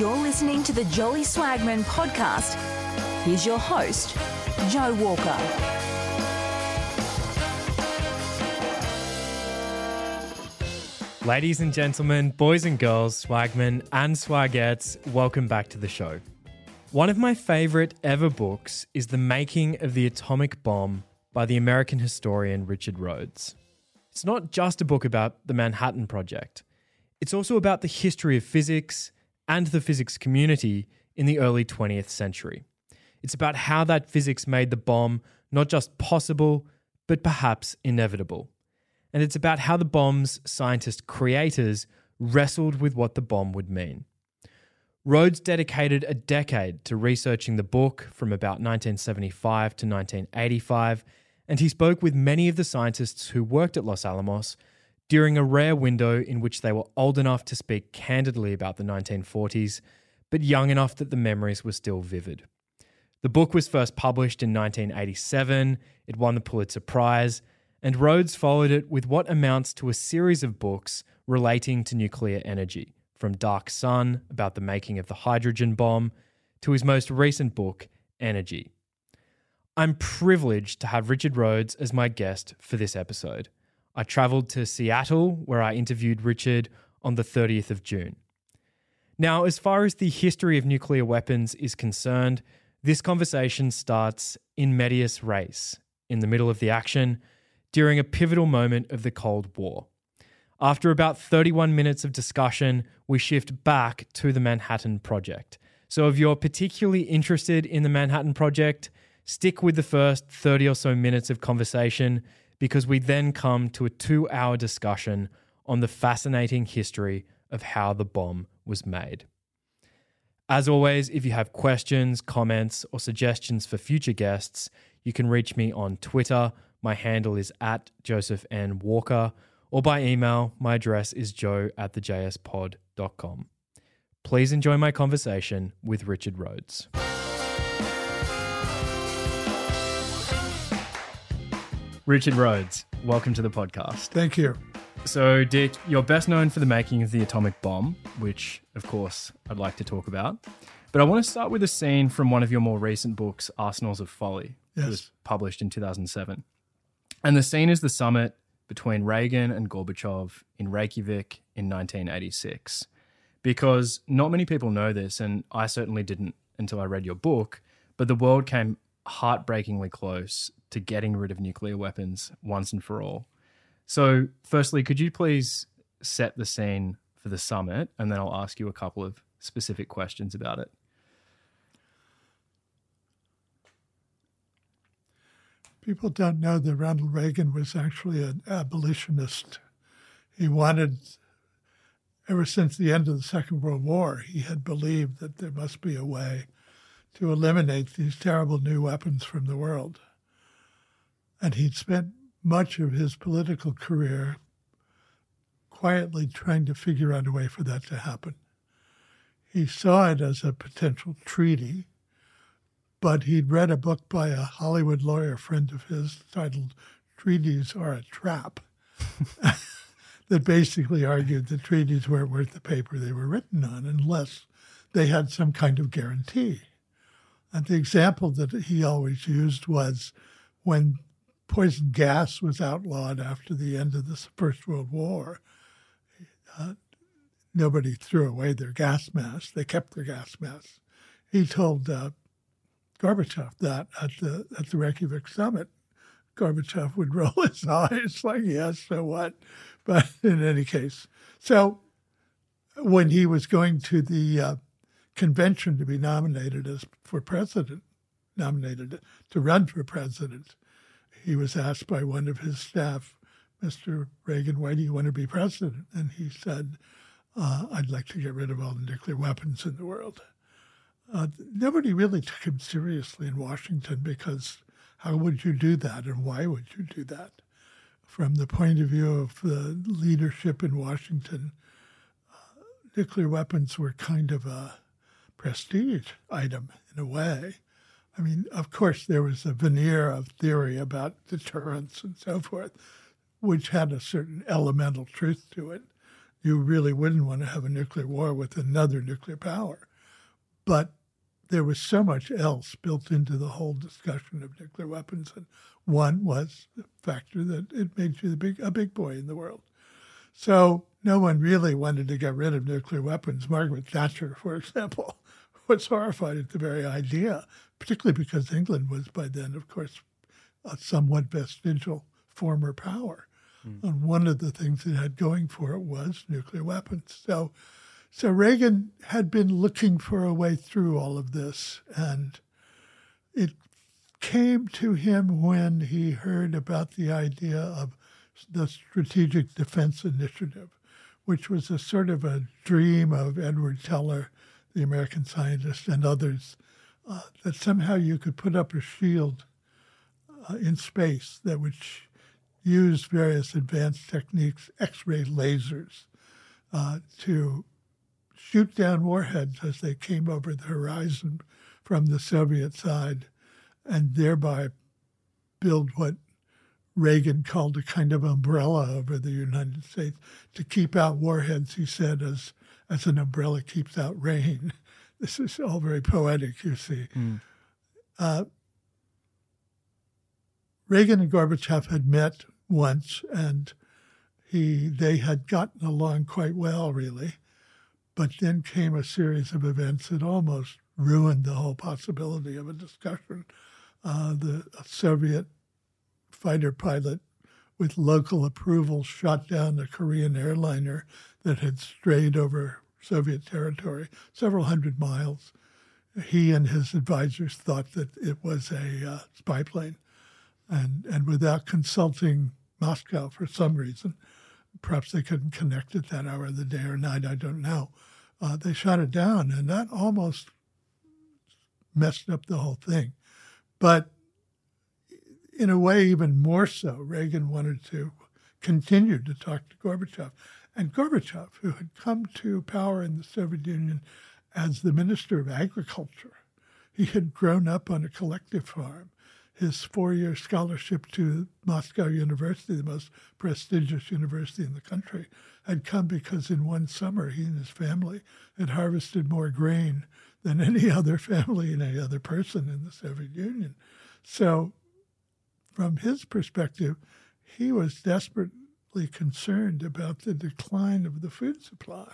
You're listening to the Jolly Swagman podcast. Here's your host, Joe Walker. Ladies and gentlemen, boys and girls, swagmen and swagettes, welcome back to the show. One of my favorite ever books is The Making of the Atomic Bomb by the American historian Richard Rhodes. It's not just a book about the Manhattan Project, it's also about the history of physics and the physics community in the early 20th century. It's about how that physics made the bomb not just possible, but perhaps inevitable and it's about how the bomb's scientist creators wrestled with what the bomb would mean. Rhodes dedicated a decade to researching the book from about 1975 to 1985, and he spoke with many of the scientists who worked at Los Alamos during a rare window in which they were old enough to speak candidly about the 1940s, but young enough that the memories were still vivid. The book was first published in 1987, it won the Pulitzer Prize, and Rhodes followed it with what amounts to a series of books relating to nuclear energy, from Dark Sun about the making of the hydrogen bomb to his most recent book, Energy. I'm privileged to have Richard Rhodes as my guest for this episode. I travelled to Seattle, where I interviewed Richard on the 30th of June. Now, as far as the history of nuclear weapons is concerned, this conversation starts in medias res, in the middle of the action, during a pivotal moment of the Cold War. After about 31 minutes of discussion, we shift back to the Manhattan Project. So, if you're particularly interested in the Manhattan Project, stick with the first 30 or so minutes of conversation because we then come to a two hour discussion on the fascinating history of how the bomb was made. As always, if you have questions, comments, or suggestions for future guests, you can reach me on Twitter my handle is at Joseph N. Walker, or by email, my address is joe at thejspod.com. Please enjoy my conversation with Richard Rhodes. Richard Rhodes, welcome to the podcast. Thank you. So, Dick, you're best known for the making of the atomic bomb, which, of course, I'd like to talk about. But I want to start with a scene from one of your more recent books, Arsenals of Folly, yes. was published in 2007. And the scene is the summit between Reagan and Gorbachev in Reykjavik in 1986. Because not many people know this, and I certainly didn't until I read your book, but the world came heartbreakingly close to getting rid of nuclear weapons once and for all. So, firstly, could you please set the scene for the summit, and then I'll ask you a couple of specific questions about it. People don't know that Ronald Reagan was actually an abolitionist. He wanted, ever since the end of the Second World War, he had believed that there must be a way to eliminate these terrible new weapons from the world. And he'd spent much of his political career quietly trying to figure out a way for that to happen. He saw it as a potential treaty but he'd read a book by a Hollywood lawyer friend of his titled Treaties Are a Trap that basically argued that treaties weren't worth the paper they were written on unless they had some kind of guarantee. And the example that he always used was when poison gas was outlawed after the end of the First World War. Uh, nobody threw away their gas masks; they kept their gas masks. He told uh, Gorbachev that at the at the Reykjavik summit. Gorbachev would roll his eyes like, yes, so what? But in any case, so when he was going to the uh, convention to be nominated as for president, nominated to run for president, he was asked by one of his staff, Mr. Reagan, why do you want to be president? And he said, uh, I'd like to get rid of all the nuclear weapons in the world. Uh, nobody really took him seriously in Washington because how would you do that and why would you do that? From the point of view of the leadership in Washington, uh, nuclear weapons were kind of a prestige item in a way. I mean, of course, there was a veneer of theory about deterrence and so forth, which had a certain elemental truth to it. You really wouldn't want to have a nuclear war with another nuclear power but there was so much else built into the whole discussion of nuclear weapons, and one was the factor that it made you the big a big boy in the world. So no one really wanted to get rid of nuclear weapons. Margaret Thatcher, for example, was horrified at the very idea, particularly because England was by then, of course, a somewhat vestigial former power. Mm. And one of the things it had going for it was nuclear weapons. So so Reagan had been looking for a way through all of this, and it came to him when he heard about the idea of the Strategic Defense Initiative, which was a sort of a dream of Edward Teller, the American scientist, and others, uh, that somehow you could put up a shield uh, in space that would use various advanced techniques, X ray lasers, uh, to shoot down warheads as they came over the horizon from the Soviet side and thereby build what Reagan called a kind of umbrella over the United States to keep out warheads, he said, as, as an umbrella keeps out rain. This is all very poetic, you see. Mm. Uh, Reagan and Gorbachev had met once, and he they had gotten along quite well, really. But then came a series of events that almost ruined the whole possibility of a discussion. Uh, the Soviet fighter pilot with local approval shot down a Korean airliner that had strayed over Soviet territory several hundred miles. He and his advisors thought that it was a uh, spy plane. And, and without consulting Moscow for some reason, perhaps they couldn't connect at that hour of the day or night, I don't know. Uh, they shot it down, and that almost messed up the whole thing. But in a way, even more so, Reagan wanted to continue to talk to Gorbachev. And Gorbachev, who had come to power in the Soviet Union as the Minister of Agriculture, he had grown up on a collective farm his four year scholarship to Moscow University, the most prestigious university in the country, had come because in one summer he and his family had harvested more grain than any other family and any other person in the Soviet Union. So, from his perspective, he was desperately concerned about the decline of the food supply.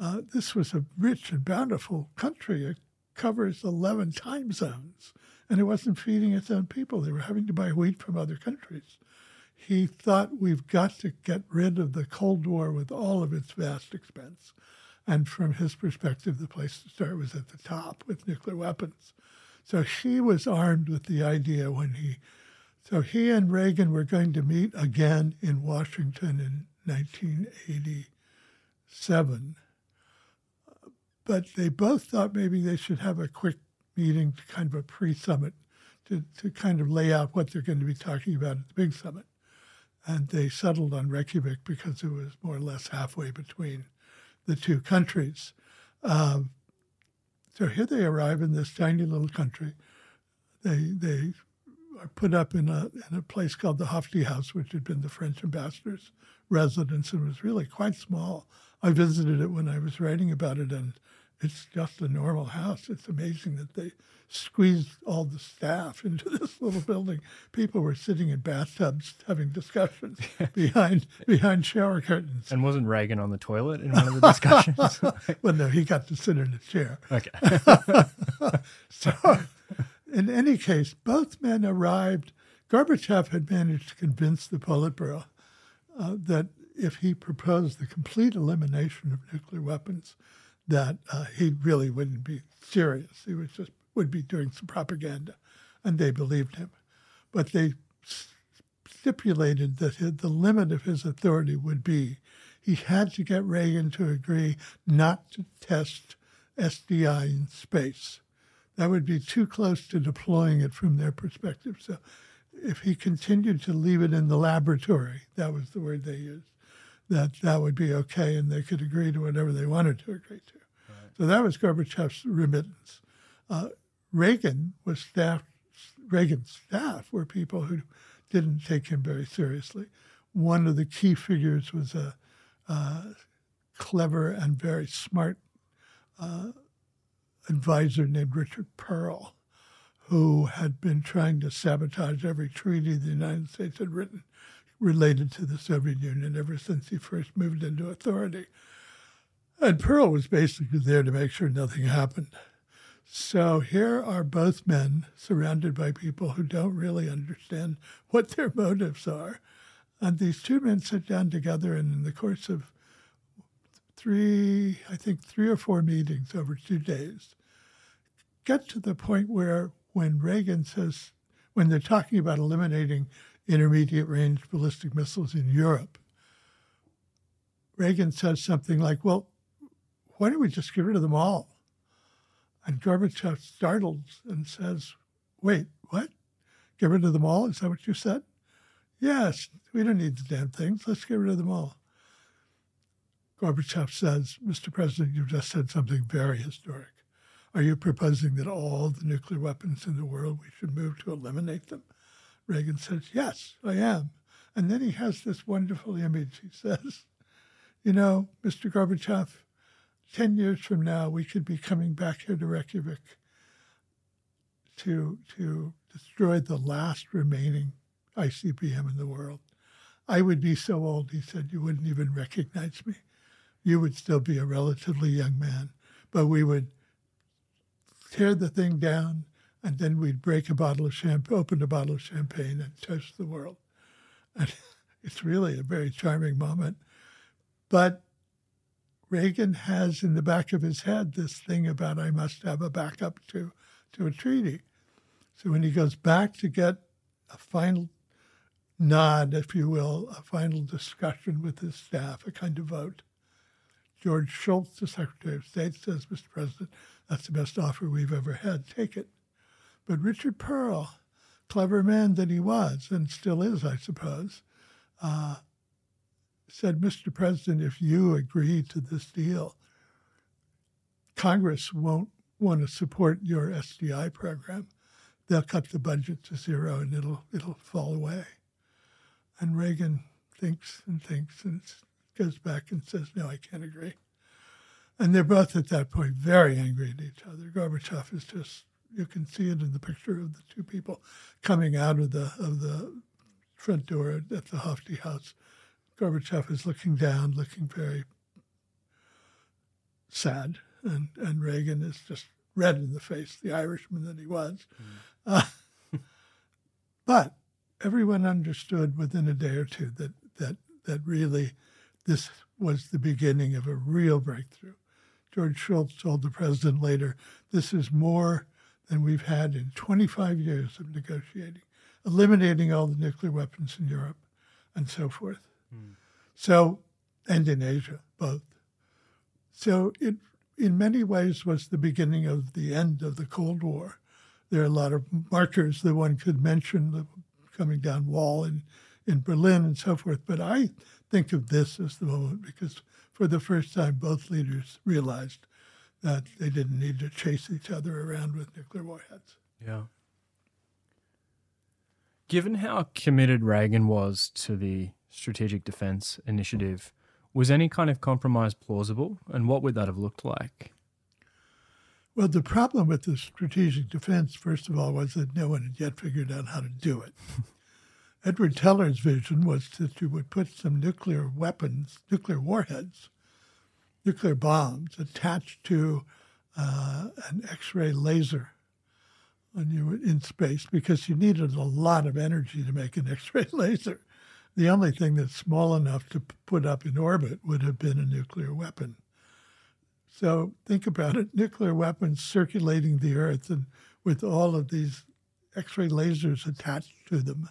Uh, this was a rich and bountiful country. It covers 11 time zones and it wasn't feeding its own people. They were having to buy wheat from other countries. He thought we've got to get rid of the Cold War with all of its vast expense. And from his perspective, the place to start was at the top with nuclear weapons. So he was armed with the idea when he, so he and Reagan were going to meet again in Washington in 1987. But they both thought maybe they should have a quick meeting, kind of a pre-summit, to, to kind of lay out what they're going to be talking about at the big summit. And they settled on Reykjavik because it was more or less halfway between the two countries. Um, so here they arrive in this tiny little country. They they put up in a in a place called the Höfði House, which had been the French ambassador's residence and was really quite small. I visited it when I was writing about it, and it's just a normal house. It's amazing that they squeezed all the staff into this little building. People were sitting in bathtubs having discussions behind behind shower curtains. And wasn't Reagan on the toilet in one of the discussions? well, no, he got to sit in a chair. Okay. so, in any case, both men arrived. Gorbachev had managed to convince the Politburo uh, that if he proposed the complete elimination of nuclear weapons, that uh, he really wouldn't be serious. He was just would be doing some propaganda, and they believed him. But they stipulated that his, the limit of his authority would be he had to get Reagan to agree not to test SDI in space. That would be too close to deploying it from their perspective. So if he continued to leave it in the laboratory, that was the word they used, that that would be okay and they could agree to whatever they wanted to agree to. So that was Gorbachev's remittance. Uh, Reagan was staff. Reagan's staff were people who didn't take him very seriously. One of the key figures was a, a clever and very smart uh, advisor named Richard Perle, who had been trying to sabotage every treaty the United States had written related to the Soviet Union ever since he first moved into authority. And Perle was basically there to make sure nothing happened. So here are both men surrounded by people who don't really understand what their motives are. And these two men sit down together, and in the course of three, I think, three or four meetings over two days, get to the point where when Reagan says, when they're talking about eliminating intermediate range ballistic missiles in Europe, Reagan says something like, well, why don't we just get rid of them all? And Gorbachev startles and says, wait, what? Get rid of them all? Is that what you said? Yes, we don't need the damn things. Let's get rid of them all. Gorbachev says, Mr. President, you've just said something very historic. Are you proposing that all the nuclear weapons in the world, we should move to eliminate them? Reagan says, Yes, I am. And then he has this wonderful image. He says, You know, Mr. Gorbachev, 10 years from now, we could be coming back here to Reykjavik to, to destroy the last remaining ICBM in the world. I would be so old, he said, you wouldn't even recognize me. You would still be a relatively young man, but we would tear the thing down and then we'd break a bottle of champagne, open a bottle of champagne and toast the world. And it's really a very charming moment. But Reagan has in the back of his head this thing about I must have a backup to, to a treaty. So when he goes back to get a final nod, if you will, a final discussion with his staff, a kind of vote. George Shultz, the Secretary of State, says, Mr. President, that's the best offer we've ever had. Take it. But Richard Perle, clever man that he was, and still is, I suppose, uh, said, Mr. President, if you agree to this deal, Congress won't want to support your SDI program. They'll cut the budget to zero and it'll it'll fall away. And Reagan thinks and thinks and goes back and says, No, I can't agree. And they're both at that point very angry at each other. Gorbachev is just, you can see it in the picture of the two people coming out of the, of the front door at the Höfði House. Gorbachev is looking down, looking very sad. And, and Reagan is just red in the face, the Irishman that he was. Mm. Uh, but everyone understood within a day or two that that that really this was the beginning of a real breakthrough. George Shultz told the president later, "This is more than we've had in 25 years of negotiating, eliminating all the nuclear weapons in Europe, and so forth." Mm. So, and in Asia, both. So it, in many ways, was the beginning of the end of the Cold War. There are a lot of markers that one could mention, the coming down wall in, in Berlin and so forth. But I think of this as the moment because for the first time, both leaders realized that they didn't need to chase each other around with nuclear warheads. Yeah. Given how committed Reagan was to the Strategic Defense Initiative, was any kind of compromise plausible? And what would that have looked like? Well, the problem with the strategic defense, first of all, was that no one had yet figured out how to do it. Edward Teller's vision was that you would put some nuclear weapons, nuclear warheads, nuclear bombs attached to uh, an X ray laser when you were in space because you needed a lot of energy to make an X ray laser. The only thing that's small enough to put up in orbit would have been a nuclear weapon. So think about it nuclear weapons circulating the Earth and with all of these X ray lasers attached to them,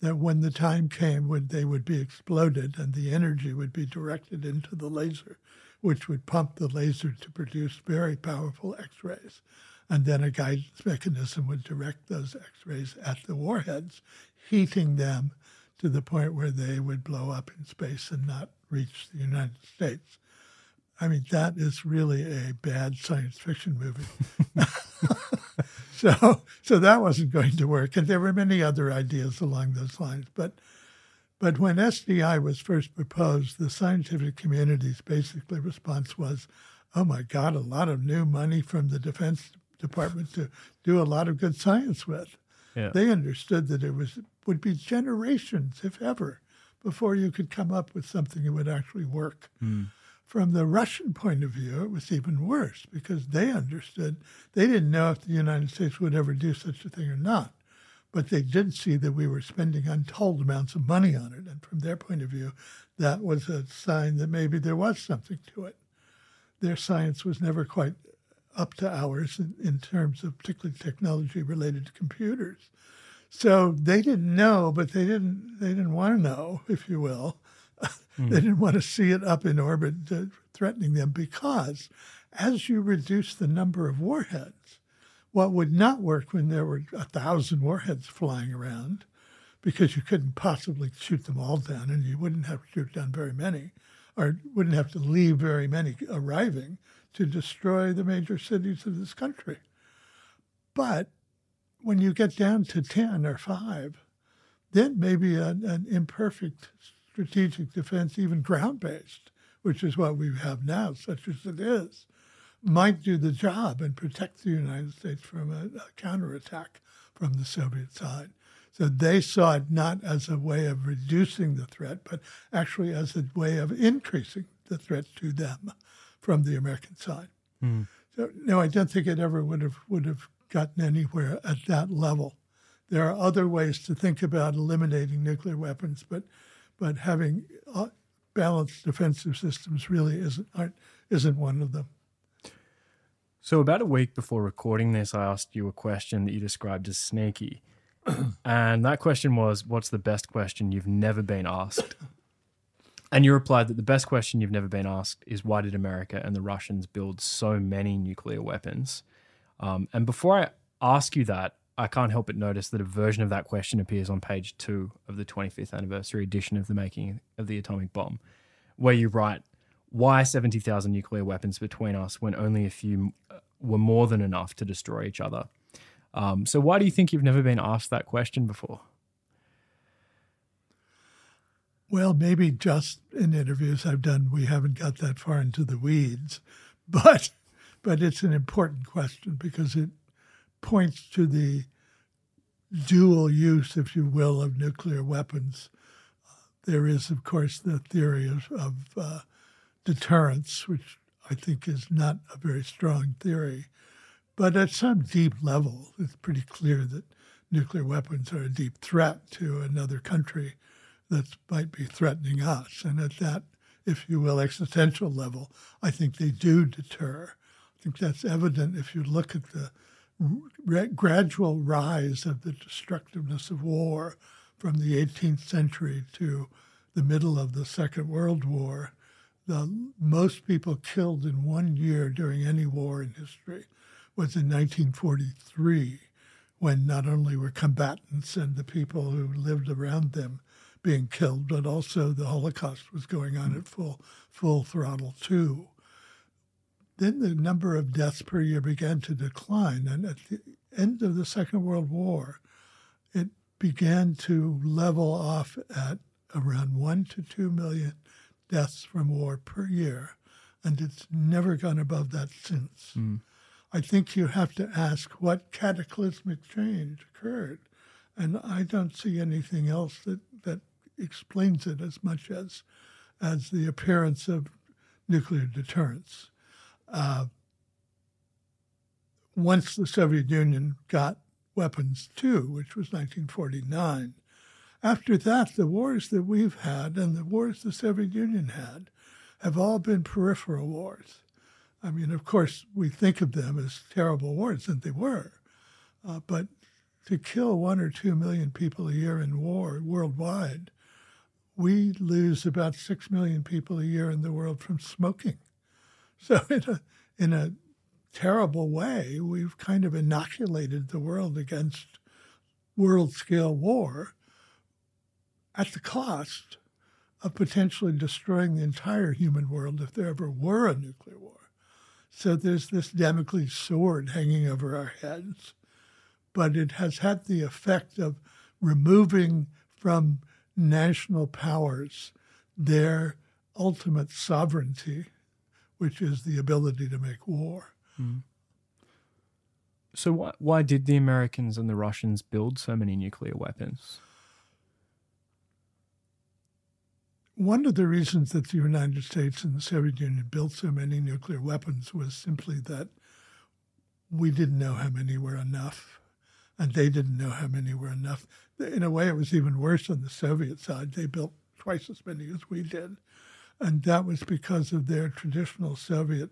that when the time came when they would be exploded and the energy would be directed into the laser, which would pump the laser to produce very powerful X rays. And then a guidance mechanism would direct those X rays at the warheads, heating them to the point where they would blow up in space and not reach the United States. I mean, that is really a bad science fiction movie. so, so that wasn't going to work, and there were many other ideas along those lines. But, but when SDI was first proposed, the scientific community's basically response was, oh my God, a lot of new money from the Defense Department to do a lot of good science with. Yeah. They understood that it was would be generations, if ever, before you could come up with something that would actually work. Hmm. From the Russian point of view, it was even worse because they understood they didn't know if the United States would ever do such a thing or not. But they did see that we were spending untold amounts of money on it. And from their point of view, that was a sign that maybe there was something to it. Their science was never quite up to ours in, in terms of particularly technology related to computers. So they didn't know, but they didn't they didn't want to know, if you will. They didn't want to see it up in orbit uh, threatening them because as you reduce the number of warheads, what would not work when there were a thousand warheads flying around, because you couldn't possibly shoot them all down and you wouldn't have to shoot down very many, or wouldn't have to leave very many arriving to destroy the major cities of this country. But when you get down to 10 or 5, then maybe an, an imperfect strategic defense, even ground based, which is what we have now, such as it is, might do the job and protect the United States from a, a counterattack from the Soviet side. So they saw it not as a way of reducing the threat, but actually as a way of increasing the threat to them from the American side. Hmm. So no, I don't think it ever would have would have gotten anywhere at that level. There are other ways to think about eliminating nuclear weapons, but but having uh, balanced defensive systems really isn't aren't, isn't one of them. So, about a week before recording this, I asked you a question that you described as sneaky. and that question was What's the best question you've never been asked? And you replied that the best question you've never been asked is why did America and the Russians build so many nuclear weapons? Um, and before I ask you that, I can't help but notice that a version of that question appears on page two of the 25th anniversary edition of The Making of the Atomic Bomb, where you write, Why 70,000 nuclear weapons between us when only a few uh, were more than enough to destroy each other? Um, so, why do you think you've never been asked that question before? Well, maybe just in interviews I've done, we haven't got that far into the weeds, but but it's an important question because it points to the dual use, if you will, of nuclear weapons. There is, of course, the theory of, of uh, deterrence, which I think is not a very strong theory. But at some deep level, it's pretty clear that nuclear weapons are a deep threat to another country that might be threatening us. And at that, if you will, existential level, I think they do deter. I think that's evident if you look at the gradual rise of the destructiveness of war from the 18th century to the middle of the Second World War. The most people killed in one year during any war in history was in 1943, when not only were combatants and the people who lived around them being killed, but also the Holocaust was going on at full full throttle too. Then the number of deaths per year began to decline, and at the end of the Second World War, it began to level off at around one to two million deaths from war per year, and it's never gone above that since. Hmm. I think you have to ask what cataclysmic change occurred, and I don't see anything else that, that explains it as much as as the appearance of nuclear deterrence. Uh, once the Soviet Union got weapons too, which was 1949, after that, the wars that we've had and the wars the Soviet Union had have all been peripheral wars. I mean, of course, we think of them as terrible wars, and they were. Uh, but to kill one or two million people a year in war worldwide, we lose about six million people a year in the world from smoking. So, in a, in a terrible way, we've kind of inoculated the world against world scale war at the cost of potentially destroying the entire human world if there ever were a nuclear war. So there's this Damocles sword hanging over our heads, but it has had the effect of removing from national powers their ultimate sovereignty, which is the ability to make war. Mm. So why why did the Americans and the Russians build so many nuclear weapons? One of the reasons that the United States and the Soviet Union built so many nuclear weapons was simply that we didn't know how many were enough, and they didn't know how many were enough. In a way, it was even worse on the Soviet side. They built twice as many as we did, and that was because of their traditional Soviet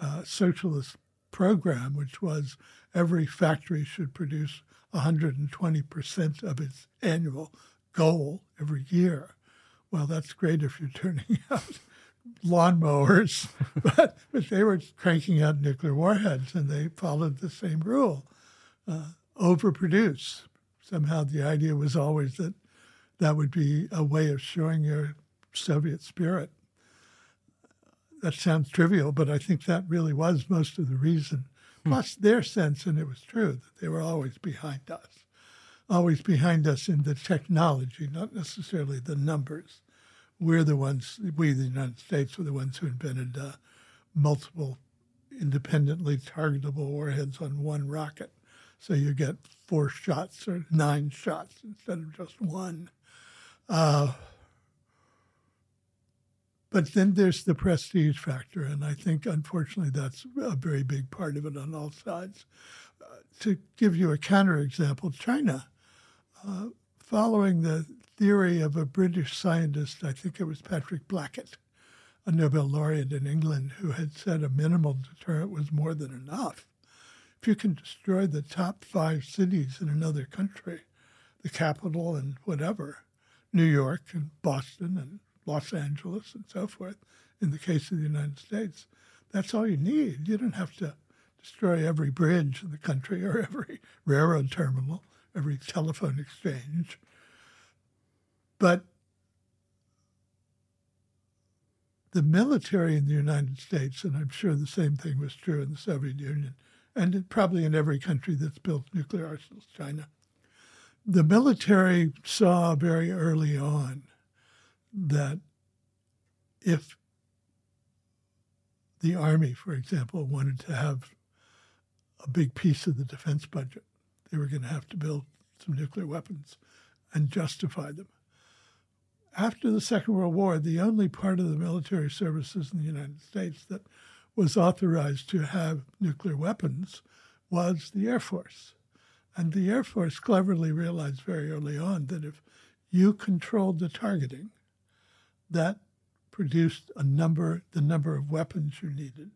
uh, socialist program, which was every factory should produce 120% of its annual goal every year well, that's great if you're turning out lawnmowers, but, but they were cranking out nuclear warheads and they followed the same rule uh, overproduce. Somehow the idea was always that that would be a way of showing your Soviet spirit. That sounds trivial, but I think that really was most of the reason. Hmm. Plus, their sense, and it was true, that they were always behind us, always behind us in the technology, not necessarily the numbers we're the ones, we, the United States, were the ones who invented uh, multiple independently targetable warheads on one rocket. So you get four shots or nine shots instead of just one. Uh, but then there's the prestige factor, and I think unfortunately that's a very big part of it on all sides. Uh, to give you a counterexample, China, uh, following the theory of a British scientist, I think it was Patrick Blackett, a Nobel laureate in England, who had said a minimal deterrent was more than enough. If you can destroy the top five cities in another country, the capital and whatever, New York and Boston and Los Angeles and so forth, in the case of the United States, that's all you need. You don't have to destroy every bridge in the country or every railroad terminal, every telephone exchange, but the military in the United States, and I'm sure the same thing was true in the Soviet Union, and probably in every country that's built nuclear arsenals, China, the military saw very early on that if the army, for example, wanted to have a big piece of the defense budget, they were going to have to build some nuclear weapons and justify them after the Second World War, the only part of the military services in the United States that was authorized to have nuclear weapons was the Air Force. And the Air Force cleverly realized very early on that if you controlled the targeting, that produced a number, the number of weapons you needed.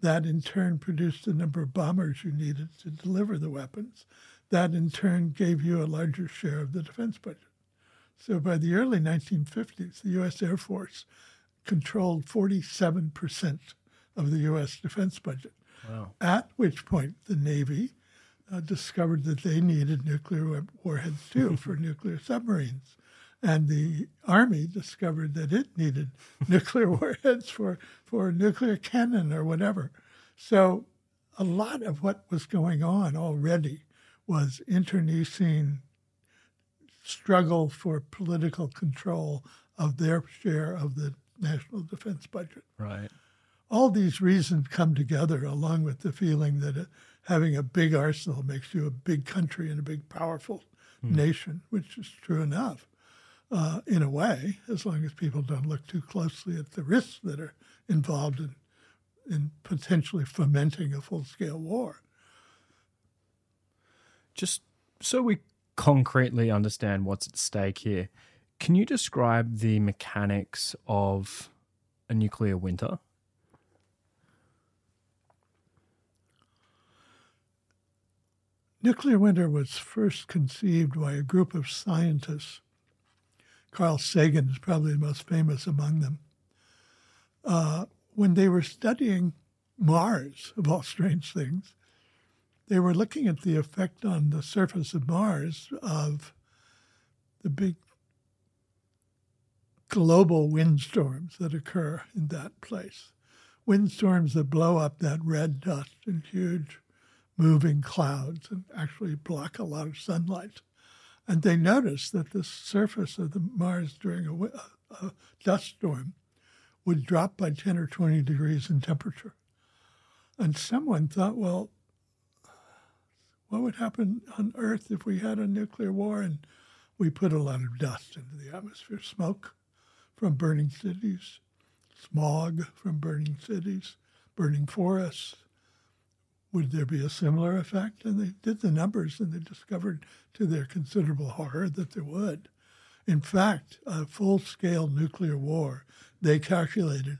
That in turn produced the number of bombers you needed to deliver the weapons. That in turn gave you a larger share of the defense budget. So by the early 1950s, the U.S. Air Force controlled 47% of the U.S. defense budget. Wow. At which point, the Navy uh, discovered that they needed nuclear warheads too for nuclear submarines. And the Army discovered that it needed nuclear warheads for, for nuclear cannon or whatever. So a lot of what was going on already was internecine struggle for political control of their share of the national defense budget. Right. All these reasons come together, along with the feeling that it, having a big arsenal makes you a big country and a big, powerful hmm. nation, which is true enough. Uh, in a way, as long as people don't look too closely at the risks that are involved in, in potentially fomenting a full scale war. Just so we concretely understand what's at stake here, can you describe the mechanics of a nuclear winter? Nuclear winter was first conceived by a group of scientists. Carl Sagan is probably the most famous among them. Uh, when they were studying Mars, of all strange things, they were looking at the effect on the surface of Mars of the big global windstorms that occur in that place. Windstorms that blow up that red dust and huge moving clouds and actually block a lot of sunlight. And they noticed that the surface of the Mars during a, a, dust storm would drop by 10 or 20 degrees in temperature. And someone thought, well, what would happen on Earth if we had a nuclear war and we put a lot of dust into the atmosphere, smoke from burning cities, smog from burning cities, burning forests. Would there be a similar effect? And they did the numbers and they discovered, to their considerable horror, that there would. In fact, a full scale nuclear war, they calculated,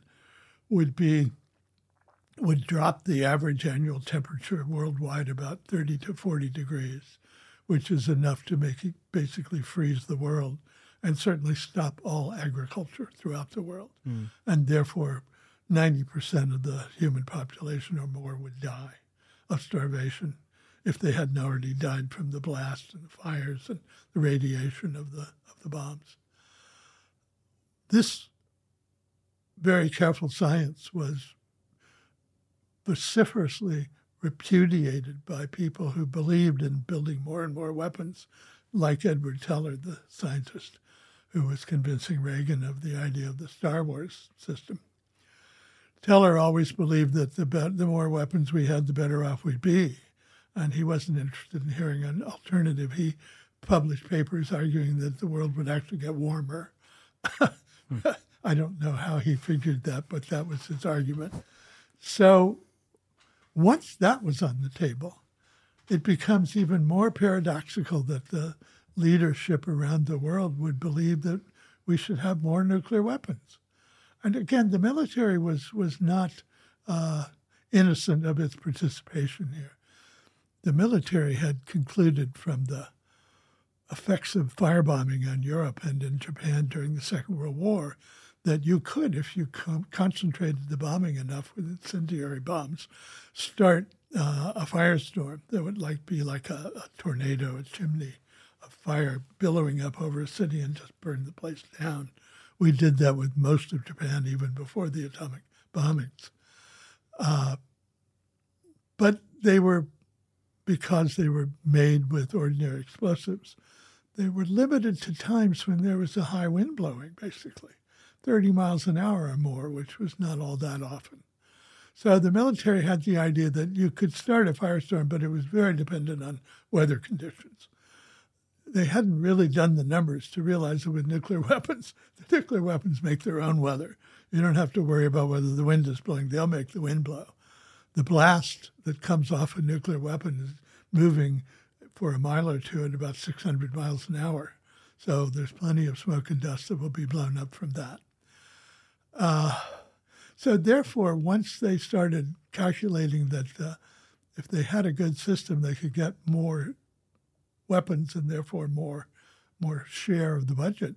would be would drop the average annual temperature worldwide about 30 to 40 degrees, which is enough to make it basically freeze the world and certainly stop all agriculture throughout the world. Mm. And therefore, 90% of the human population or more would die of starvation if they hadn't already died from the blasts and the fires and the radiation of the, of the bombs. This very careful science was vociferously repudiated by people who believed in building more and more weapons, like Edward Teller, the scientist who was convincing Reagan of the idea of the Star Wars system. Teller always believed that the, be- the more weapons we had, the better off we'd be. And he wasn't interested in hearing an alternative. He published papers arguing that the world would actually get warmer. I don't know how he figured that, but that was his argument. So once that was on the table, it becomes even more paradoxical that the leadership around the world would believe that we should have more nuclear weapons. And again, the military was was not uh, innocent of its participation here. The military had concluded from the effects of firebombing on Europe and in Japan during the Second World War that you could, if you com- concentrated the bombing enough with incendiary bombs, start uh, a firestorm that would like be like a, a, tornado, a chimney, a fire billowing up over a city and just burn the place down. We did that with most of Japan even before the atomic bombings. Uh, but they were, because they were made with ordinary explosives, they were limited to times when there was a high wind blowing, basically. 30 miles an hour or more, which was not all that often. So the military had the idea that you could start a firestorm, but it was very dependent on weather conditions. They hadn't really done the numbers to realize that with nuclear weapons, the nuclear weapons make their own weather. You don't have to worry about whether the wind is blowing, they'll make the wind blow. The blast that comes off a nuclear weapon is moving for a mile or two at about 600 miles an hour. So there's plenty of smoke and dust that will be blown up from that. Uh, so therefore, once they started calculating that uh, if they had a good system, they could get more weapons and therefore more more share of the budget.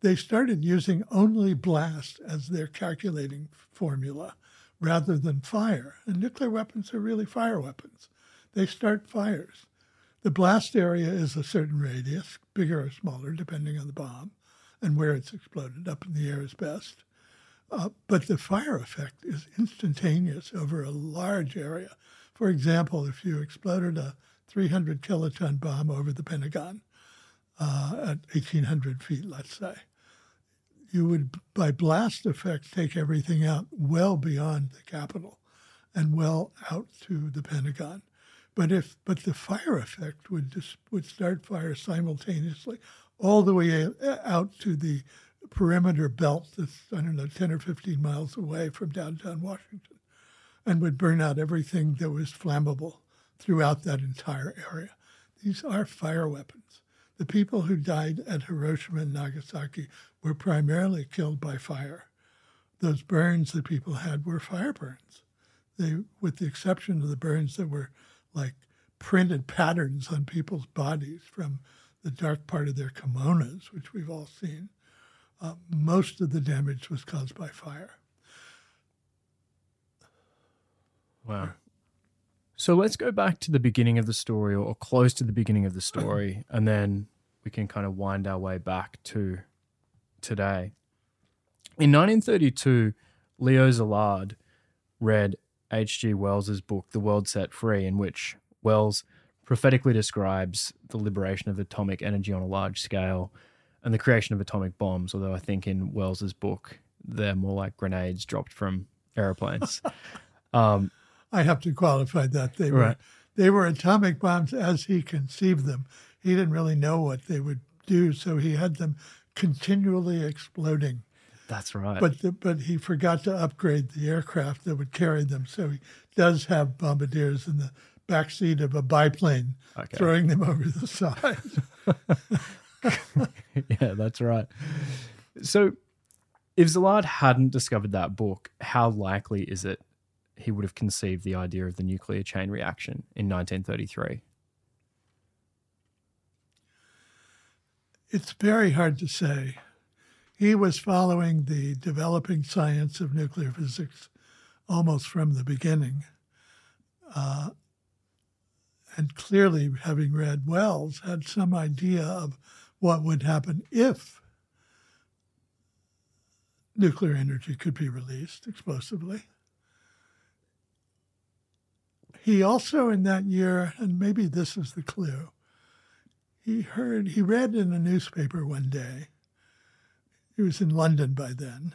They started using only blast as their calculating formula rather than fire. And nuclear weapons are really fire weapons. They start fires. The blast area is a certain radius, bigger or smaller, depending on the bomb and where it's exploded. Up in the air is best. Uh, but the fire effect is instantaneous over a large area. For example, if you exploded a 300 kiloton bomb over the Pentagon uh, at 1,800 feet, let's say, you would, by blast effect, take everything out well beyond the Capitol and well out to the Pentagon. But if but the fire effect would just would start fire simultaneously all the way out to the perimeter belt that's, I don't know, 10 or 15 miles away from downtown Washington and would burn out everything that was flammable throughout that entire area. These are fire weapons. The people who died at Hiroshima and Nagasaki were primarily killed by fire. Those burns that people had were fire burns. They, with the exception of the burns that were like printed patterns on people's bodies from the dark part of their kimonos, which we've all seen, uh, most of the damage was caused by fire. Wow. So let's go back to the beginning of the story or close to the beginning of the story, and then we can kind of wind our way back to today. In 1932, Leo Szilard read H.G. Wells's book, The World Set Free, in which Wells prophetically describes the liberation of atomic energy on a large scale and the creation of atomic bombs. Although I think in Wells's book, they're more like grenades dropped from airplanes. um, I have to qualify that they were Right. they were atomic bombs as he conceived them. He didn't really know what they would do, so he had them continually exploding. that's right. But the, but he forgot to upgrade the aircraft that would carry them, so he does have bombardiers in the back seat of a biplane, Okay. throwing them over the side. yeah, that's right. So, if Szilard hadn't discovered that book, how likely is it he would have conceived the idea of the nuclear chain reaction in 1933? It's very hard to say. He was following the developing science of nuclear physics almost from the beginning. Uh, and clearly, having read Wells, had some idea of what would happen if nuclear energy could be released explosively. He also, in that year, and maybe this is the clue, he heard, he read in a newspaper one day, he was in London by then.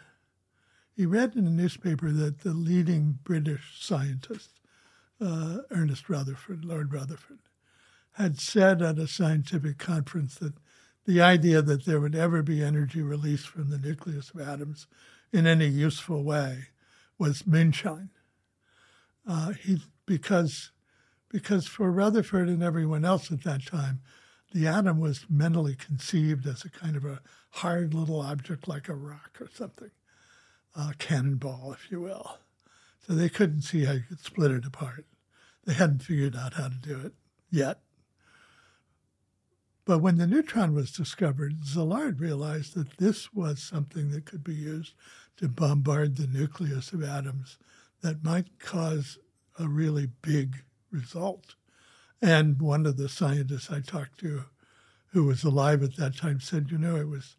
He read in a newspaper that the leading British scientist, uh, Ernest Rutherford, Lord Rutherford, had said at a scientific conference that the idea that there would ever be energy released from the nucleus of atoms in any useful way was moonshine. Uh, he because because for Rutherford and everyone else at that time, the atom was mentally conceived as a kind of a hard little object like a rock or something, a cannonball, if you will. So they couldn't see how you could split it apart. They hadn't figured out how to do it yet. But when the neutron was discovered, Szilard realized that this was something that could be used to bombard the nucleus of atoms that might cause a really big result. And one of the scientists I talked to, who was alive at that time, said, "You know, it was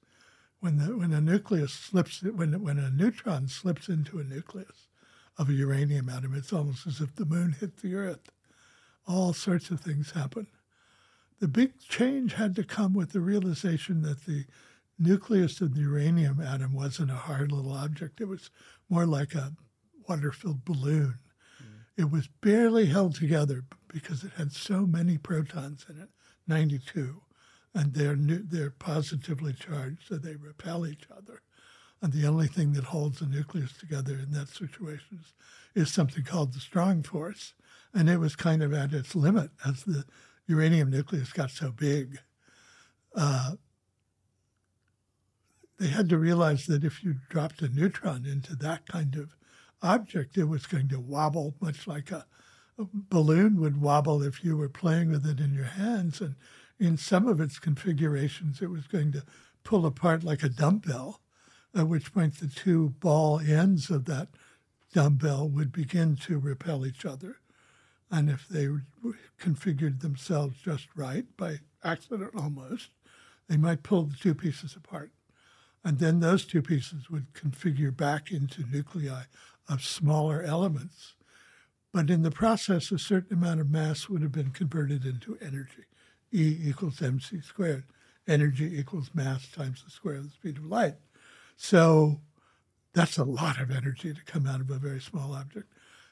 when the when a nucleus slips when when a neutron slips into a nucleus of a uranium atom, it's almost as if the moon hit the Earth. All sorts of things happen. The big change had to come with the realization that the nucleus of the uranium atom wasn't a hard little object; it was more like a water-filled balloon." It was barely held together because it had so many protons in it, 92, and they're nu- they're positively charged, so they repel each other. And the only thing that holds the nucleus together in that situation is, is something called the strong force, and it was kind of at its limit as the uranium nucleus got so big. Uh, they had to realize that if you dropped a neutron into that kind of object, it was going to wobble much like a, a, balloon would wobble if you were playing with it in your hands. And in some of its configurations, it was going to pull apart like a dumbbell, at which point the two ball ends of that dumbbell would begin to repel each other. And if they configured themselves just right, by accident almost, they might pull the two pieces apart. And then those two pieces would configure back into nuclei of smaller elements. But in the process, a certain amount of mass would have been converted into energy. E equals mc squared. Energy equals mass times the square of the speed of light. So that's a lot of energy to come out of a very small object.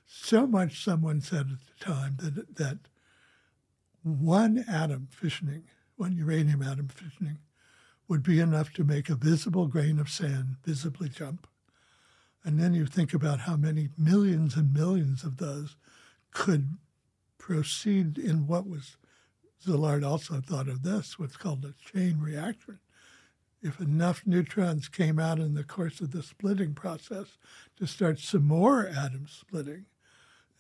So much, someone said at the time, that, that one atom fissioning, one uranium atom fissioning, would be enough to make a visible grain of sand visibly jump. And then you think about how many millions and millions of those could proceed in what was, Szilard also thought of this, what's called a chain reaction. If enough neutrons came out in the course of the splitting process to start some more atoms splitting,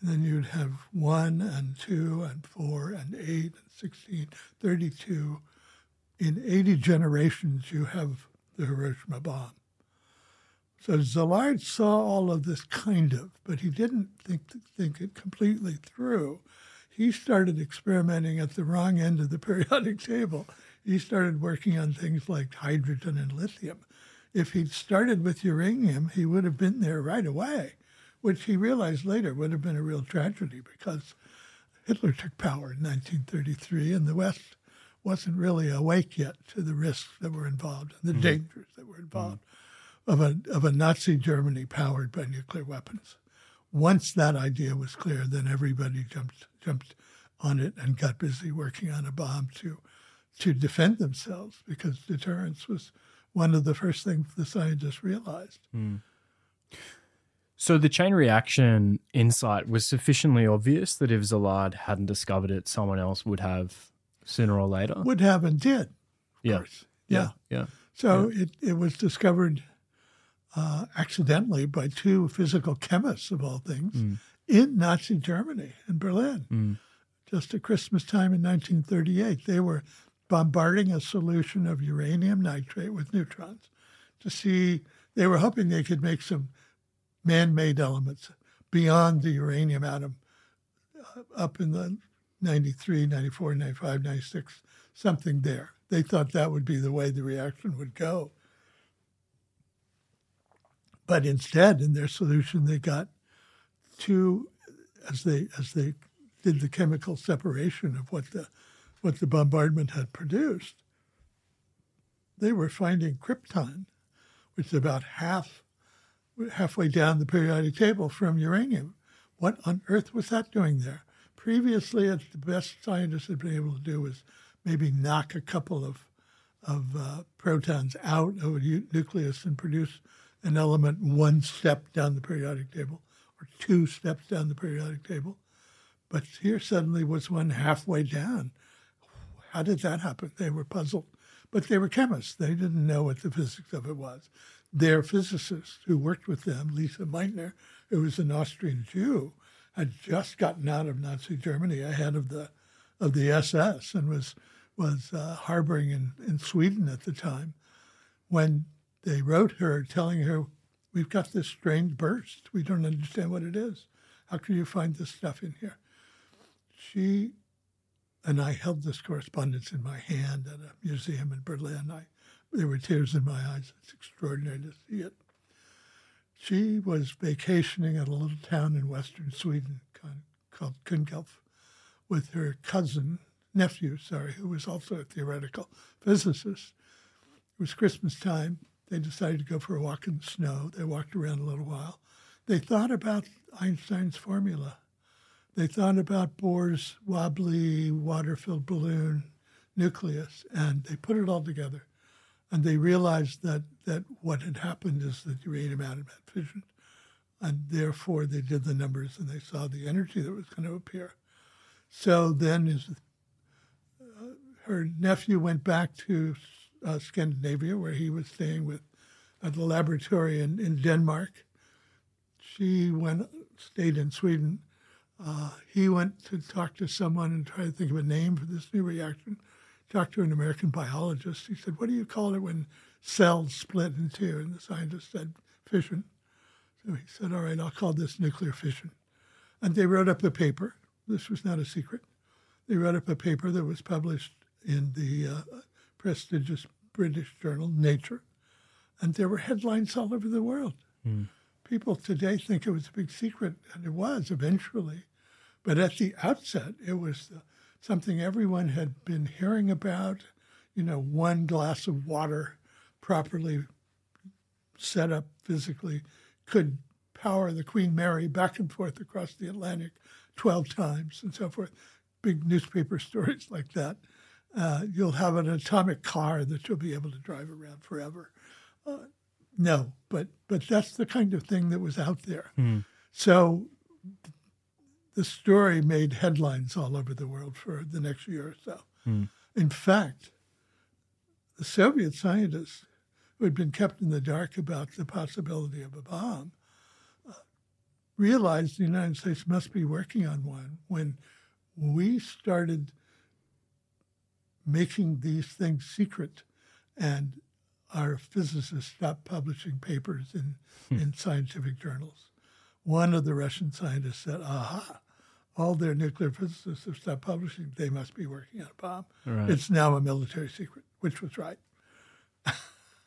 then you'd have one and two and four and eight and 16, 32. In 80 generations, you have the Hiroshima bomb. So Szilard saw all of this kind of, but he didn't think think it completely through. He started experimenting at the wrong end of the periodic table. He started working on things like hydrogen and lithium. If he'd started with uranium, he would have been there right away, which he realized later would have been a real tragedy because Hitler took power in 1933 and the West wasn't really awake yet to the risks that were involved and the mm-hmm. dangers that were involved. Mm-hmm. Of a of a Nazi Germany powered by nuclear weapons. Once that idea was clear, then everybody jumped jumped on it and got busy working on a bomb to to defend themselves because deterrence was one of the first things the scientists realized. Hmm. So the chain reaction insight was sufficiently obvious that if Szilard hadn't discovered it, someone else would have sooner or later. Would have and did, of yeah. course. Yeah. Yeah. So It, it was discovered uh, accidentally by two physical chemists, of all things, in Nazi Germany, in Berlin, just at Christmas time in 1938. They were bombarding a solution of uranium nitrate with neutrons to see, they were hoping they could make some man made elements beyond the uranium atom uh, up in the 93, 94, 95, 96, something there. They thought that would be the way the reaction would go. But instead, in their solution, they got two, as they as they did the chemical separation of what the what the bombardment had produced, they were finding krypton, which is about half halfway down the periodic table from uranium. What on earth was that doing there? Previously, it's the best scientists had been able to do was maybe knock a couple of of uh, protons out of a nucleus and produce an element one step down the periodic table or two steps down the periodic table. But here suddenly was one halfway down. How did that happen? They were puzzled. But they were chemists. They didn't know what the physics of it was. Their physicist who worked with them, Lise Meitner, who was an Austrian Jew, had just gotten out of Nazi Germany ahead of the of the SS and was was uh, harboring in, in Sweden at the time when they wrote her telling her, We've got this strange burst. We don't understand what it is. How can you find this stuff in here? She and I held this correspondence in my hand at a museum in Berlin. I, there were tears in my eyes. It's extraordinary to see it. She was vacationing at a little town in western Sweden called Kungälv with her cousin, nephew, sorry, who was also a theoretical physicist. It was Christmas time. They decided to go for a walk in the snow. They walked around a little while. They thought about Einstein's formula. They thought about Bohr's wobbly water filled balloon nucleus, and they put it all together. And they realized that, that what had happened is that you uranium atom had fissioned. And therefore, they did the numbers and they saw the energy that was going to appear. So then, his, uh, her nephew went back to uh, Scandinavia, where he was staying with at the laboratory in, in Denmark. She went stayed in Sweden. Uh, he went to talk to someone and try to think of a name for this new reaction. Talked to an American biologist. He said, "What do you call it when cells split in two?" And the scientist said, "Fission." So he said, "All right, I'll call this nuclear fission." And they wrote up a paper. This was not a secret. They wrote up a paper that was published in the uh, prestigious British journal Nature, and there were headlines all over the world. People today think it was a big secret, and it was eventually. But at the outset, it was uh, something everyone had been hearing about. You know, one glass of water properly set up physically could power the Queen Mary back and forth across the Atlantic 12 times and so forth. Big newspaper stories like that. Uh, you'll have an atomic car that you'll be able to drive around forever. Uh, no, but but that's the kind of thing that was out there. So the story made headlines all over the world for the next year or so. In fact, the Soviet scientists who had been kept in the dark about the possibility of a bomb uh, realized the United States must be working on one when we started making these things secret and our physicists stopped publishing papers in, hmm. in scientific journals. One of the Russian scientists said, aha, all their nuclear physicists have stopped publishing. They must be working on a bomb. Right. It's now a military secret, which was right.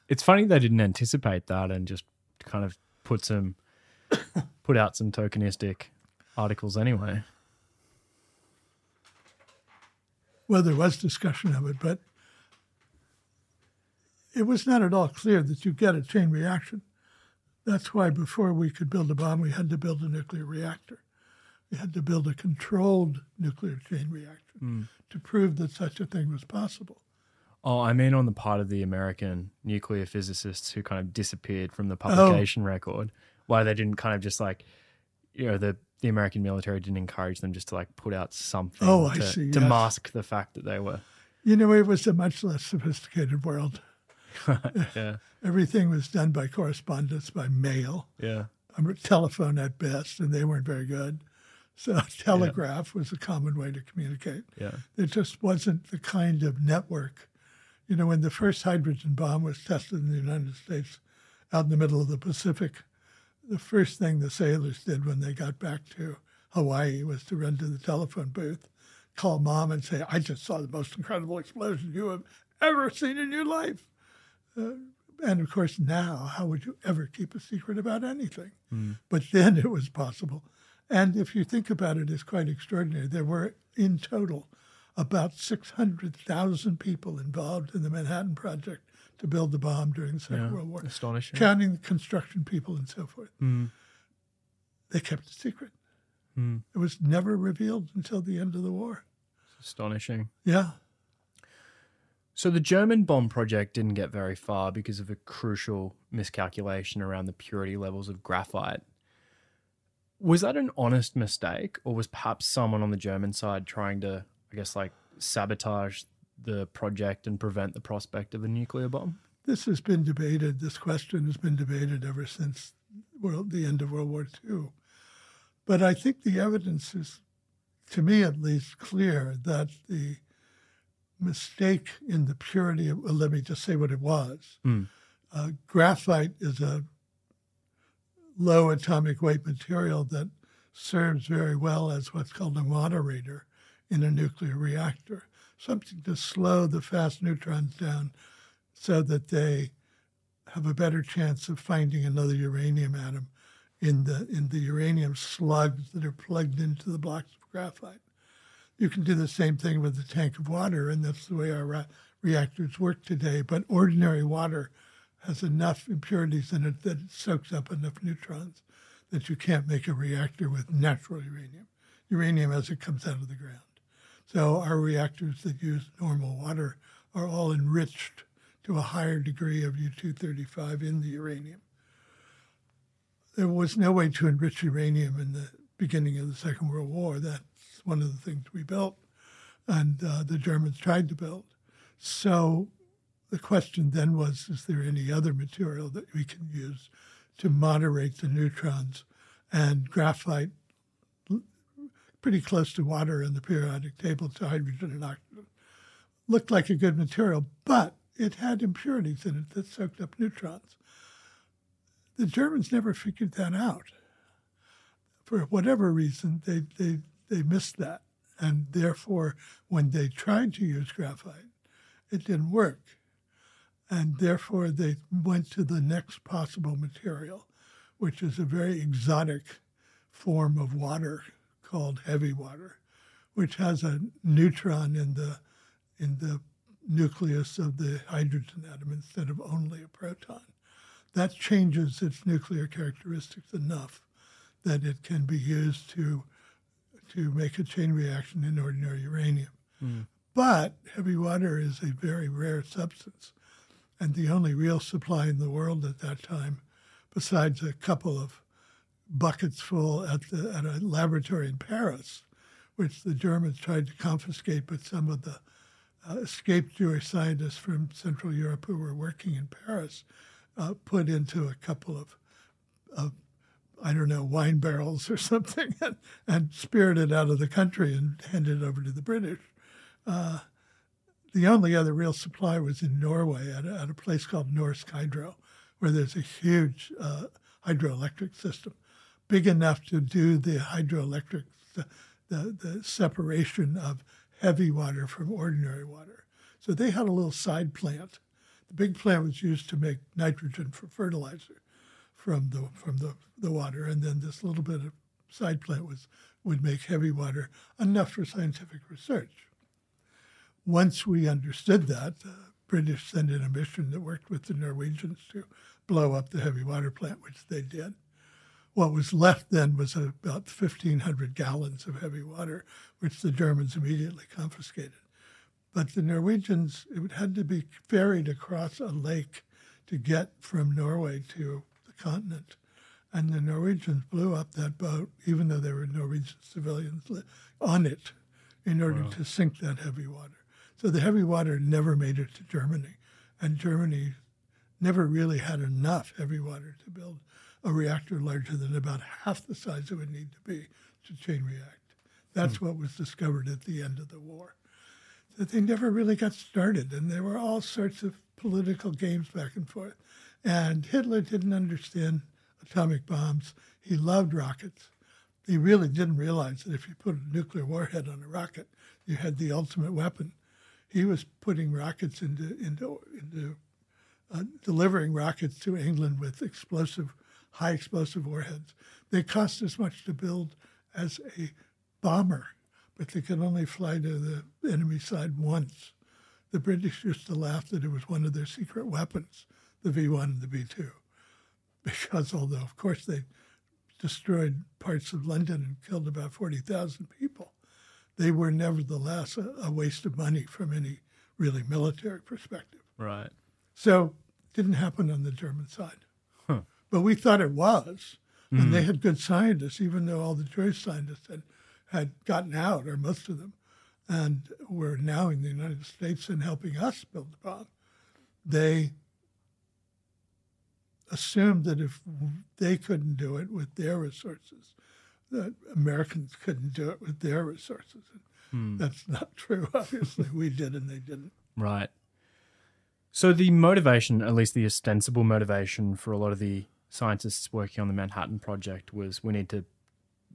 It's funny they didn't anticipate that and just kind of put some put out some tokenistic articles anyway. Well, there was discussion of it, but it was not at all clear that you get a chain reaction. That's why before we could build a bomb, we had to build a nuclear reactor. We had to build a controlled nuclear chain reaction hmm. to prove that such a thing was possible. Oh, I mean, on the part of the American nuclear physicists who kind of disappeared from the publication oh. record, why they didn't kind of just like, you know, the the American military didn't encourage them just to like put out something Oh, I to, see, to yes. mask the fact that they were. You know, it was a much less sophisticated world. Yeah, Everything was done by correspondence, by mail, yeah, telephone at best, and they weren't very good. So telegraph was a common way to communicate. yeah. There just wasn't the kind of network. You know, when the first hydrogen bomb was tested in the United States out in the middle of the Pacific, the first thing the sailors did when they got back to Hawaii was to run to the telephone booth, call mom, and say, I just saw the most incredible explosion you have ever seen in your life. Uh, and of course, now, how would you ever keep a secret about anything? But then it was possible. And if you think about it, it's quite extraordinary. There were, in total, about 600,000 people involved in the Manhattan Project to build the bomb during the Second yeah. World War, Astonishing. counting the construction people and so forth. Hmm. They kept it secret. Hmm. It was never revealed until the end of the war. It's Astonishing. Yeah. So the German bomb project didn't get very far because of a crucial miscalculation around the purity levels of graphite. Was that an honest mistake, or was perhaps someone on the German side trying to, I guess, like sabotage the project and prevent the prospect of a nuclear bomb? This has been debated. This question has been debated ever since world, the end of World War II. But I think the evidence is, to me at least, clear that the mistake in the purity of, well, let me just say what it was. Mm. Uh, graphite is a low atomic weight material that serves very well as what's called a moderator in a nuclear reactor, something to slow the fast neutrons down so that they have a better chance of finding another uranium atom in the in the uranium slugs that are plugged into the blocks of graphite. You can do the same thing with a tank of water, and that's the way our reactors work today. But ordinary water has enough impurities in it that it soaks up enough neutrons that you can't make a reactor with natural uranium, uranium as it comes out of the ground. So our reactors that use normal water are all enriched to a higher degree of U-235 in the uranium. There was no way to enrich uranium in the beginning of the Second World War. That's one of the things we built, and uh, the Germans tried to build. So the question then was, is there any other material that we can use to moderate the neutrons? And graphite, pretty close to water in the periodic table to hydrogen and oxygen, looked like a good material, but it had impurities in it that soaked up neutrons. The Germans never figured that out. For whatever reason, they, they, they missed that. And therefore, when they tried to use graphite, it didn't work. And therefore, they went to the next possible material, which is a very exotic form of water called heavy water, which has a neutron in the in the nucleus of the hydrogen atom instead of only a proton. That changes its nuclear characteristics enough that it can be used to to make a chain reaction in ordinary uranium. Hmm. But heavy water is a very rare substance, and the only real supply in the world at that time, besides a couple of buckets full at the at a laboratory in Paris, which the Germans tried to confiscate, but some of the uh, escaped Jewish scientists from Central Europe who were working in Paris uh, put into a couple of, of, I don't know, wine barrels or something and, and spirited out of the country and handed over to the British. Uh, the only other real supply was in Norway at a, at a place called Norsk Hydro, where there's a huge uh, hydroelectric system, big enough to do the hydroelectric, the, the, the separation of heavy water from ordinary water. So they had a little side plant. The big plant was used to make nitrogen for fertilizer from the from the, the water, and then this little bit of side plant was would make heavy water enough for scientific research. Once we understood that, the British sent in a mission that worked with the Norwegians to blow up the heavy water plant, which they did. What was left then was about 1,500 gallons of heavy water, which the Germans immediately confiscated. But the Norwegians, it had to be ferried across a lake to get from Norway to the continent. And the Norwegians blew up that boat, even though there were Norwegian civilians on it, in order wow. to sink that heavy water. So the heavy water never made it to Germany. And Germany never really had enough heavy water to build a reactor larger than about half the size it would need to be to chain react. That's hmm. what was discovered at the end of the war. That they never really got started, and there were all sorts of political games back and forth. And Hitler didn't understand atomic bombs. He loved rockets. He really didn't realize that if you put a nuclear warhead on a rocket, you had the ultimate weapon. He was putting rockets into into into uh, delivering rockets to England with explosive, high explosive warheads. They cost as much to build as a bomber, but they could only fly to the enemy side once. The British used to laugh that it was one of their secret weapons, the V 1 and the V 2, because although, of course, they destroyed parts of London and killed about 40,000 people, they were nevertheless a, a waste of money from any really military perspective. Right. So didn't happen on the German side. But we thought it was. Mm. And they hmm. had good scientists, even though all the Jewish scientists had, had gotten out, or most of them, and were now in the United States and helping us build the bomb. They assumed that if they couldn't do it with their resources, that Americans couldn't do it with their resources. Hmm. That's not true. Obviously, we did and they didn't. Right. So the motivation, at least the ostensible motivation for a lot of the scientists working on the Manhattan Project was we need to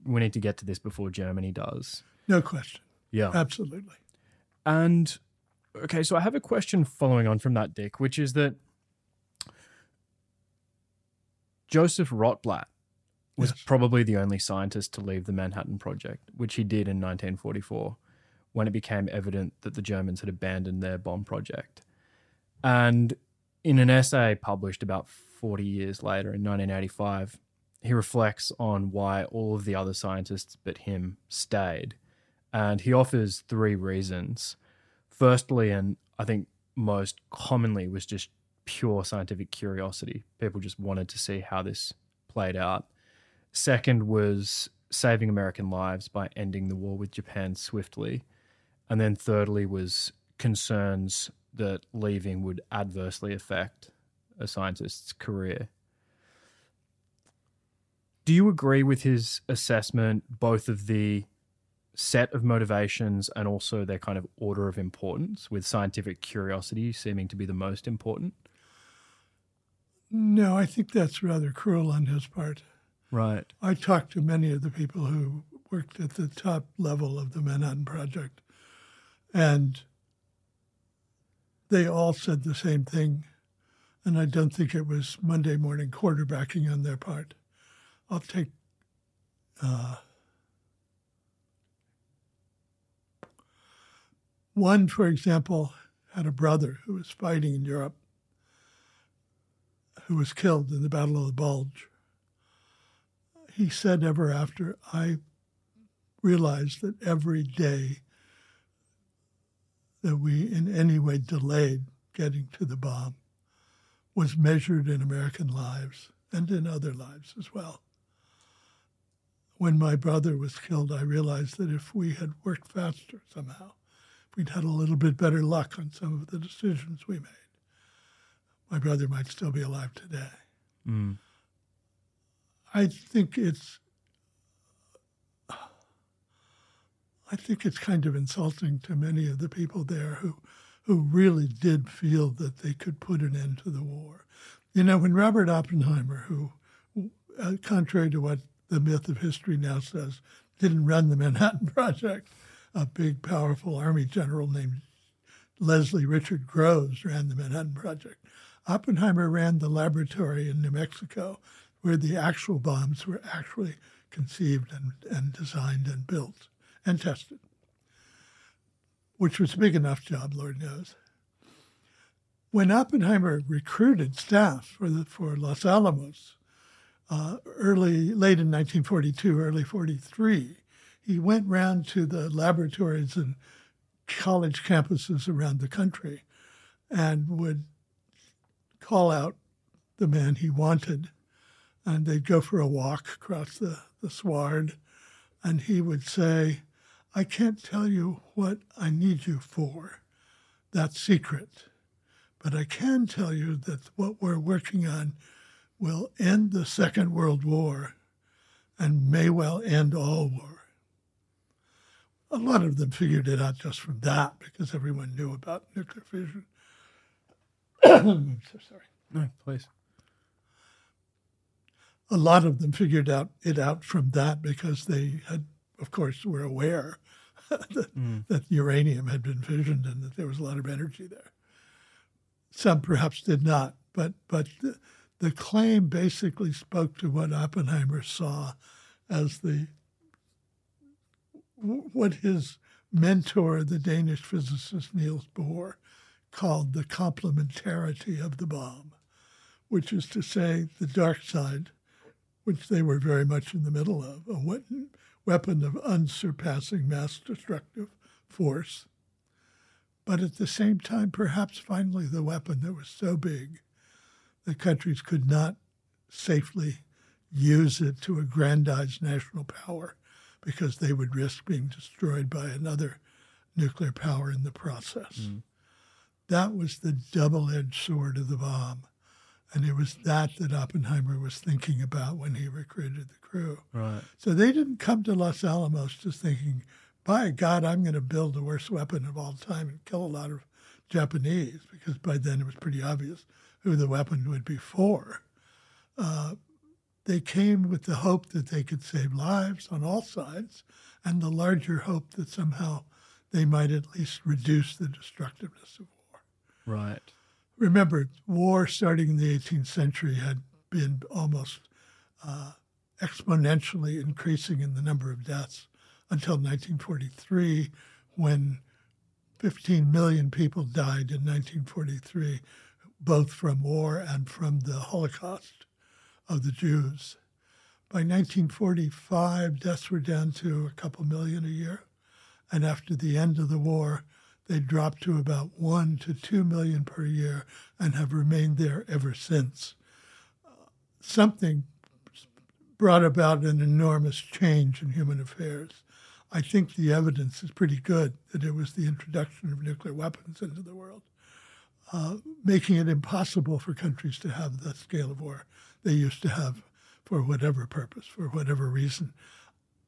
we need to get to this before Germany does. No question. Yeah. Absolutely. And okay, so I have a question following on from that, Dick, which is that Joseph Rotblat was yes. probably the only scientist to leave the Manhattan Project, which he did in 1944 when it became evident that the Germans had abandoned their bomb project. And in an essay published about 40 years later in 1985, he reflects on why all of the other scientists but him stayed. And he offers three reasons. Firstly, and I think most commonly, was just pure scientific curiosity. People just wanted to see how this played out. Second was saving American lives by ending the war with Japan swiftly. And then thirdly was concerns that leaving would adversely affect a scientist's career. Do you agree with his assessment, both of the set of motivations and also their kind of order of importance, with scientific curiosity seeming to be the most important? No, I think that's rather cruel on his part. Right. I talked to many of the people who worked at the top level of the Manhattan Project, and they all said the same thing, and I don't think it was Monday morning quarterbacking on their part. I'll take uh, one, for example, had a brother who was fighting in Europe who was killed in the Battle of the Bulge. He said ever after, I realized that every day that we in any way delayed getting to the bomb was measured in American lives and in other lives as well. When my brother was killed, I realized that if we had worked faster somehow, if we'd had a little bit better luck on some of the decisions we made, my brother might still be alive today. Mm. I think it's I think it's kind of insulting to many of the people there who, who really did feel that they could put an end to the war. You know, when Robert Oppenheimer, who, uh, contrary to what the myth of history now says, didn't run the Manhattan Project, a big, powerful army general named Leslie Richard Groves ran the Manhattan Project. Oppenheimer ran the laboratory in New Mexico where the actual bombs were actually conceived and, and designed and built and tested, which was a big enough job, Lord knows. when Oppenheimer recruited staff for the for Los Alamos, uh, early late in 1942, early 43, he went round to the laboratories and college campuses around the country, and would call out the man he wanted, and they'd go for a walk across the, the sward, and he would say, I can't tell you what I need you for. That's secret. But I can tell you that what we're working on will end the Second World War and may well end all war. A lot of them figured it out just from that because everyone knew about nuclear fission. I'm so sorry. No, please. A lot of them figured out it out from that because they had, of course, were aware that, mm. that uranium had been fissioned and that there was a lot of energy there. Some perhaps did not, but but the, the claim basically spoke to what Oppenheimer saw as the what his mentor, the Danish physicist Niels Bohr, called the complementarity of the bomb, which is to say, the dark side, which they were very much in the middle of, a weapon of unsurpassing mass destructive force. But at the same time, perhaps finally, the weapon that was so big that countries could not safely use it to aggrandize national power because they would risk being destroyed by another nuclear power in the process. Mm. That was the double edged sword of the bomb. And it was that that Oppenheimer was thinking about when he recruited the crew. Right. So they didn't come to Los Alamos just thinking, by God, I'm going to build the worst weapon of all time and kill a lot of Japanese, because by then it was pretty obvious who the weapon would be for. Uh, they came with the hope that they could save lives on all sides and the larger hope that somehow they might at least reduce the destructiveness of war. Right. Remember, war starting in the 18th century had been almost uh, exponentially increasing in the number of deaths until 1943, when 15 million people died in 1943, both from war and from the Holocaust of the Jews. By 1945, deaths were down to a couple million a year. And after the end of the war, they dropped to about one to two million per year and have remained there ever since. something brought about an enormous change in human affairs. I think the evidence is pretty good that it was the introduction of nuclear weapons into the world, uh, making it impossible for countries to have the scale of war they used to have for whatever purpose, for whatever reason,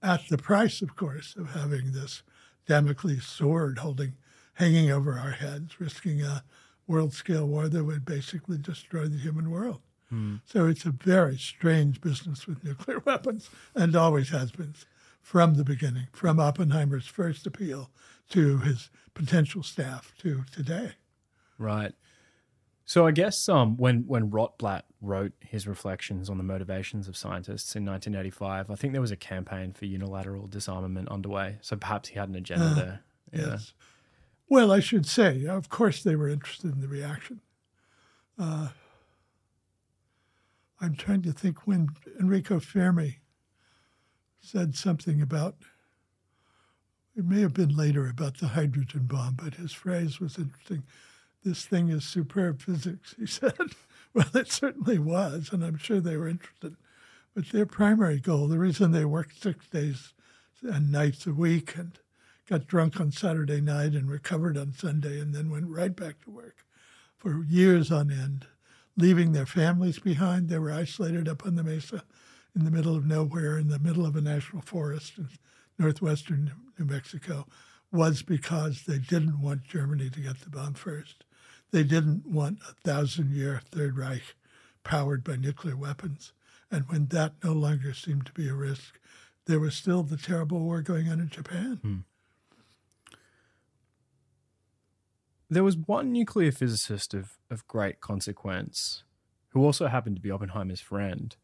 at the price, of course, of having this Damocles sword holding, hanging over our heads, risking a world scale war that would basically destroy the human world. Mm. So it's a very strange business with nuclear weapons, and always has been from the beginning, from Oppenheimer's first appeal to his potential staff to today. Right. So I guess um, when when Rotblat wrote his reflections on the motivations of scientists in 1985, I think there was a campaign for unilateral disarmament underway. So perhaps he had an agenda uh, there. Yeah. Yes. Well, I should say, of course, they were interested in the reaction. Uh, I'm trying to think when Enrico Fermi said something about, it may have been later about the hydrogen bomb, but his phrase was interesting this thing is superb physics, he said. well, it certainly was, and I'm sure they were interested. But their primary goal, the reason they worked six days and nights a week and got drunk on Saturday night and recovered on Sunday and then went right back to work for years on end, leaving their families behind. They were isolated up on the mesa in the middle of nowhere, in the middle of a national forest in northwestern New Mexico, was because they didn't want Germany to get the bomb first. They didn't want a thousand year Third Reich powered by nuclear weapons. And when that no longer seemed to be a risk, there was still the terrible war going on in Japan. Hmm. There was one nuclear physicist of, of great consequence who also happened to be Oppenheimer's friend,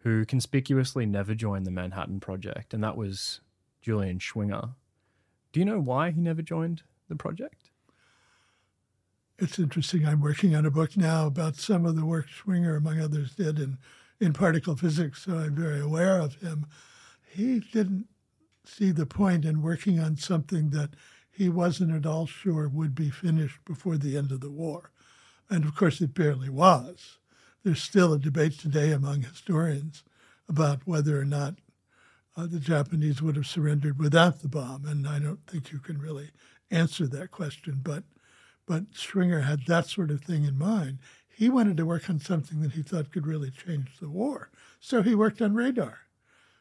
who conspicuously never joined the Manhattan Project, and that was Julian Schwinger. Do you know why he never joined the project? it's interesting. I'm working on a book now about some of the work Schwinger, among others, did in, in particle physics, so I'm very aware of him. He didn't see the point in working on something that he wasn't at all sure would be finished before the end of the war. And of course, it barely was. There's still a debate today among historians about whether or not uh, the Japanese would have surrendered without the bomb. And I don't think you can really answer that question. But, but Schwinger had that sort of thing in mind. He wanted to work on something that he thought could really change the war. So he worked on radar,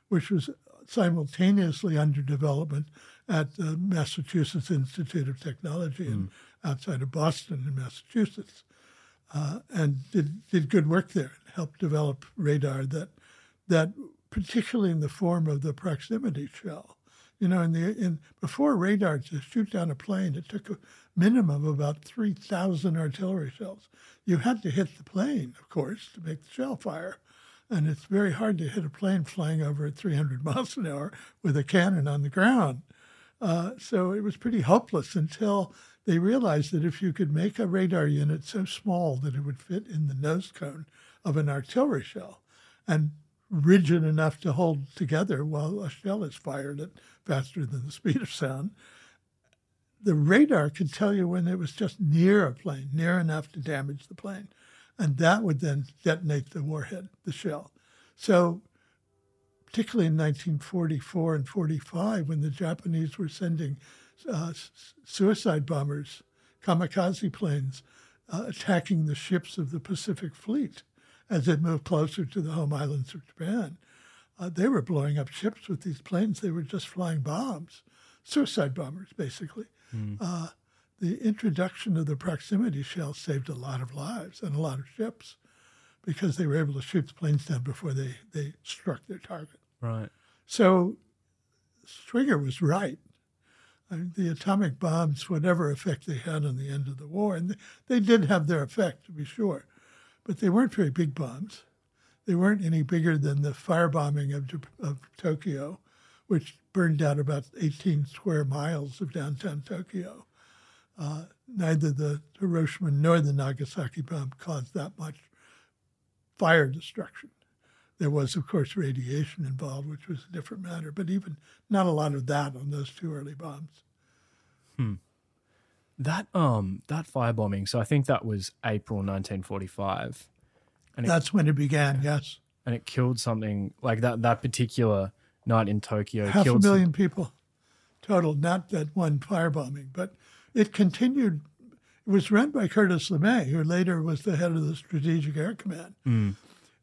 which was simultaneously under development at the Massachusetts Institute of Technology mm. and outside of Boston in Massachusetts, uh, and did did good work there. and Helped develop radar that that particularly in the form of the proximity shell. You know, in the in before radar to shoot down a plane, it took a minimum of about three thousand artillery shells. You had to hit the plane, of course, to make the shell fire, and it's very hard to hit a plane flying over at 300 miles an hour with a cannon on the ground. Uh, so it was pretty hopeless until they realized that if you could make a radar unit so small that it would fit in the nose cone of an artillery shell, and rigid enough to hold together while a shell is fired at faster than the speed of sound. The radar could tell you when it was just near a plane, near enough to damage the plane. And that would then detonate the warhead, the shell. So, particularly in 1944 and 45, when the Japanese were sending uh, suicide bombers, kamikaze planes, uh, attacking the ships of the Pacific Fleet, as it moved closer to the home islands of Japan. Uh, they were blowing up ships with these planes. They were just flying bombs, suicide bombers, basically. Mm. Uh, the introduction of the proximity shell saved a lot of lives and a lot of ships because they were able to shoot the planes down before they, they struck their target. Right. So Schwinger was right. I mean, the atomic bombs, whatever effect they had on the end of the war, and they, they did have their effect, to be sure but they weren't very big bombs. They weren't any bigger than the firebombing of, of Tokyo, which burned down about 18 square miles of downtown Tokyo. Uh, neither the Hiroshima nor the Nagasaki bomb caused that much fire destruction. There was, of course, radiation involved, which was a different matter, but even not a lot of that on those two early bombs. Hmm. That um that firebombing, so I think that was April 1945. And it, That's when it began, yes. And it killed something like that that particular night in Tokyo. Half a million some, people total, not that one firebombing, but it continued. It was run by Curtis LeMay, who later was the head of the Strategic Air Command. Mm.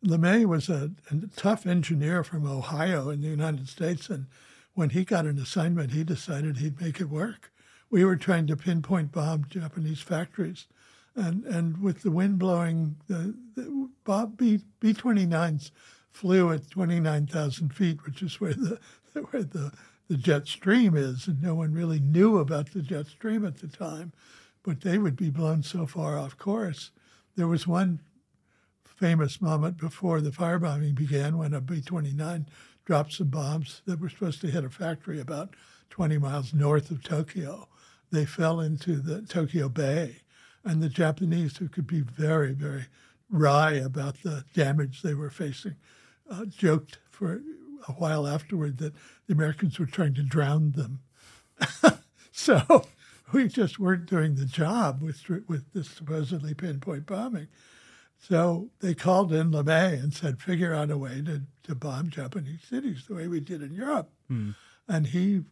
LeMay was a, a tough engineer from Ohio in the United States, and when he got an assignment, he decided he'd make it work we were trying to pinpoint bomb Japanese factories. And, and with the wind blowing, the, the Bob B, B-29s flew at 29,000 feet, which is where the, where the, the jet stream is. And no one really knew about the jet stream at the time, but they would be blown so far off course. There was one famous moment before the firebombing began when a B 29 dropped some bombs that were supposed to hit a factory about 20 miles north of Tokyo they fell into the Tokyo Bay. And the Japanese, who could be very, very wry about the damage they were facing, uh, joked for a while afterward that the Americans were trying to drown them. so we just weren't doing the job with, with this supposedly pinpoint bombing. So they called in LeMay and said, figure out a way to, to bomb Japanese cities the way we did in Europe. Mm. And he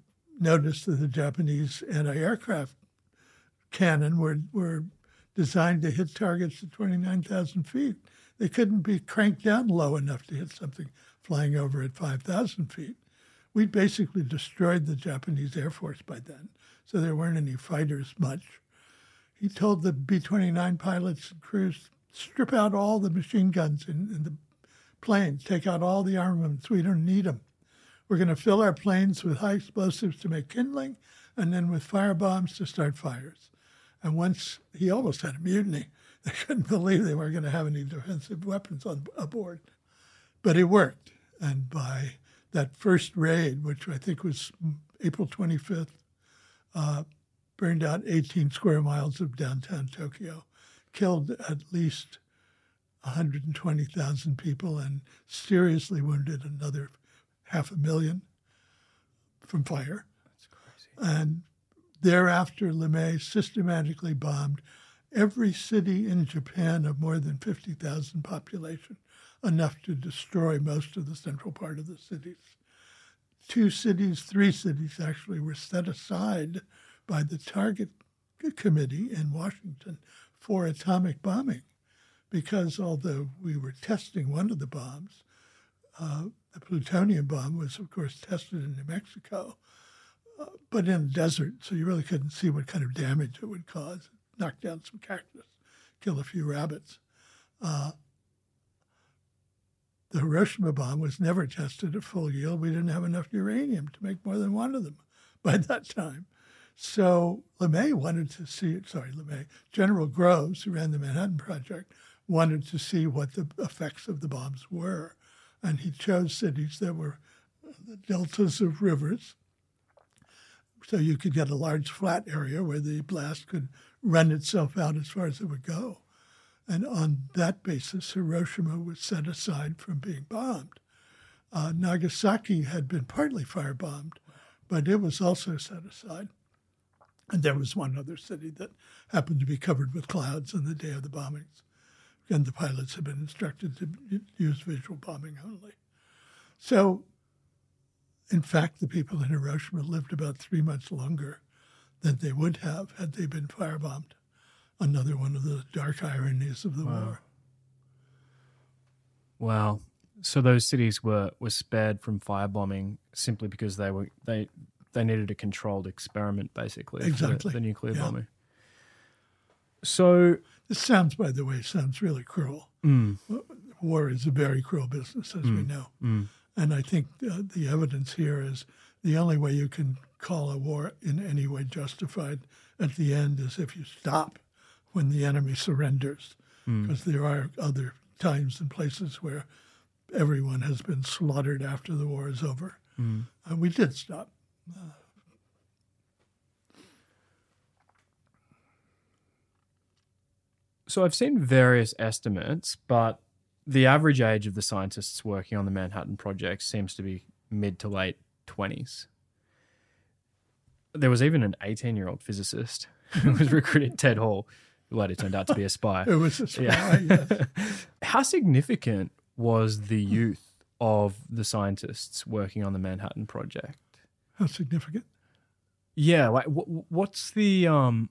noticed that the Japanese anti-aircraft cannon were, were designed to hit targets at 29,000 feet. They couldn't be cranked down low enough to hit something flying over at 5,000 feet. We'd basically destroyed the Japanese Air Force by then, so there weren't any fighters much. He told the B 29 pilots and crews strip out all the machine guns in, in the planes, take out all the armaments. We don't need them. We're going to fill our planes with high explosives to make kindling and then with fire bombs to start fires. And once he almost had a mutiny, they couldn't believe they weren't going to have any defensive weapons on aboard. But it worked. And by that first raid, which I think was April 25th, uh, burned out 18 square miles of downtown Tokyo, killed at least 120,000 people, and seriously wounded another half a million from fire. That's crazy. And thereafter, LeMay systematically bombed every city in Japan of more than 50,000 population, enough to destroy most of the central part of the cities. Two cities, three cities actually, were set aside by the Target Committee in Washington for atomic bombing because although we were testing one of the bombs, uh, the plutonium bomb was, of course, tested in New Mexico, uh, but in the desert, so you really couldn't see what kind of damage it would cause. Knock down some cactus, kill a few rabbits. Uh, the Hiroshima bomb was never tested at full yield. We didn't have enough uranium to make more than one of them by that time. So LeMay wanted to see, sorry, LeMay, General Groves, who ran the Manhattan Project, wanted to see what the effects of the bombs were. And he chose cities that were uh, the deltas of rivers. So you could get a large flat area where the blast could run itself out as far as it would go. And on that basis, Hiroshima was set aside from being bombed. Uh, Nagasaki had been partly firebombed, but it was also set aside. And there was one other city that happened to be covered with clouds on the day of the bombings. And the pilots had been instructed to use visual bombing only. So, in fact, the people in Hiroshima lived about three months longer than they would have had they been firebombed. Another one of the dark ironies of the Wow. war. Wow. So those cities were, were spared from firebombing simply because they were they they needed a controlled experiment, basically, for the- Exactly. the, nuclear Yeah. bombing. So, This sounds, by the way, sounds really cruel. mm, War is a very cruel business, as we know. mm, And I think uh, the evidence here is the only way you can call a war in any way justified at the end is if you stop when the enemy surrenders, because there are other times and places where everyone has been slaughtered after the war is over. mm. And we did stop. So I've seen various estimates, but the average age of the scientists working on the Manhattan Project seems to be mid to late 20s. There was even an 18 year old physicist who was recruited, Ted Hall, who it turned out to be a spy. It was a spy, Yeah. yes. How significant was the youth of the scientists working on the Manhattan Project? How significant? Yeah, like wh- what's the um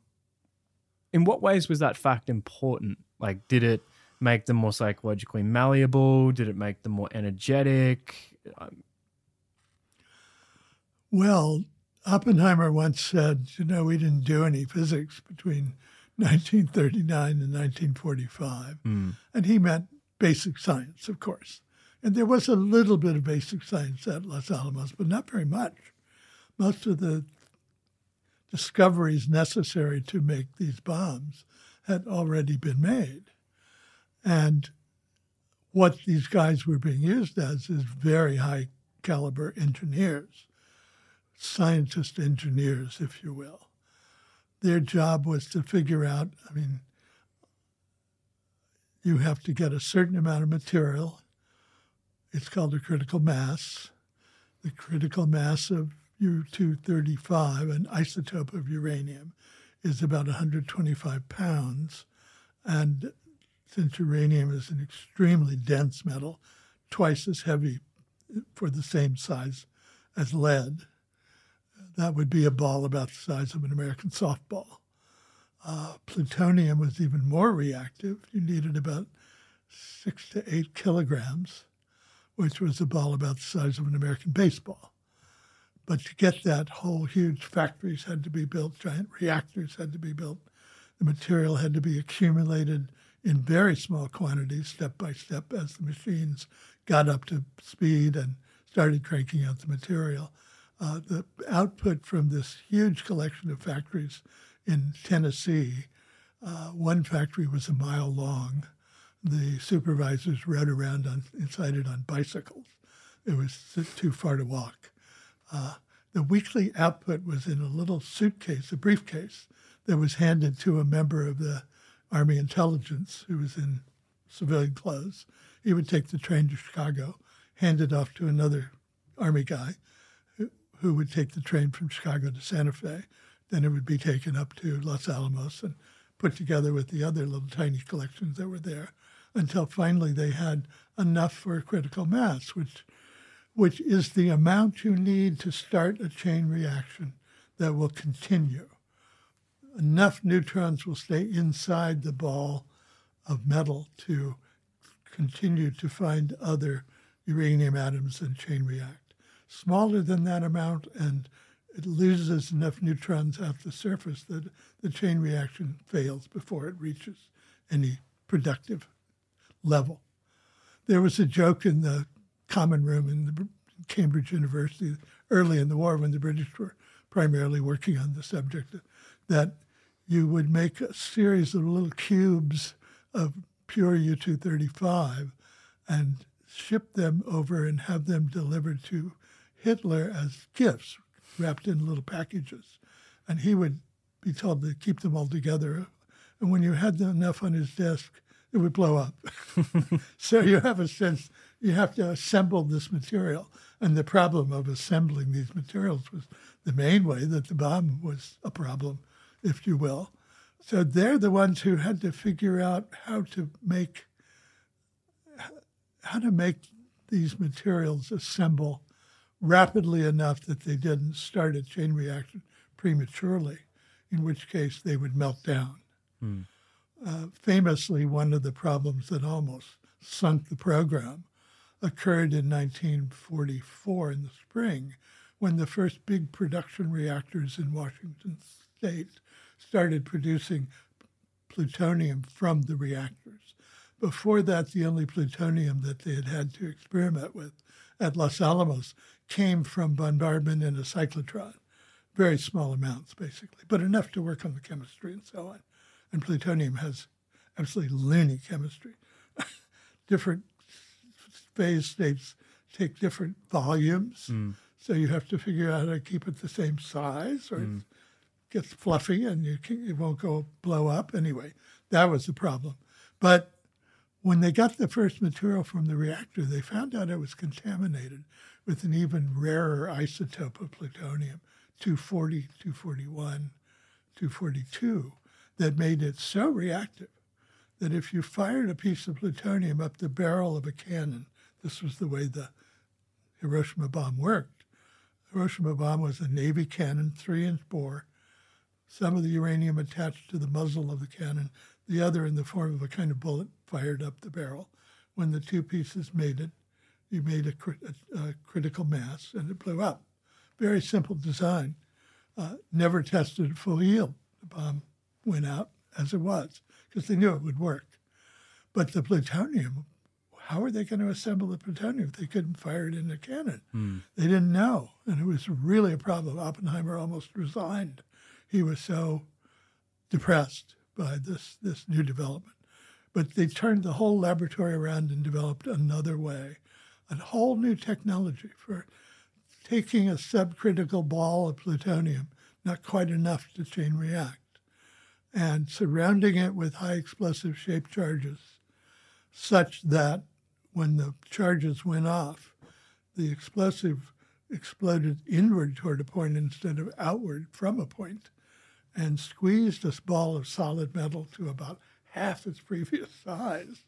in what ways was that fact important? Like did it make them more psychologically malleable? Did it make them more energetic? Um, Well, Oppenheimer once said, you know, we didn't do any physics between 1939 and 1945. mm, And he meant basic science, of course. And there was a little bit of basic science at Los Alamos, but not very much. Most of the discoveries necessary to make these bombs had already been made. And what these guys were being used as is very high caliber engineers, scientist engineers, if you will. Their job was to figure out, I mean, you have to get a certain amount of material. It's called a critical mass. The critical mass of U-235, an isotope of uranium, is about 125 pounds. And since uranium is an extremely dense metal, twice as heavy for the same size as lead, that would be a ball about the size of an American softball. Uh, plutonium was even more reactive. You needed about six to eight kilograms, which was a ball about the size of an American baseball. But to get that, whole huge factories had to be built, giant reactors had to be built. The material had to be accumulated in very small quantities, step by step, as the machines got up to speed and started cranking out the material. Uh, the output from this huge collection of factories in Tennessee, uh, one factory was a mile long. The supervisors rode around on, inside it on bicycles. It was too far to walk. Uh, The weekly output was in a little suitcase, a briefcase, that was handed to a member of the Army intelligence who was in civilian clothes. He would take the train to Chicago, hand it off to another Army guy who, would take the train from Chicago to Santa Fe. Then it would be taken up to Los Alamos and put together with the other little tiny collections that were there until finally they had enough for a critical mass, which, which is the amount you need to start a chain reaction that will continue. Enough neutrons will stay inside the ball of metal to continue to find other uranium atoms and chain react. Smaller than that amount, and it loses enough neutrons off the surface that the chain reaction fails before it reaches any productive level. There was a joke in the common room in the Cambridge University early in the war when the British were primarily working on the subject that you would make a series of little cubes of pure U 235 and ship them over and have them delivered to Hitler as gifts wrapped in little packages. And he would be told to keep them all together. And when you had enough on his desk, it would blow up. so you have a sense you have to assemble this material. And the problem of assembling these materials was the main way that the bomb was a problem, if you will. So they're the ones who had to figure out how to make how to make these materials assemble rapidly enough that they didn't start a chain reaction prematurely, in which case they would melt down. Mm. Uh, famously, one of the problems that almost sunk the program occurred in 1944 in the spring when the first big production reactors in Washington state started producing plutonium from the reactors. Before that, the only plutonium that they had had to experiment with at Los Alamos came from bombardment in a cyclotron. Very small amounts, basically, but enough to work on the chemistry and so on. And plutonium has absolutely loony chemistry. different phase states take different volumes. Mm. So you have to figure out how to keep it the same size or mm. it gets fluffy and you can, it won't go blow up. Anyway, that was the problem. But when they got the first material from the reactor, they found out it was contaminated with an even rarer isotope of plutonium, 240, 241, 242, that made it so reactive that if you fired a piece of plutonium up the barrel of a cannon, this was the way the Hiroshima bomb worked. Hiroshima bomb was a Navy cannon, three inch bore, some of the uranium attached to the muzzle of the cannon, the other in the form of a kind of bullet fired up the barrel. When the two pieces mated, you made a, a, a critical mass and it blew up. Very simple design. Uh, never tested full yield. The bomb went out as it was because they knew it would work. But the plutonium, how are they going to assemble the plutonium if they couldn't fire it in a cannon? Mm. They didn't know. And it was really a problem. Oppenheimer almost resigned. He was so depressed by this, this new development. But they turned the whole laboratory around and developed another way a whole new technology for taking a subcritical ball of plutonium, not quite enough to chain react, and surrounding it with high explosive shaped charges, such that when the charges went off, the explosive exploded inward toward a point instead of outward from a point and squeezed this ball of solid metal to about half its previous size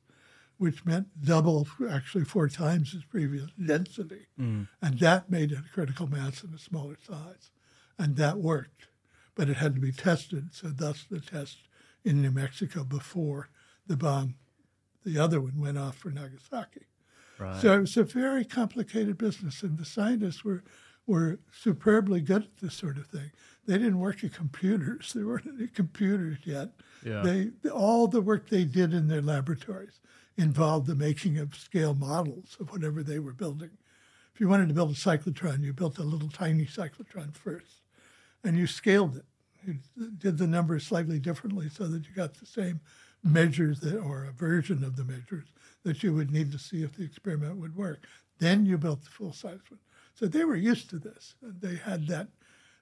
which meant double, actually four times its previous density. Mm. And that made it a critical mass in a smaller size. And that worked. But it had to be tested, so thus the test in New Mexico before the bomb, the other one, went off for Nagasaki. Right. So it was a very complicated business, and the scientists were were superbly good at this sort of thing. They didn't work at computers. There weren't any computers yet. Yeah. They all the work they did in their laboratories involved the making of scale models of whatever they were building. If you wanted to build a cyclotron, you built a little tiny cyclotron first, and you scaled it. You did the numbers slightly differently so that you got the same measures that, or a version of the measures that you would need to see if the experiment would work. Then you built the full size one. So they were used to this. They had that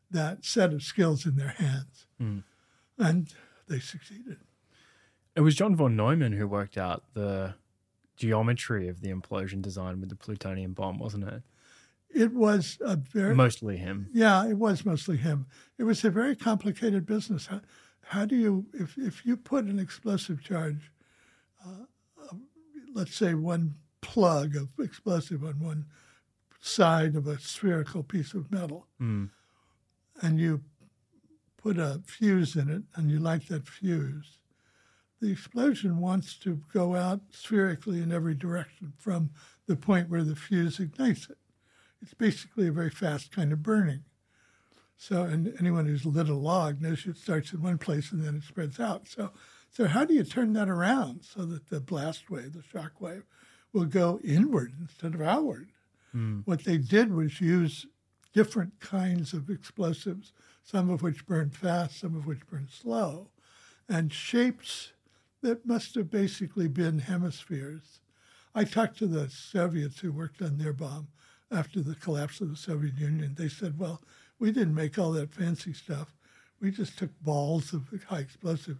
that set of skills in their hands, Mm. and they succeeded. It was John von Neumann who worked out the geometry of the implosion design with the plutonium bomb, wasn't it? It was a very Mostly him. Yeah, it was mostly him. It was a very complicated business. How, how do you, if, if you put an explosive charge, uh, uh, let's say one plug of explosive on one side of a spherical piece of metal, Mm. and you put a fuse in it and you light that fuse, the explosion wants to go out spherically in every direction from the point where the fuse ignites it. It's basically a very fast kind of burning. So, and anyone who's lit a log knows it starts in one place and then it spreads out. So, so how do you turn that around so that the blast wave, the shock wave, will go inward instead of outward? Hmm. What they did was use different kinds of explosives, some of which burn fast, some of which burn slow, and shapes that must have basically been hemispheres. I talked to the Soviets who worked on their bomb after the collapse of the Soviet Union. They said, well, we didn't make all that fancy stuff. We just took balls of high explosive,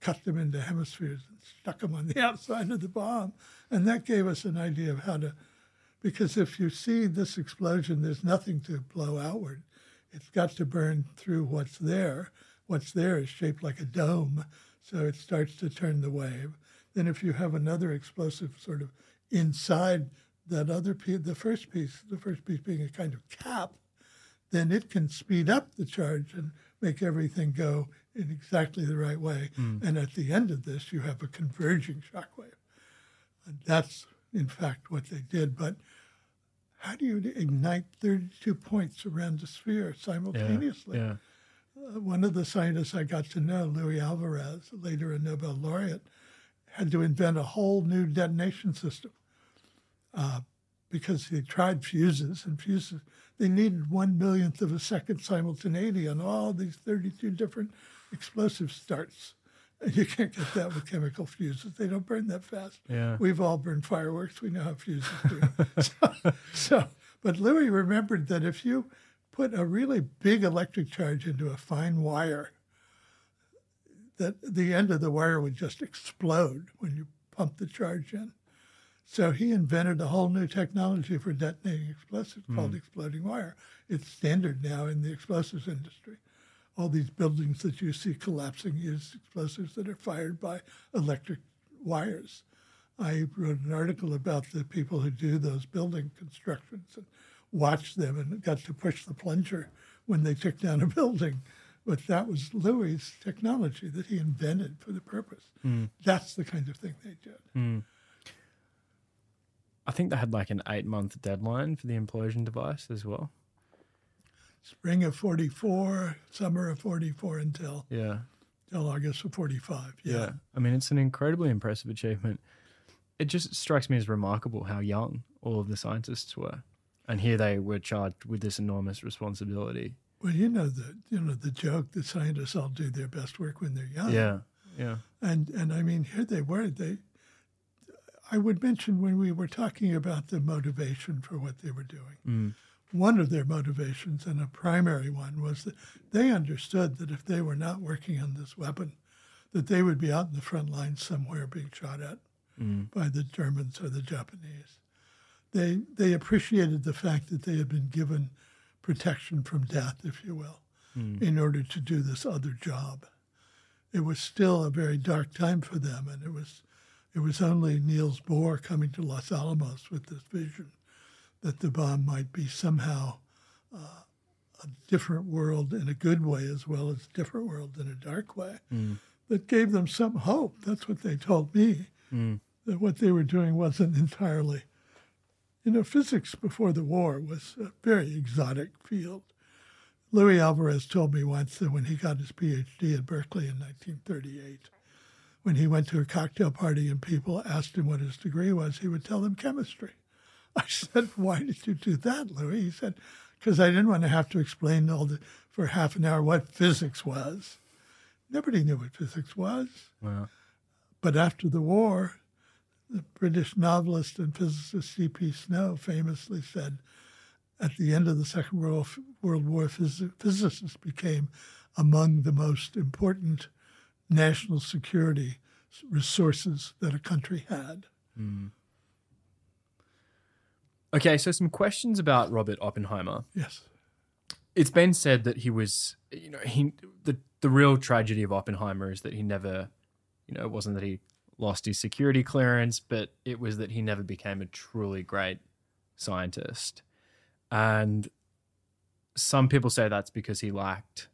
cut them into hemispheres, and stuck them on the outside of the bomb. And that gave us an idea of how to because if you see this explosion, there's nothing to blow outward. It's got to burn through what's there. What's there is shaped like a dome, so it starts to turn the wave. Then, if you have another explosive sort of inside that other piece, the first piece, the first piece being a kind of cap, then it can speed up the charge and make everything go in exactly the right way. And at the end of this, you have a converging shockwave. And that's, in fact, what they did. But how do you ignite 32 points around the sphere simultaneously? Yeah. Uh, one of the scientists I got to know, Luis Alvarez, later a Nobel laureate, had to invent a whole new detonation system uh, because he tried fuses and fuses. They needed one millionth of a second simultaneity on all these 32 different explosive starts. And you can't get that with chemical fuses. They don't burn that fast. Yeah. We've all burned fireworks. We know how fuses do. so, so, but Luis remembered that if you put a really big electric charge into a fine wire, that the end of the wire would just explode when you pump the charge in. So he invented a whole new technology for detonating explosives called hmm. exploding wire. It's standard now in the explosives industry. All these buildings that you see collapsing use explosives that are fired by electric wires. I wrote an article about the people who do those building constructions and watched them and got to push the plunger when they took down a building. But that was Luis' technology that he invented for the purpose. Hmm. That's the kind of thing they did. Hmm. I think they had like an eight month deadline for the implosion device as well. Spring of 44, summer of 44 until, Yeah. until August of 45. Yeah. Yeah. I mean, it's an incredibly impressive achievement. It just strikes me as remarkable how young all of the scientists were. And here they were charged with this enormous responsibility. Well, you know the you know the joke that scientists all do their best work when they're young. Yeah. Yeah. And and I mean here they were. They I would mention when we were talking about the motivation for what they were doing. Mm. One of their motivations, and a primary one, was that they understood that if they were not working on this weapon, that they would be out in the front lines somewhere being shot at mm. by the Germans or the Japanese. They they appreciated the fact that they had been given protection from death, if you will, hmm. in order to do this other job. It was still a very dark time for them, and it was it was only Niels Bohr coming to Los Alamos with this vision that the bomb might be somehow uh, a different world in a good way as well as a different world in a dark way hmm. that gave them some hope. That's what they told me, hmm. that what they were doing wasn't entirely. You know, physics before the war was a very exotic field. Luis Alvarez told me once that when he got his PhD at Berkeley in 1938, when he went to a cocktail party and people asked him what his degree was, he would tell them chemistry. I said, "Why did you do that, Luis?" He said, "Because I didn't want to have to explain all the for half an hour what physics was. Nobody knew what physics was." Wow. But after the war, the British novelist and physicist C.P. Snow famously said, at the end of the Second World, World War, phys- physicists became among the most important national security resources that a country had. Mm. Okay, so some questions about Robert Oppenheimer. Yes. It's been said that he was, you know, he the the real tragedy of Oppenheimer is that he never, you know, it wasn't that he lost his security clearance, but it was that he never became a truly great scientist. And some people say that's because he lacked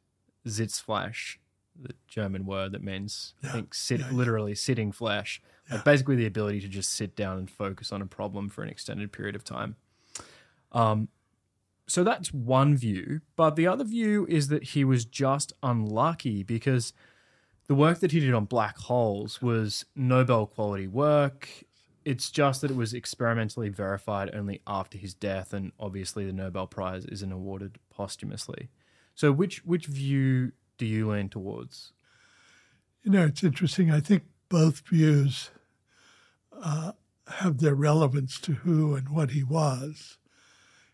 Sitzfleisch, the German word that means I think sit yeah, yeah. literally sitting flesh. Yeah. Like basically the ability to just sit down and focus on a problem for an extended period of time. Um, so that's one view, but the other view is that he was just unlucky because the work that he did on black holes was Nobel quality work. It's just that it was experimentally verified only after his death, and obviously the Nobel Prize isn't awarded posthumously. So, which which view do you lean towards? You know, it's interesting. I think both views uh, have their relevance to who and what he was.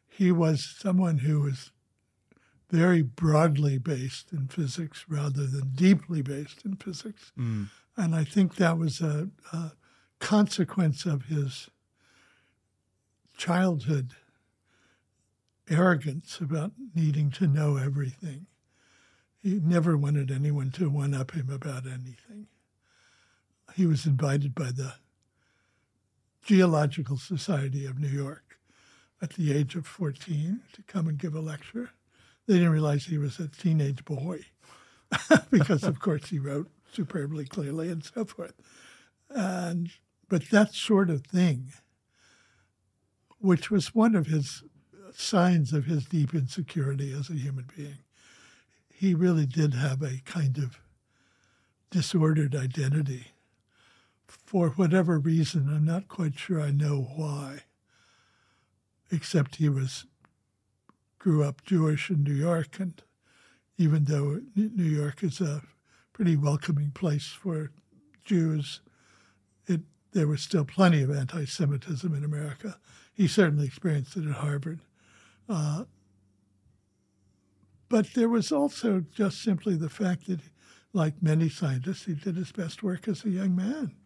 He was someone who was very broadly based in physics rather than deeply based in physics. Hmm. And I think that was a, a consequence of his childhood arrogance about needing to know everything. He never wanted anyone to one up him about anything. He was invited by the Geological Society of New York at the age of 14 to come and give a lecture. They didn't realize he was a teenage boy because, of course, he wrote superbly clearly and so forth. And but that sort of thing, which was one of his signs of his deep insecurity as a human being, he really did have a kind of disordered identity. For whatever reason, I'm not quite sure I know why, except he was grew up Jewish in New York, and even though New York is a pretty welcoming place for Jews, it there was still plenty of anti-Semitism in America. He certainly experienced it at Harvard. Uh, but there was also just simply the fact that, like many scientists, he did his best work as a young man.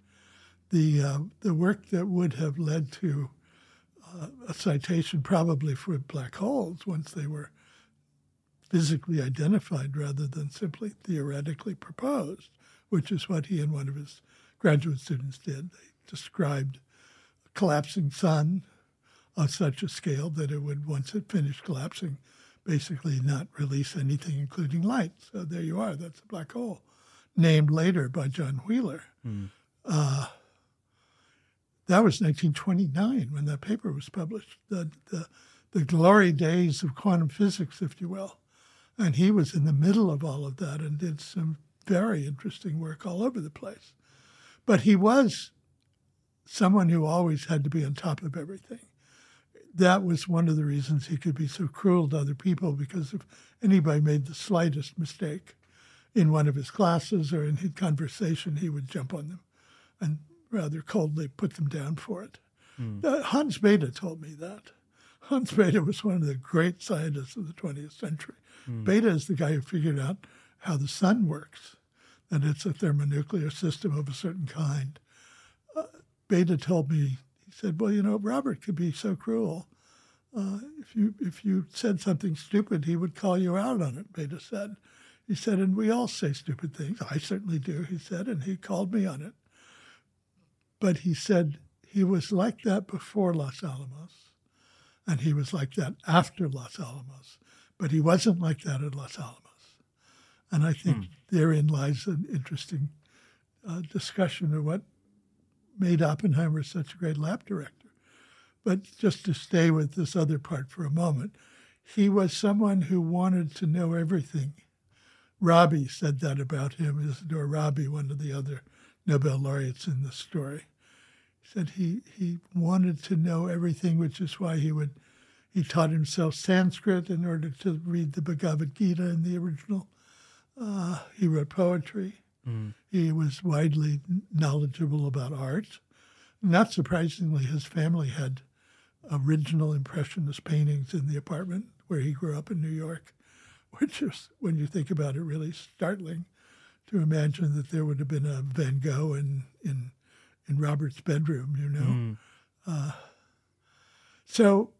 The uh, the work that would have led to uh, a citation, probably for black holes, once they were physically identified rather than simply theoretically proposed, which is what he and one of his graduate students did. They described a collapsing sun on such a scale that it would, once it finished collapsing, basically not release anything, including light. So there you are. That's a black hole, named later by John Wheeler. Uh, that was 1929 when that paper was published. The, the the glory days of quantum physics, if you will. And he was in the middle of all of that and did some very interesting work all over the place. But he was someone who always had to be on top of everything that was one of the reasons he could be so cruel to other people because if anybody made the slightest mistake in one of his classes or in his conversation, he would jump on them and rather coldly put them down for it. Uh, Hans Bethe told me that. Hans Bethe was one of the great scientists of the 20th century. Bethe is the guy who figured out how the sun works, that it's a thermonuclear system of a certain kind. Uh, Bethe told me he said, "Well, you know, Robert could be so cruel. Uh, if you if you said something stupid, he would call you out on it." Bethe said. He said, "And we all say stupid things. I certainly do." He said, and he called me on it. But he said he was like that before Los Alamos, and he was like that after Los Alamos. But he wasn't like that at Los Alamos. And I think therein lies an interesting uh, discussion of what made Oppenheimer such a great lab director. But just to stay with this other part for a moment, he was someone who wanted to know everything. Rabi said that about him, Isidor Rabi, one of the other Nobel laureates in the story. He said he, he wanted to know everything, which is why he would he taught himself Sanskrit in order to read the Bhagavad Gita in the original. Uh, he wrote poetry. He was widely knowledgeable about art. Not surprisingly, his family had original Impressionist paintings in the apartment where he grew up in New York, which is, when you think about it, really startling to imagine that there would have been a Van Gogh in in, in Robert's bedroom, you know. Mm. Uh, so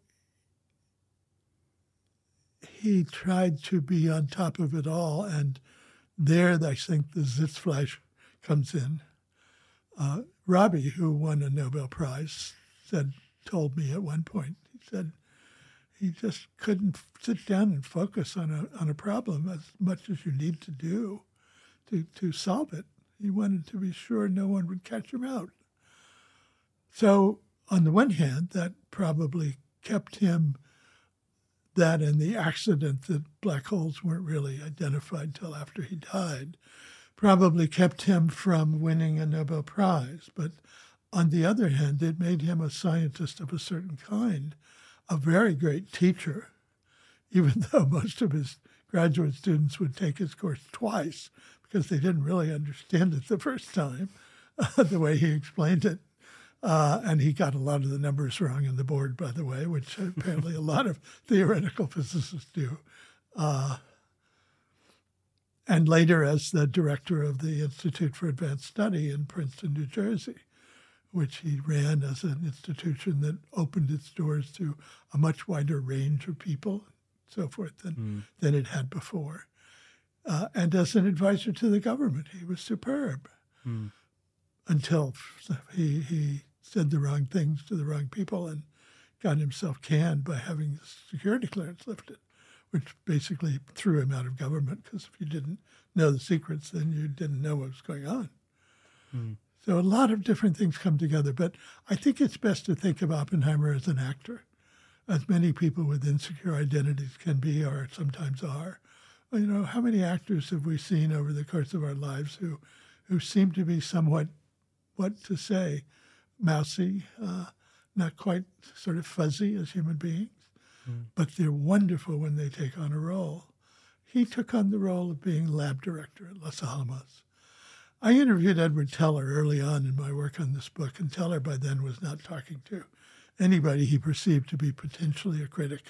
he tried to be on top of it all, and there I think the Sitzfleisch comes in. Uh, Rabi, who won a Nobel Prize, said told me at one point. He said he just couldn't sit down and focus on a on a problem as much as you need to do to to solve it. He wanted to be sure no one would catch him out. So on the one hand, that probably kept him that and the accident that black holes weren't really identified till after he died probably kept him from winning a Nobel Prize. But on the other hand, it made him a scientist of a certain kind, a very great teacher, even though most of his graduate students would take his course twice because they didn't really understand it the first time, the way he explained it. Uh, and he got a lot of the numbers wrong in the board, by the way, which apparently a lot of theoretical physicists do. Uh, and later as the director of the Institute for Advanced Study in Princeton, New Jersey, which he ran as an institution that opened its doors to a much wider range of people, and so forth, than, mm. than it had before. Uh, and as an advisor to the government, he was superb mm. until he, he said the wrong things to the wrong people and got himself canned by having the security clearance lifted, which basically threw him out of government because if you didn't know the secrets, then you didn't know what was going on. Mm. So a lot of different things come together. But I think it's best to think of Oppenheimer as an actor, as many people with insecure identities can be or sometimes are. You know, how many actors have we seen over the course of our lives who, who seem to be somewhat, what to say, mousy, uh, not quite sort of fuzzy as human beings, mm. but they're wonderful when they take on a role. He took on the role of being lab director at Los Alamos. I interviewed Edward Teller early on in my work on this book, and Teller by then was not talking to anybody he perceived to be potentially a critic.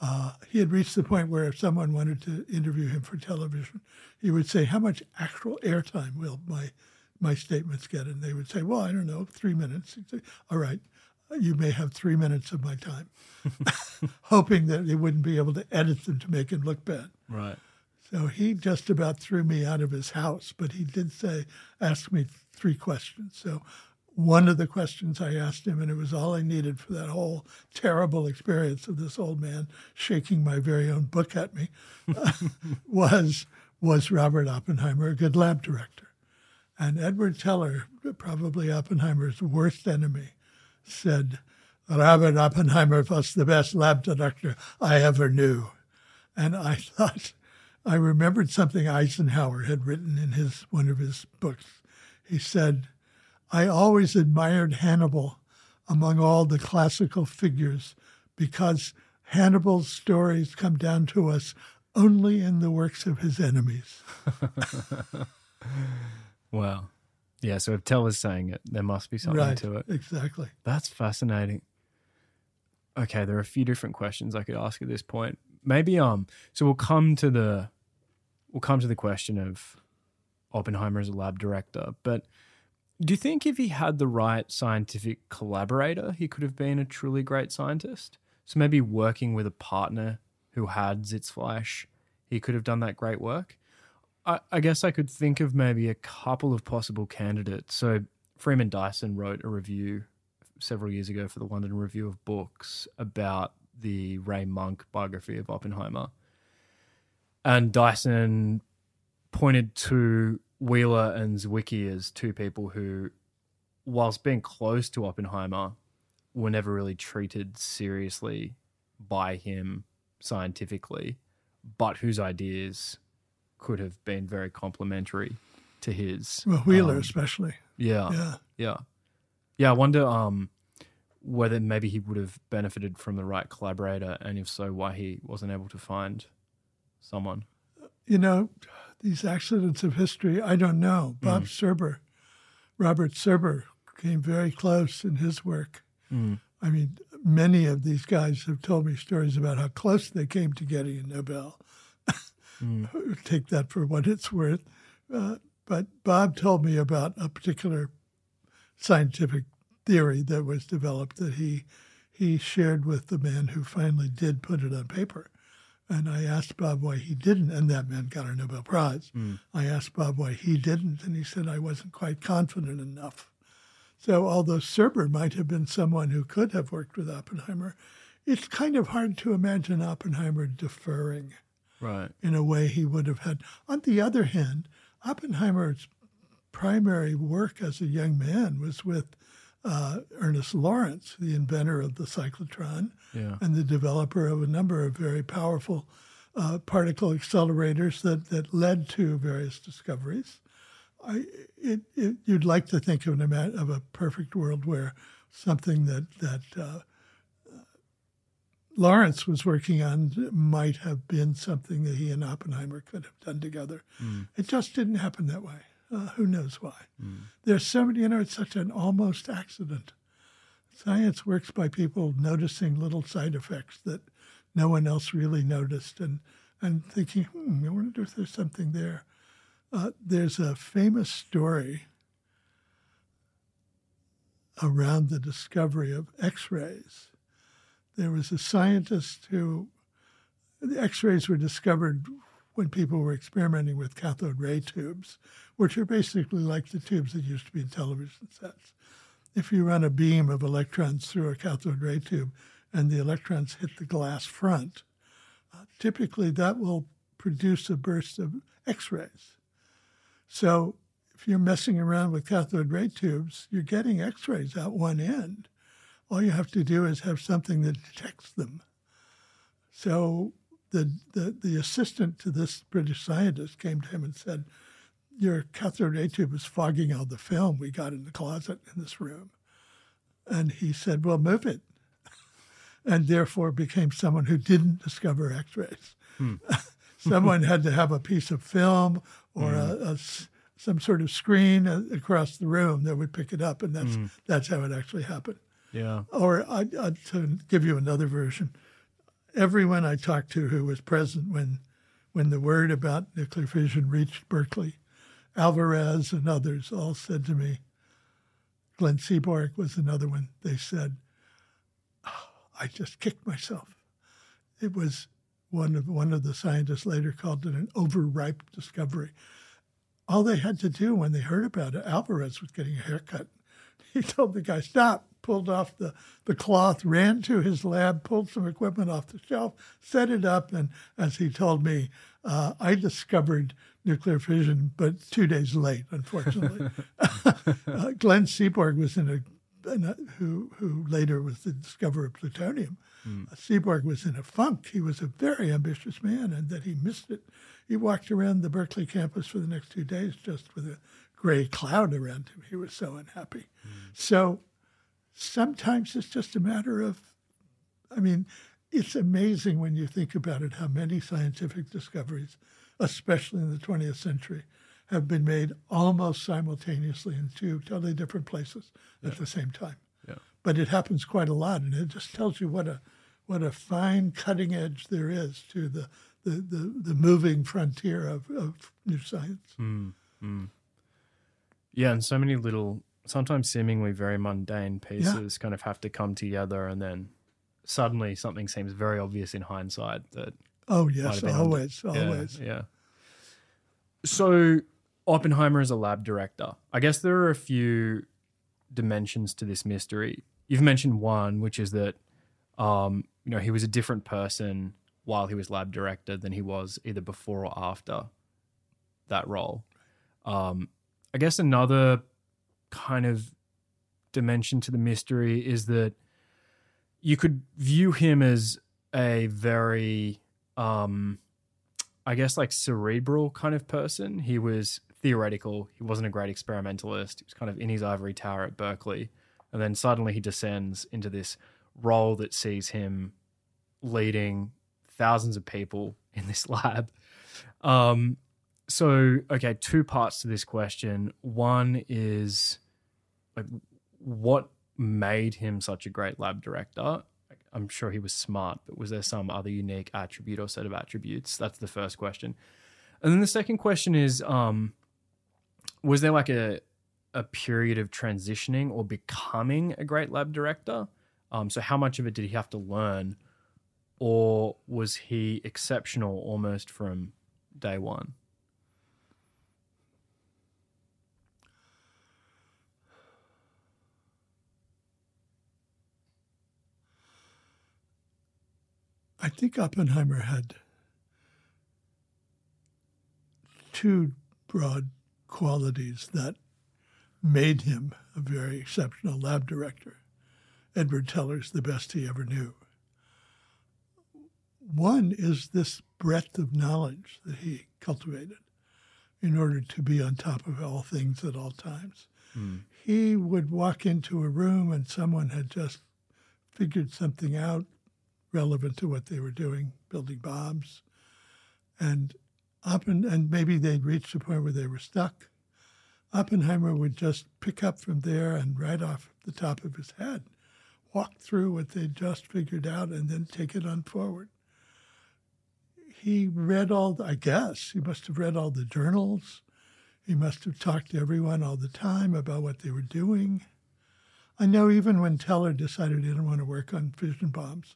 Uh, he had reached the point where if someone wanted to interview him for television, he would say, "How much actual airtime will my my statements get? And they would say, well, I don't know, three minutes. Say, All right, you may have three minutes of my time, hoping that they wouldn't be able to edit them to make him look bad. Right. So he just about threw me out of his house, but he did say, ask me three questions. So one of the questions I asked him, and it was all I needed for that whole terrible experience of this old man shaking my very own book at me, uh, was was Robert Oppenheimer a good lab director? And Edward Teller, probably Oppenheimer's worst enemy, said, Robert Oppenheimer was the best lab director I ever knew. And I thought, I remembered something Eisenhower had written in his one of his books. He said, I always admired Hannibal among all the classical figures because Hannibal's stories come down to us only in the works of his enemies. Wow. Yeah, so if Teller's saying it, there must be something right, to it. Exactly. That's fascinating. Okay, there are a few different questions I could ask at this point. Maybe um so we'll come to the we'll come to the question of Oppenheimer as a lab director, but do you think if he had the right scientific collaborator, he could have been a truly great scientist? So maybe working with a partner who had Sitzfleisch, he could have done that great work. I, I guess I could think of maybe a couple of possible candidates. So Freeman Dyson wrote a review several years ago for the London Review of Books about the Ray Monk biography of Oppenheimer. And Dyson pointed to Wheeler and Zwicky as two people who, whilst being close to Oppenheimer, were never really treated seriously by him scientifically, but whose ideas could have been very complementary to his. Well, Wheeler um, especially. Yeah, yeah, yeah, yeah. I wonder um, whether maybe he would have benefited from the right collaborator, and if so, why he wasn't able to find someone. You know, these accidents of history. I don't know. Bob mm. Serber, Robert Serber, came very close in his work. Mm. I mean, many of these guys have told me stories about how close they came to getting a Nobel. Mm. Take that for what it's worth. Uh, but Bob told me about a particular scientific theory that was developed that he he shared with the man who finally did put it on paper. And I asked Bob why he didn't, and that man got a Nobel Prize. Hmm. I asked Bob why he didn't, and he said I wasn't quite confident enough. So, although Serber might have been someone who could have worked with Oppenheimer, it's kind of hard to imagine Oppenheimer deferring Right. in a way he would have had. On the other hand, Oppenheimer's primary work as a young man was with uh, Ernest Lawrence, the inventor of the cyclotron Yeah. and the developer of a number of very powerful uh, particle accelerators that, that led to various discoveries. I, it, it, you'd like to think of, an, of a perfect world where something that, that uh, Lawrence was working on might have been something that he and Oppenheimer could have done together. It just didn't happen that way. Uh, who knows why? There's so many, you know, it's such an almost accident. Science works by people noticing little side effects that no one else really noticed and, and thinking, hmm, I wonder if there's something there. Uh, there's a famous story around the discovery of X rays. There was a scientist who, the X rays were discovered when people were experimenting with cathode ray tubes, which are basically like the tubes that used to be in television sets. If you run a beam of electrons through a cathode ray tube and the electrons hit the glass front, uh, typically that will produce a burst of X rays. So if you're messing around with cathode ray tubes, you're getting X rays at one end. All you have to do is have something that detects them. So the, the, the assistant to this British scientist came to him and said, Your cathode ray tube is fogging out the film we got in the closet in this room. And he said, Well, move it. and therefore became someone who didn't discover X rays. Hmm. someone had to have a piece of film or hmm. a, a s- some sort of screen a- across the room that would pick it up, and that's hmm. that's how it actually happened. Yeah. Or I, I, to give you another version, everyone I talked to who was present when when the word about nuclear fission reached Berkeley, Alvarez and others all said to me, Glenn Seaborg was another one. They said, "Oh, I just kicked myself. It was one of one of the scientists later called it an overripe discovery. All they had to do when they heard about it, Alvarez was getting a haircut. He told the guy, stop, pulled off the, the cloth, ran to his lab, pulled some equipment off the shelf, set it up, and as he told me, uh, I discovered nuclear fission, but two days late, unfortunately. uh, Glenn Seaborg was in a, in a who who later was the discoverer of plutonium. Uh, Seaborg was in a funk. He was a very ambitious man, and that he missed it. He walked around the Berkeley campus for the next two days just with a gray cloud around him. He was so unhappy. So sometimes it's just a matter of, I mean, it's amazing when you think about it how many scientific discoveries, especially in the 20th century, have been made almost simultaneously in two totally different places at the same time. Yeah. But it happens quite a lot, and it just tells you what a what a fine cutting edge there is to the the, the, the moving frontier of, of new science. Hmm. Hmm. Yeah, and so many little, sometimes seemingly very mundane pieces kind of have to come together, and then suddenly something seems very obvious in hindsight that Oh yes, under- always, Yeah, always. Yeah. So Oppenheimer is a lab director. I guess there are a few dimensions to this mystery. You've mentioned one, which is that um, you know he was a different person while he was lab director than he was either before or after that role. Um, I guess another kind of dimension to the mystery is that you could view him as a very um I guess like cerebral kind of person. He was theoretical. He wasn't a great experimentalist. He was kind of in his ivory tower at Berkeley. And then suddenly he descends into this role that sees him leading thousands of people in this lab. Um, so, okay, two parts to this question. One is like, what made him such a great lab director? I'm sure he was smart, but was there some other unique attribute or set of attributes? That's the first question. And then the second question is um, was there like a a period of transitioning or becoming a great lab director? Um, so how much of it did he have to learn, or was he exceptional almost from day one? I think Oppenheimer had two broad qualities that made him a very exceptional lab director. Edward Teller's the best he ever knew. One is this breadth of knowledge that he cultivated in order to be on top of all things at all times. Mm. He would walk into a room and someone had just figured something out relevant to what they were doing, building bombs. And Oppen, and maybe they'd reached a point where they were stuck. Oppenheimer would just pick up from there and right off the top of his head, walk through what they'd just figured out and then take it on forward. He read all, the, I guess, he must have read all the journals. He must have talked to everyone all the time about what they were doing. I know even when Teller decided he didn't want to work on fission bombs,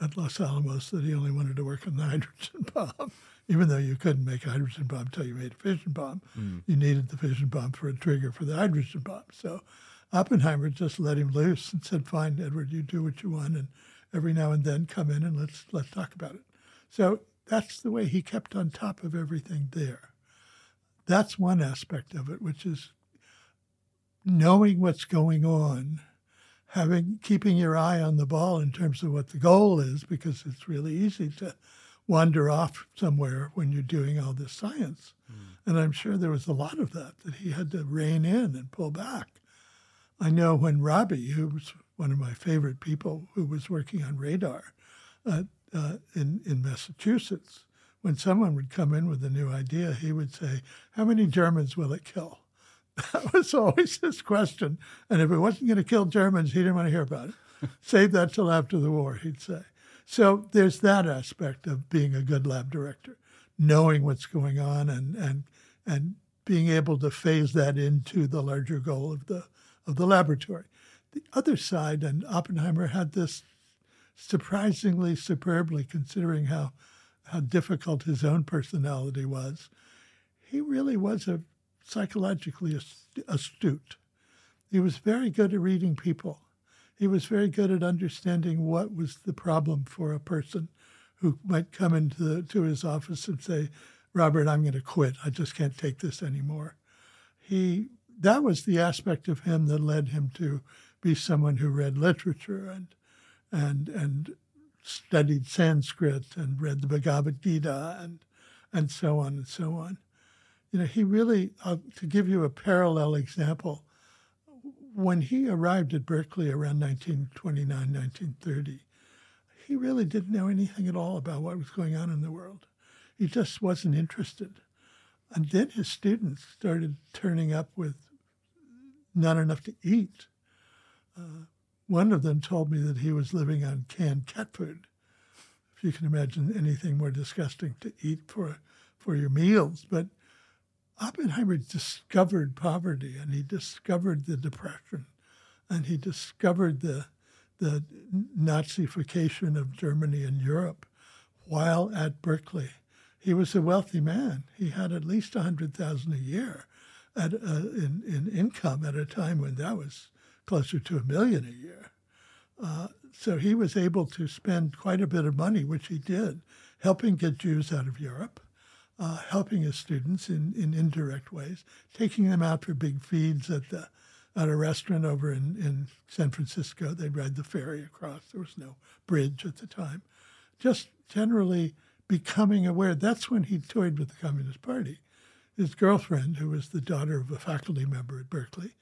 at Los Alamos that he only wanted to work on the hydrogen bomb, even though you couldn't make a hydrogen bomb until you made a fission bomb. Mm. You needed the fission bomb for a trigger for the hydrogen bomb. So Oppenheimer just let him loose and said, "Fine, Edward, you do what you want, and every now and then come in and let's let's talk about it." So that's the way he kept on top of everything there. That's one aspect of it, which is knowing what's going on having keeping your eye on the ball in terms of what the goal is, because it's really easy to wander off somewhere when you're doing all this science. Mm. And I'm sure there was a lot of that that he had to rein in and pull back. I know when Rabi, who was one of my favorite people who was working on radar uh, uh, in, in Massachusetts, when someone would come in with a new idea, he would say, How many Germans will it kill? That was always his question. And if it wasn't going to kill Germans, he didn't want to hear about it. Save that till after the war, he'd say. So there's that aspect of being a good lab director, knowing what's going on and and and being able to phase that into the larger goal of the of the laboratory. The other side, and Oppenheimer had this surprisingly superbly, considering how how difficult his own personality was. He really was a psychologically astute. He was very good at reading people. He was very good at understanding what was the problem for a person who might come into the, to his office and say, "Robert, I'm going to quit. I just can't take this anymore." He that was the aspect of him that led him to be someone who read literature and and and studied Sanskrit and read the Bhagavad Gita and and so on and so on you know, he really, uh, to give you a parallel example, when he arrived at Berkeley around 1929, 1930, he really didn't know anything at all about what was going on in the world. He just wasn't interested. And then his students started turning up with not enough to eat. Uh, one of them told me that he was living on canned cat food. If you can imagine anything more disgusting to eat for for your meals, but Oppenheimer discovered poverty and he discovered the depression and he discovered the the Nazification of Germany and Europe while at Berkeley. He was a wealthy man. He had at least a hundred thousand a year at, uh, in, in income at a time when that was closer to a million a year. Uh, so he was able to spend quite a bit of money, which he did, helping get Jews out of Europe uh, helping his students in, in indirect ways, taking them out for big feeds at the at a restaurant over in, in San Francisco. They'd ride the ferry across. There was no bridge at the time. Just generally becoming aware. That's when he toyed with the Communist Party. His girlfriend, who was the daughter of a faculty member at Berkeley,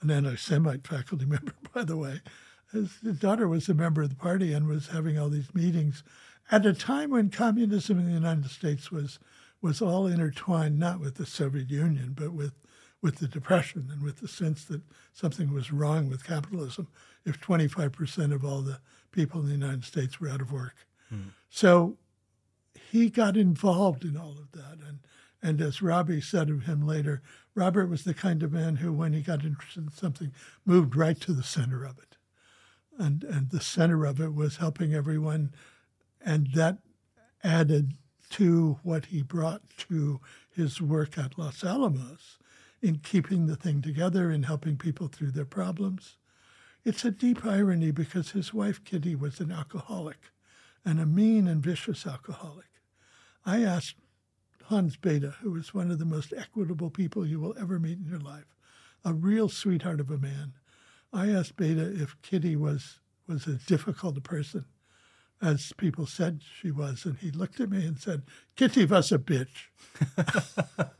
an anti-Semite faculty member, by the way, his, his daughter was a member of the party and was having all these meetings at a time when communism in the United States was was all intertwined not with the Soviet Union, but with with the Depression and with the sense that something was wrong with capitalism if 25% of all the people in the United States were out of work. Mm. So he got involved in all of that. And, and as Rabi said of him later, Robert was the kind of man who, when he got interested in something, moved right to the center of it. And, and the center of it was helping everyone. And that added to what he brought to his work at Los Alamos in keeping the thing together and helping people through their problems. It's a deep irony because his wife, Kitty, was an alcoholic and a mean and vicious alcoholic. I asked Hans Bethe, who is one of the most equitable people you will ever meet in your life, a real sweetheart of a man. I asked Bethe if Kitty was, was as difficult a person as people said she was, and he looked at me and said, Kitty was a bitch.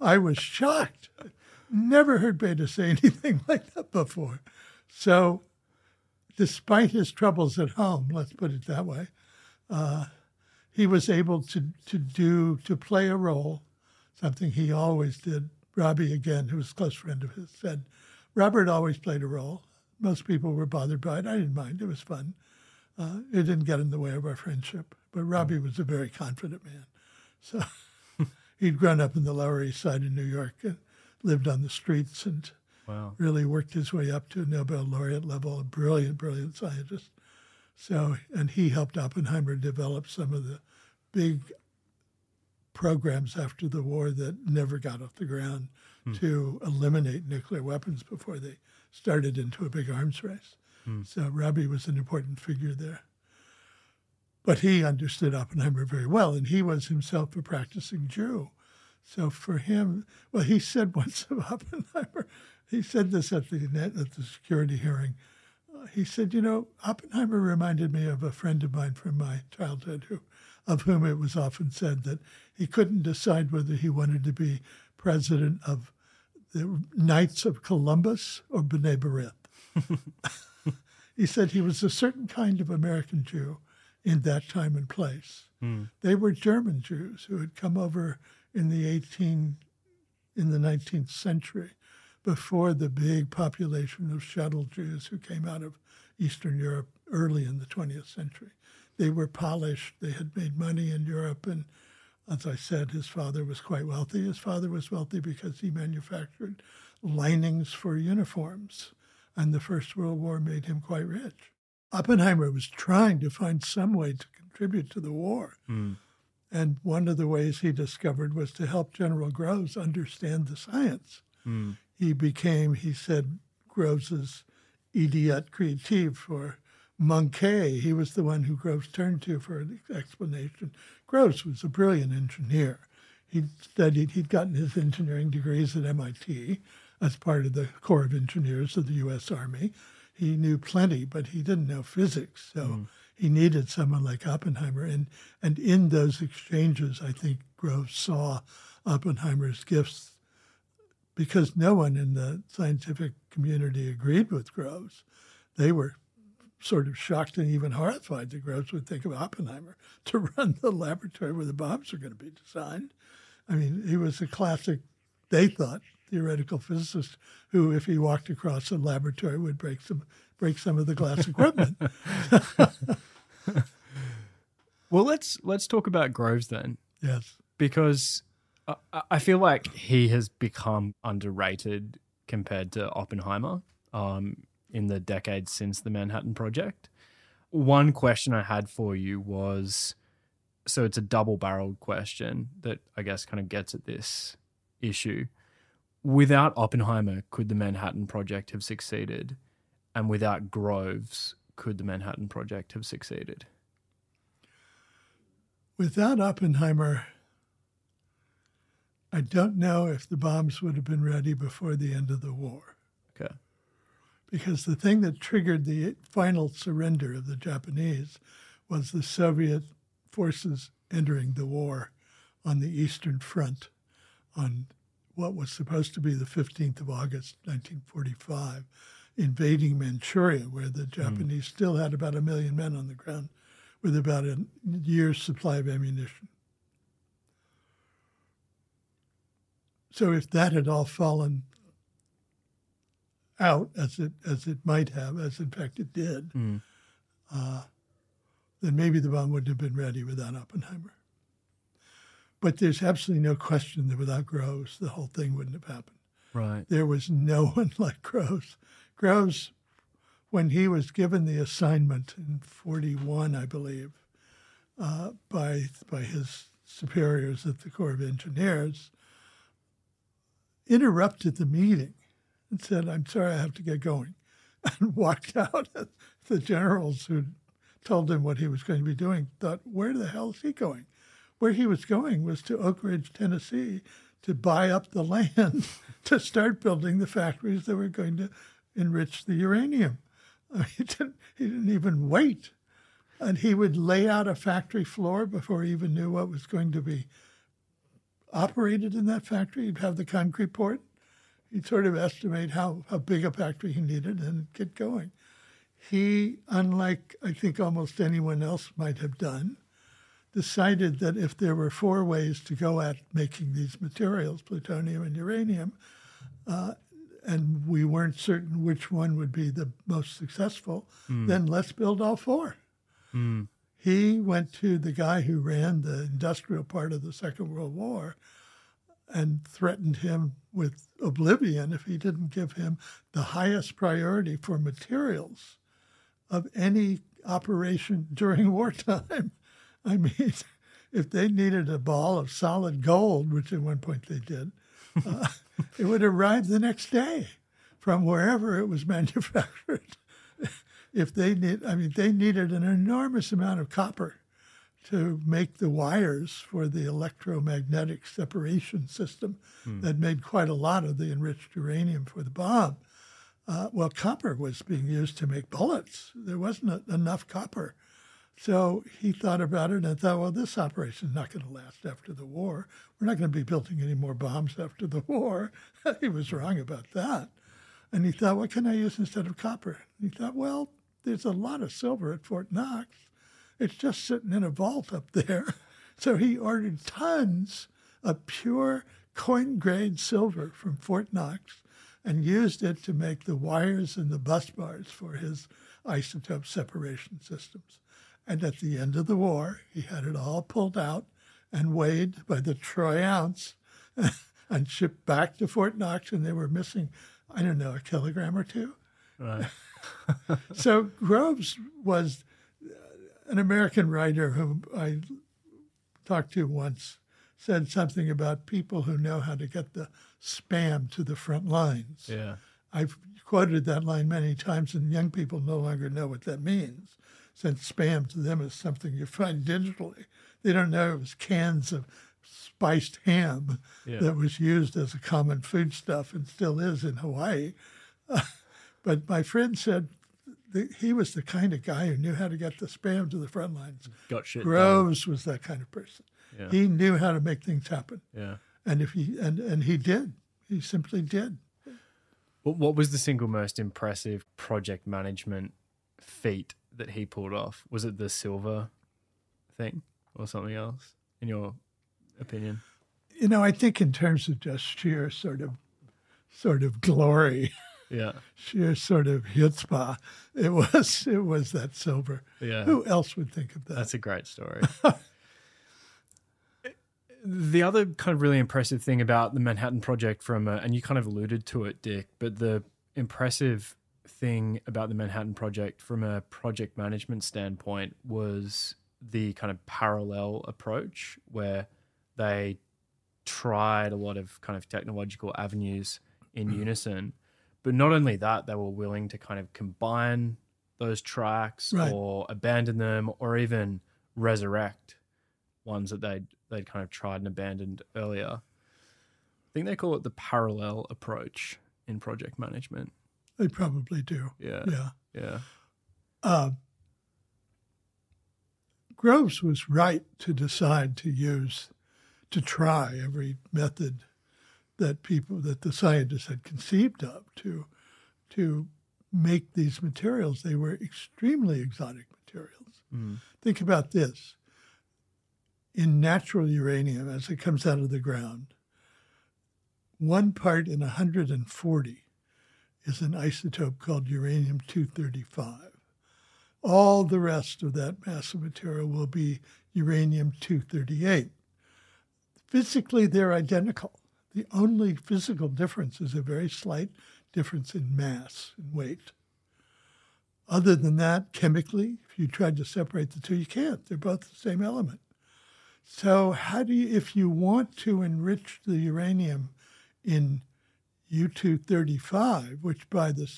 I was shocked. Never heard Bethe say anything like that before. So, despite his troubles at home, let's put it that way, uh, he was able to, to do, to play a role, something he always did. Rabi, again, who was a close friend of his, said, Robert always played a role. Most people were bothered by it. I didn't mind. It was fun. Uh, it didn't get in the way of our friendship. But Rabi was a very confident man. So he'd grown up in the Lower East Side of New York and lived on the streets and wow. really worked his way up to a Nobel laureate level, a brilliant, brilliant scientist. So, and he helped Oppenheimer develop some of the big programs after the war that never got off the ground hmm. to eliminate nuclear weapons before they started into a big arms race. Hmm. So Rabi was an important figure there. But he understood Oppenheimer very well, and he was himself a practicing Jew. So for him, well, he said once of Oppenheimer, he said this at the at the security hearing he said, You know, Oppenheimer reminded me of a friend of mine from my childhood who, of whom it was often said that he couldn't decide whether he wanted to be president of the Knights of Columbus or B'nai B'rith. he said he was a certain kind of American Jew in that time and place. Mm. They were German Jews who had come over in the 18 in the 19th century before the big population of shtetl Jews who came out of Eastern Europe early in the 20th century. They were polished, they had made money in Europe, and as I said, his father was quite wealthy. His father was wealthy because he manufactured linings for uniforms, and the First World War made him quite rich. Oppenheimer was trying to find some way to contribute to the war. Mm. And one of the ways he discovered was to help General Groves understand the science. Mm he became, he said, Groves's idiot creative for Moncke. He was the one who Groves turned to for an explanation. Groves was a brilliant engineer. He'd studied, he'd gotten his engineering degrees at MIT as part of the Corps of Engineers of the U.S. Army. He knew plenty, but he didn't know physics. So mm. he needed someone like Oppenheimer. And, and in those exchanges, I think Groves saw Oppenheimer's gifts because no one in the scientific community agreed with Groves. They were sort of shocked and even horrified that Groves would think of Oppenheimer to run the laboratory where the bombs are going to be designed. I mean, he was a classic, they thought, theoretical physicist who, if he walked across a laboratory, would break some break some of the glass equipment. well, let's let's talk about Groves then. Yes, because I feel like he has become underrated compared to Oppenheimer um, in the decades since the Manhattan Project. One question I had for you was so it's a double barreled question that I guess kind of gets at this issue. Without Oppenheimer, could the Manhattan Project have succeeded? And without Groves, could the Manhattan Project have succeeded? Without Oppenheimer, I don't know if the bombs would have been ready before the end of the war. Okay. Because the thing that triggered the final surrender of the Japanese was the Soviet forces entering the war on the Eastern Front on what was supposed to be the 15th of August, 1945, invading Manchuria, where the hmm. Japanese mm. still had about a million men on the ground with about a year's supply of ammunition. so if that had all fallen out as it as it might have, as in fact it did, Mm. uh, then maybe the bomb wouldn't have been ready without Oppenheimer. But there's absolutely no question that without Groves, the whole thing wouldn't have happened. Right. There was no one like Groves. Groves, when he was given the assignment in 41, I believe, uh, by, by his superiors at the Corps of Engineers, interrupted the meeting and said, I'm sorry, I have to get going, and walked out. The generals who told him what he was going to be doing thought, where the hell is he going? Where he was going was to Oak Ridge, Tennessee, to buy up the land to start building the factories that were going to enrich the uranium. He, didn't, he didn't even wait. And he would lay out a factory floor before he even knew what was going to be operated in that factory. He'd have the concrete poured. He'd sort of estimate how, how big a factory he needed and get going. He, unlike I think almost anyone else might have done, decided that if there were four ways to go at making these materials, plutonium and uranium, uh, and we weren't certain which one would be the most successful, then let's build all four. Mm. He went to the guy who ran the industrial part of the Second World War and threatened him with oblivion if he didn't give him the highest priority for materials of any operation during wartime. I mean, if they needed a ball of solid gold, which at one point they did, uh, it would arrive the next day from wherever it was manufactured. if they need, I mean, they needed an enormous amount of copper to make the wires for the electromagnetic separation system that made quite a lot of the enriched uranium for the bomb. Uh, well, copper was being used to make bullets. There wasn't a, enough copper. So he thought about it and thought, well, this operation is not going to last after the war. We're not going to be building any more bombs after the war. he was wrong about that. And he thought, what can I use instead of copper? And he thought, well, there's a lot of silver at Fort Knox. It's just sitting in a vault up there. So he ordered tons of pure coin grade silver from Fort Knox and used it to make the wires and the bus bars for his isotope separation systems. And at the end of the war, he had it all pulled out and weighed by the troy ounce and shipped back to Fort Knox, and they were missing, I don't know, a kilogram or two. Right. So Groves was an American writer whom I talked to once, said something about people who know how to get the spam to the front lines. Yeah. I've quoted that line many times, and young people no longer know what that means, since spam to them is something you find digitally. They don't know it was cans of spiced ham Yeah. that was used as a common foodstuff and still is in Hawaii. but my friend said he was the kind of guy who knew how to get the spam to the front lines. Got shit. Groves was that kind of person. Yeah. He knew how to make things happen, Yeah. and if he and and he did, he simply did. What was the single most impressive project management feat that he pulled off? Was it the silver thing or something else, in your opinion? You know, I think in terms of just sheer sort of sort of glory, Yeah. sheer sort of chutzpah, it was it was that silver. Yeah. Who else would think of that? That's a great story. the other kind of really impressive thing about the Manhattan Project, from a, and you kind of alluded to it, Dick, but the impressive thing about the Manhattan Project from a project management standpoint was the kind of parallel approach where they tried a lot of kind of technological avenues in mm-hmm. unison. But not only that, they were willing to kind of combine those tracks Right. or abandon them or even resurrect ones that they'd they'd kind of tried and abandoned earlier. I think they call it the parallel approach in project management. They probably do. Yeah. Yeah. Yeah. Uh, Groves was right to decide to use, to try every method that people, that the scientists had conceived of to, to make these materials. They were extremely exotic materials. Mm. Think about this. In natural uranium, as it comes out of the ground, one part in 140 is an isotope called uranium 235. All the rest of that massive material will be uranium 238. Physically, they're identical. The only physical difference is a very slight difference in mass and weight. Other than that, chemically, if you tried to separate the two, you can't. They're both the same element. So, how do you, if you want to enrich the uranium in U 235, which by the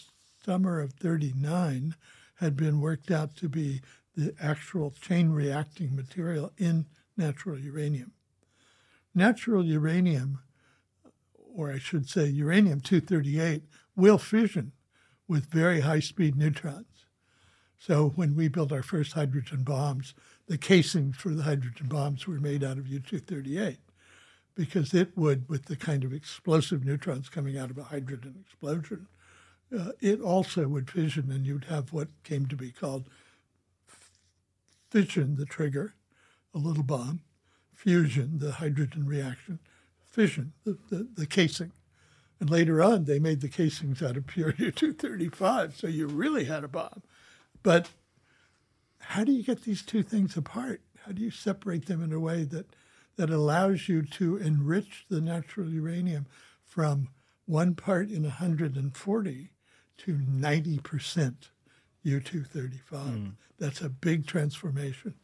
summer of 39 had been worked out to be the actual chain reacting material in natural uranium. Natural uranium, or I should say uranium 238, will fission with very high speed neutrons. So when we built our first hydrogen bombs, the casings for the hydrogen bombs were made out of U 238 because it would, with the kind of explosive neutrons coming out of a hydrogen explosion, uh, it also would fission, and you'd have what came to be called fission, the trigger, a little bomb, fusion, the hydrogen reaction, fission, the, the, the casing. And later on, they made the casings out of pure U 235, so you really had a bomb. But how do you get these two things apart? How do you separate them in a way that, that allows you to enrich the natural uranium from one part in 140 to 90% U235. Mm. That's a big transformation.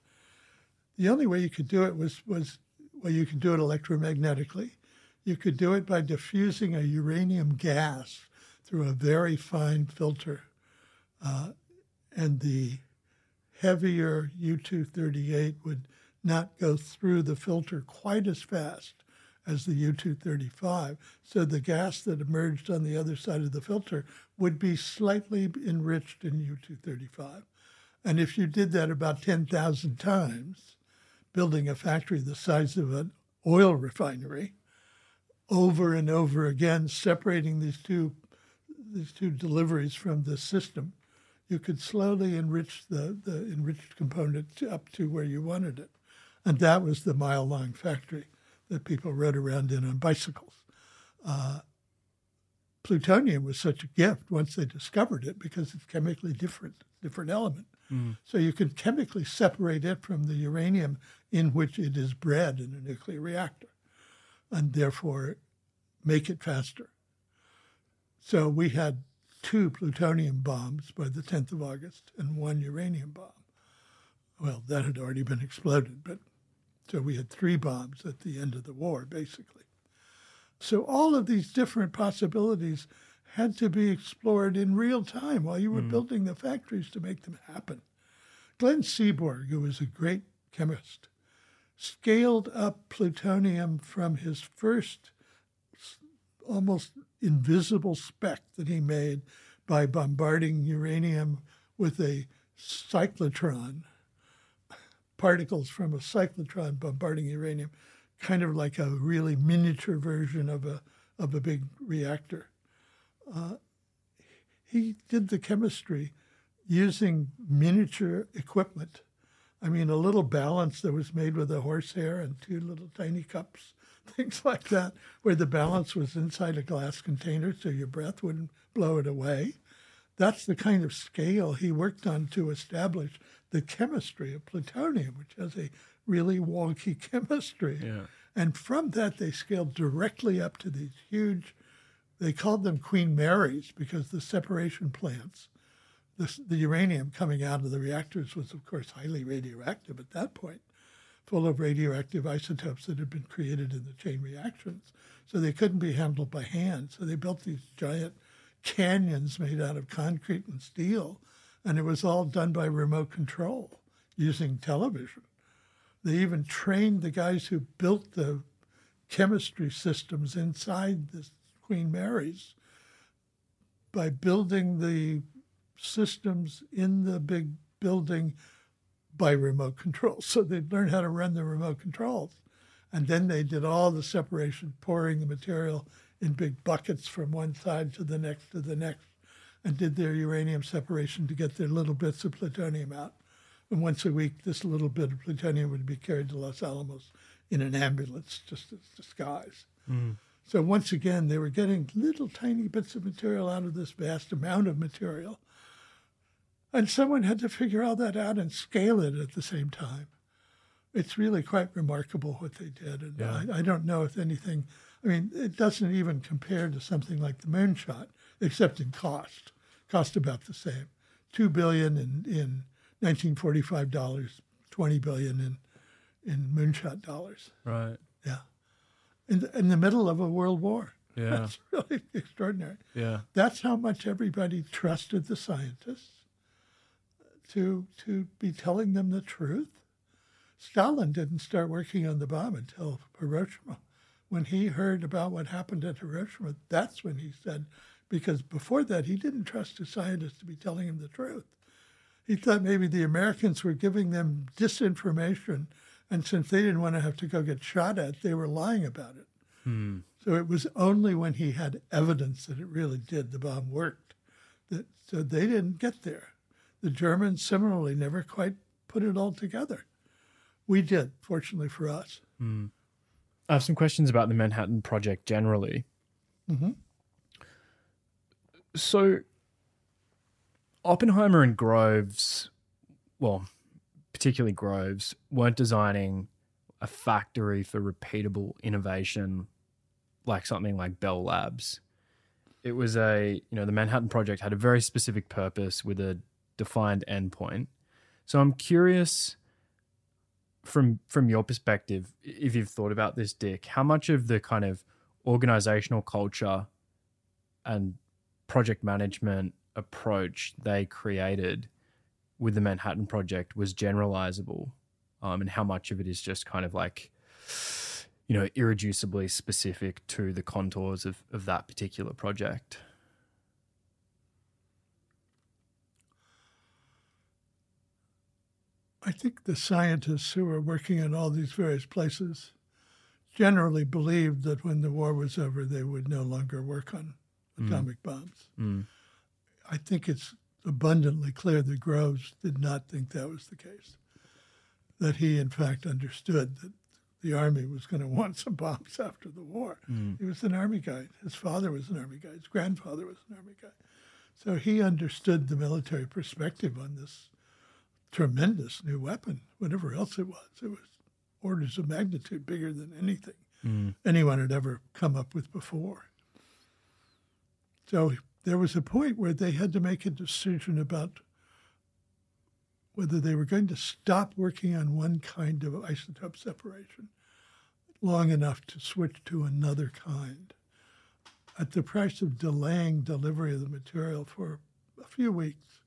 The only way you could do it was, was well, you could do it electromagnetically. You could do it by diffusing a uranium gas through a very fine filter. Uh, and the heavier U238 would not go through the filter quite as fast as the U235. So the gas that emerged on the other side of the filter would be slightly enriched in U235. And if you did that about 10,000 times, building a factory the size of an oil refinery, over and over again, separating these two these two deliveries from the system, you could slowly enrich the, the enriched component up to where you wanted it. And that was the mile long factory that people rode around in on bicycles. Uh, plutonium was such a gift once they discovered it because it's chemically different, different element. Mm. So you can chemically separate it from the uranium in which it is bred in a nuclear reactor, and therefore make it faster. So we had two plutonium bombs by the 10th of August and one uranium bomb. Well, that had already been exploded, but so we had three bombs at the end of the war, basically. So all of these different possibilities had to be explored in real time while you were mm. building the factories to make them happen. Glenn Seaborg, who was a great chemist, scaled up plutonium from his first almost invisible speck that he made by bombarding uranium with a cyclotron particles from a cyclotron bombarding uranium, kind of like a really miniature version of a of a big reactor. Uh, he did the chemistry using miniature equipment. I mean, a little balance that was made with a horsehair and two little tiny cups, things like that, where the balance was inside a glass container so your breath wouldn't blow it away. That's the kind of scale he worked on to establish the chemistry of plutonium, which has a really wonky chemistry. Yeah. And from that, they scaled directly up to these huge, they called them Queen Marys because the separation plants, the, the uranium coming out of the reactors was, of course, highly radioactive at that point, full of radioactive isotopes that had been created in the chain reactions. So they couldn't be handled by hand. So they built these giant canyons made out of concrete and steel and it was all done by remote control using television. They even trained the guys who built the chemistry systems inside the Queen Mary's by building the systems in the big building by remote control. So they'd learn how to run the remote controls. And then they did all the separation, pouring the material in big buckets from one side to the next to the next and did their uranium separation to get their little bits of plutonium out. And once a week, this little bit of plutonium would be carried to Los Alamos in an ambulance, just as disguise. Mm. So once again, they were getting little tiny bits of material out of this vast amount of material. And someone had to figure all that out and scale it at the same time. It's really quite remarkable what they did. And Yeah. I, I don't know if anything, I mean, it doesn't even compare to something like the moonshot, except in cost. Cost about the same. Two billion in, in 1945 dollars, 20 billion in, in moonshot dollars. Right. Yeah. In the, in the middle of a world war. Yeah. That's really extraordinary. Yeah. That's how much everybody trusted the scientists to to be telling them the truth. Stalin didn't start working on the bomb until Hiroshima. When he heard about what happened at Hiroshima, that's when he said, because before that he didn't trust his scientists to be telling him the truth. He thought maybe the Americans were giving them disinformation, and since they didn't want to have to go get shot at, they were lying about it. So it was only when he had evidence that it really did, the bomb worked, that so they didn't get there. The Germans similarly never quite put it all together. We did, fortunately for us. I have some questions about the Manhattan Project generally. Mhm. So, Oppenheimer and Groves, well, particularly Groves, weren't designing a factory for repeatable innovation like something like Bell Labs. It was a, you know, the Manhattan Project had a very specific purpose with a defined endpoint. So I'm curious from from your perspective, if you've thought about this, Dick, how much of the kind of organizational culture and project management approach they created with the Manhattan Project was generalizable, um, and how much of it is just kind of like, you know, irreducibly specific to the contours of, of that particular project. I think the scientists who were working in all these various places generally believed that when the war was over, they would no longer work on atomic mm. bombs. Mm. I think it's abundantly clear that Groves did not think that was the case. That he, in fact, understood that the Army was going to want some bombs after the war. Mm. He was an Army guy. His father was an Army guy. His grandfather was an Army guy. So he understood the military perspective on this tremendous new weapon, whatever else it was. It was orders of magnitude bigger than anything mm. anyone had ever come up with before. So there was a point where they had to make a decision about whether they were going to stop working on one kind of isotope separation long enough to switch to another kind at the price of delaying delivery of the material for a few weeks.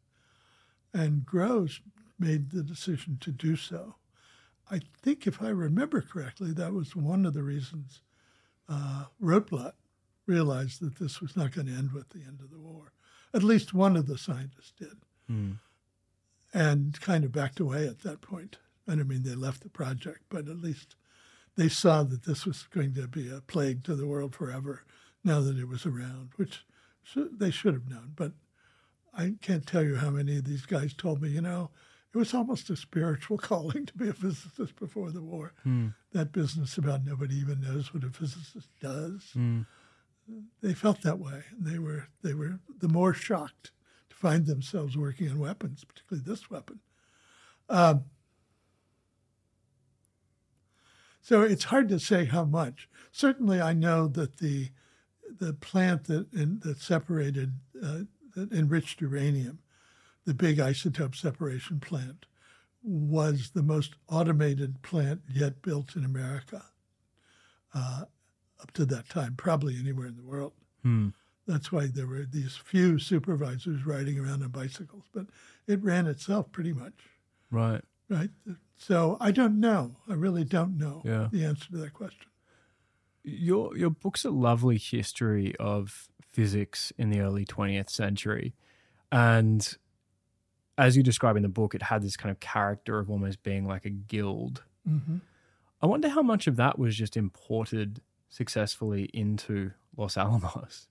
And Groves made the decision to do so. I think, if I remember correctly, that was one of the reasons uh, Rotblat realized that this was not going to end with the end of the war. At least one of the scientists did, hmm. and kind of backed away at that point. I don't mean they left the project, but at least they saw that this was going to be a plague to the world forever now that it was around, which they should have known. But I can't tell you how many of these guys told me, you know, it was almost a spiritual calling to be a physicist before the war. Hmm. That business about nobody even knows what a physicist does. Hmm. They felt that way. They were they were the more shocked to find themselves working on weapons, particularly this weapon. Um, so it's hard to say how much. Certainly, I know that the the plant that in, that separated uh, that enriched uranium, the big isotope separation plant, was the most automated plant yet built in America uh, up to that time, probably anywhere in the world. That's why there were these few supervisors riding around on bicycles, but it ran itself pretty much, Right. right? So I don't know. I really don't know Yeah. the answer to that question. Your your book's a lovely history of physics in the early 20th century. And as you describe in the book, it had this kind of character of almost being like a guild. hmm I wonder how much of that was just imported successfully into Los Alamos,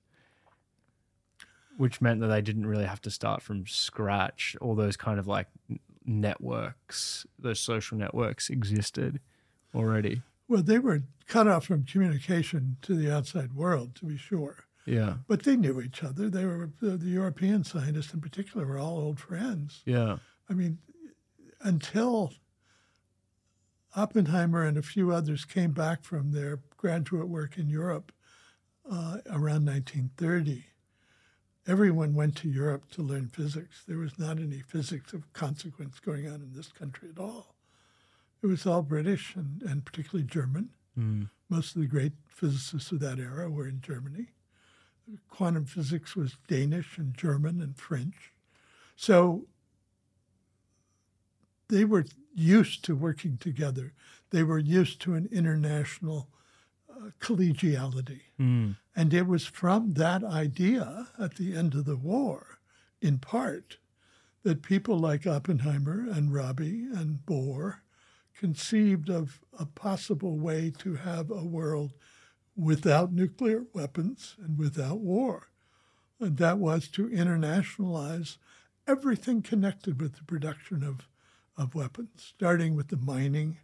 which meant that they didn't really have to start from scratch. All those kind of like networks, those social networks existed already. Well, they were cut off from communication to the outside world, to be sure. Yeah. But they knew each other. They were the, the European scientists in particular were all old friends. Yeah. I mean, until Oppenheimer and a few others came back from their graduate work in Europe uh, around 1930, everyone went to Europe to learn physics. There was not any physics of consequence going on in this country at all. It was all British and, and particularly German. Mm. Most of the great physicists of that era were in Germany. Quantum physics was Danish and German and French. So they were used to working together. They were used to an international uh, collegiality. Mm. And it was from that idea at the end of the war, in part, that people like Oppenheimer and Rabi and Bohr conceived of a possible way to have a world without nuclear weapons and without war. And that was to internationalize everything connected with the production of, of weapons, starting with the mining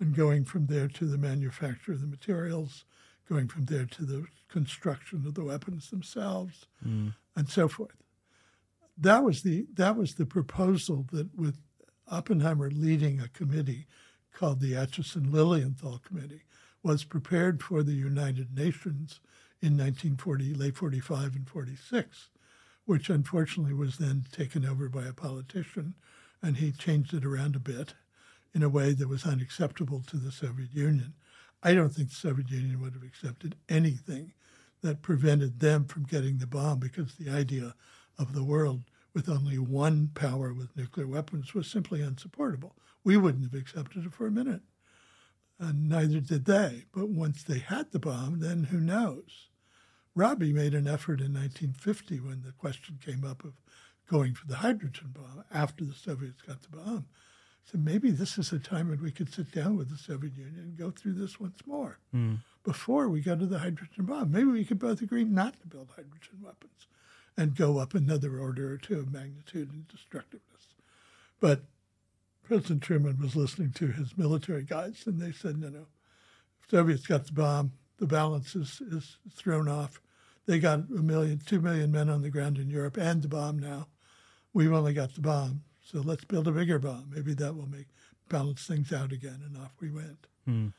and going from there to the manufacture of the materials, going from there to the construction of the weapons themselves, Mm. and so forth. That was the that was the proposal that with Oppenheimer leading a committee called the Acheson Lilienthal Committee was prepared for the United Nations in 1940, late 45 and 46, which unfortunately was then taken over by a politician, and he changed it around a bit in a way that was unacceptable to the Soviet Union. I don't think the Soviet Union would have accepted anything that prevented them from getting the bomb because the idea of the world with only one power with nuclear weapons was simply unsupportable. We wouldn't have accepted it for a minute. And neither did they. But once they had the bomb, then who knows? Rabi made an effort in 1950 when the question came up of going for the hydrogen bomb after the Soviets got the bomb. So maybe this is a time when we could sit down with the Soviet Union and go through this once more Mm. before we go to the hydrogen bomb. Maybe we could both agree not to build hydrogen weapons and go up another order or two of magnitude in destructiveness. But President Truman was listening to his military guys, and they said, no, no, Soviets got the bomb, the balance is, is thrown off. They got a million, two million men on the ground in Europe and the bomb now. We've only got the bomb. So let's build a bigger bomb. Maybe that will make balance things out again. And off we went. Mm.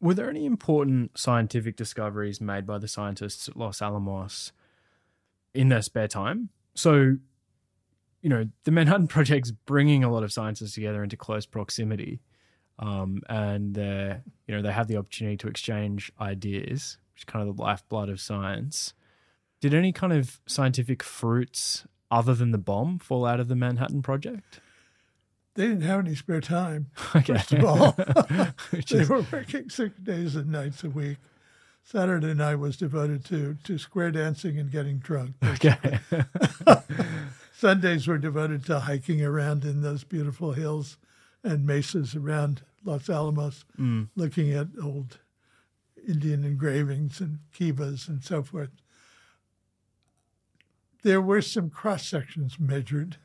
Were there any important scientific discoveries made by the scientists at Los Alamos in their spare time? So, you know, the Manhattan Project's bringing a lot of scientists together into close proximity, um, and you know they have the opportunity to exchange ideas, which is kind of the lifeblood of science. Did any kind of scientific fruits other than the bomb fall out of the Manhattan Project? They didn't have any spare time. Okay. First of all, they is- were working six days and nights a week. Saturday night was devoted to, to square dancing and getting drunk. okay. Sundays were devoted to hiking around in those beautiful hills and mesas around Los Alamos, Mm. looking at old Indian engravings and kivas and so forth. There were some cross sections measured.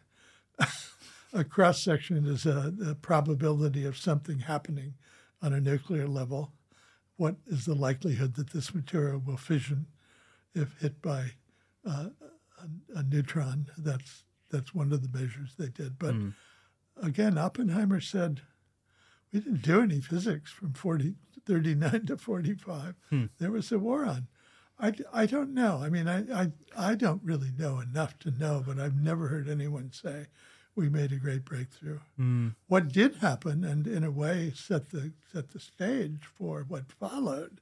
a cross section is a, a probability of something happening on a nuclear level. What is the likelihood that this material will fission if hit by uh, a, a neutron? That's that's one of the measures they did. But Mm. again, Oppenheimer said we didn't do any physics from 40, 39 to 45. Hmm. There was a war on. I, I don't know. I mean, I, I, I don't really know enough to know, but I've never heard anyone say we made a great breakthrough. Mm. What did happen, and in a way set the, set the stage for what followed,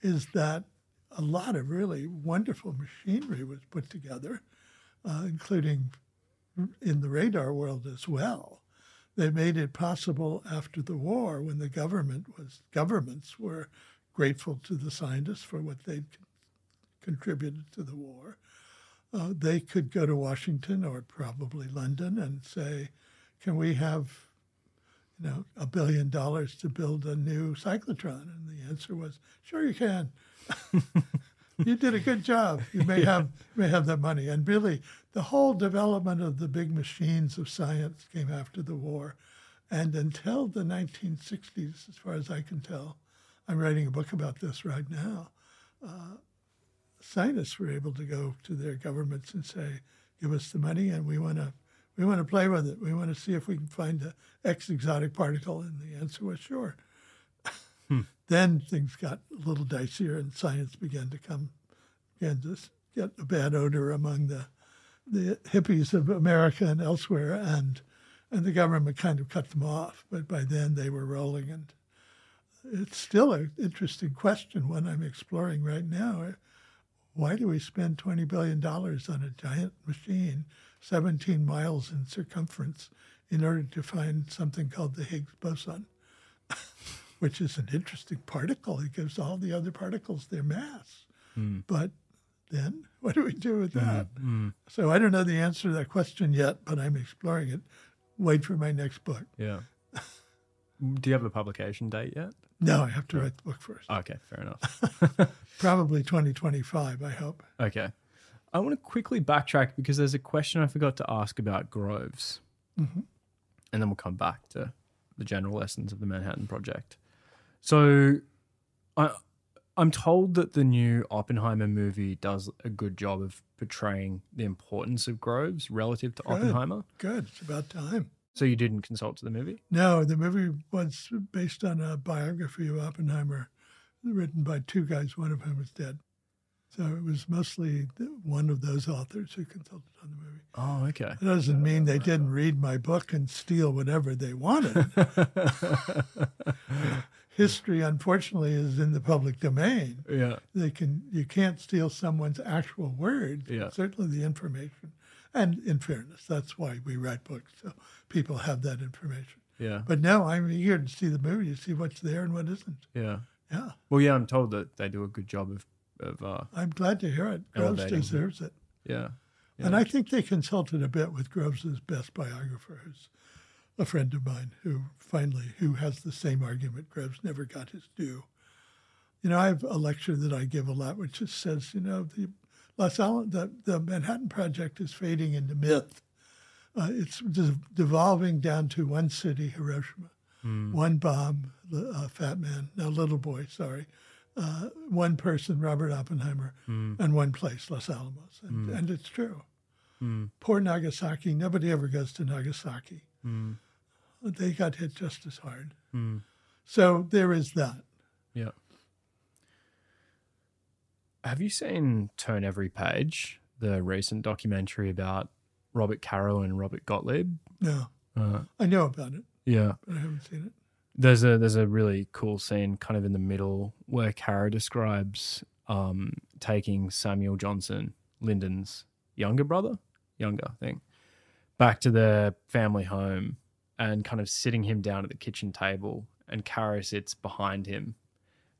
is that a lot of really wonderful machinery was put together, uh, including in the radar world as well. They made it possible after the war, when the government was governments were grateful to the scientists for what they'd contributed to the war. Uh, they could go to Washington or probably London and say, "Can we have, you know, a billion dollars to build a new cyclotron?" And the answer was, "Sure, you can." you did a good job. You may have may have that money. And really, the whole development of the big machines of science came after the war, And until the 1960s, as far as I can tell, I'm writing a book about this right now. Uh, scientists were able to go to their governments and say, "Give us the money, and we want to we want to play with it. We want to see if we can find a X exotic particle." And the answer was sure. Hmm. then things got a little dicier, and science began to come, began to get a bad odor among the the hippies of America and elsewhere, and and the government kind of cut them off. But by then they were rolling, and it's still an interesting question, one I'm exploring right now. Why do we spend $20 billion on a giant machine, 17 miles in circumference, in order to find something called the Higgs boson, which is an interesting particle? It gives all the other particles their mass. Mm. But then what do we do with that? Mm. So I don't know the answer to that question yet, but I'm exploring it. Wait for my next book. Yeah. do you have a publication date yet? No, I have to write the book first. Okay, fair enough. Probably 2025, I hope. Okay. I want to quickly backtrack because there's a question I forgot to ask about Groves. Mm-hmm. And then we'll come back to the general lessons of the Manhattan Project. So I, I'm told that the new Oppenheimer movie does a good job of portraying the importance of Groves relative to good, Oppenheimer. Good. It's about time. So you didn't consult to the movie? No, the movie was based on a biography of Oppenheimer written by two guys, one of whom is dead. So it was mostly one of those authors who consulted on the movie. Oh, okay. It doesn't mean they didn't read my book and steal whatever they wanted. History, unfortunately, is in the public domain. Yeah, they can. You can't steal someone's actual words. Yeah, certainly the information. And in fairness, that's why we write books, so people have that information. Yeah. But now I'm eager to see the movie to see what's there and what isn't. Yeah. Yeah. Well, yeah, I'm told that they do a good job of. of uh, I'm glad to hear it. Groves deserves it. Yeah. yeah. And I think they consulted a bit with Groves's best biographer, who's a friend of mine, who finally who has the same argument. Groves never got his due. You know, I have a lecture that I give a lot, which just says, you know, the Los Alamos, the, the Manhattan Project is fading into myth. Uh, it's de- devolving down to one city, Hiroshima, mm. one bomb, uh, Fat Man, no, Little Boy, sorry, uh, one person, Robert Oppenheimer, mm. and one place, Los Alamos. And, mm. and it's true. Hmm. Poor Nagasaki, nobody ever goes to Nagasaki. Hmm. They got hit just as hard. Hmm. So there is that. Yeah. Have you seen Turn Every Page, the recent documentary about Robert Caro and Robert Gottlieb? No. Uh, I know about it. Yeah. But I haven't seen it. There's a there's a really cool scene kind of in the middle where Caro describes um, taking Samuel Johnson, Lyndon's younger brother, younger thing, back to their family home and kind of sitting him down at the kitchen table and Caro sits behind him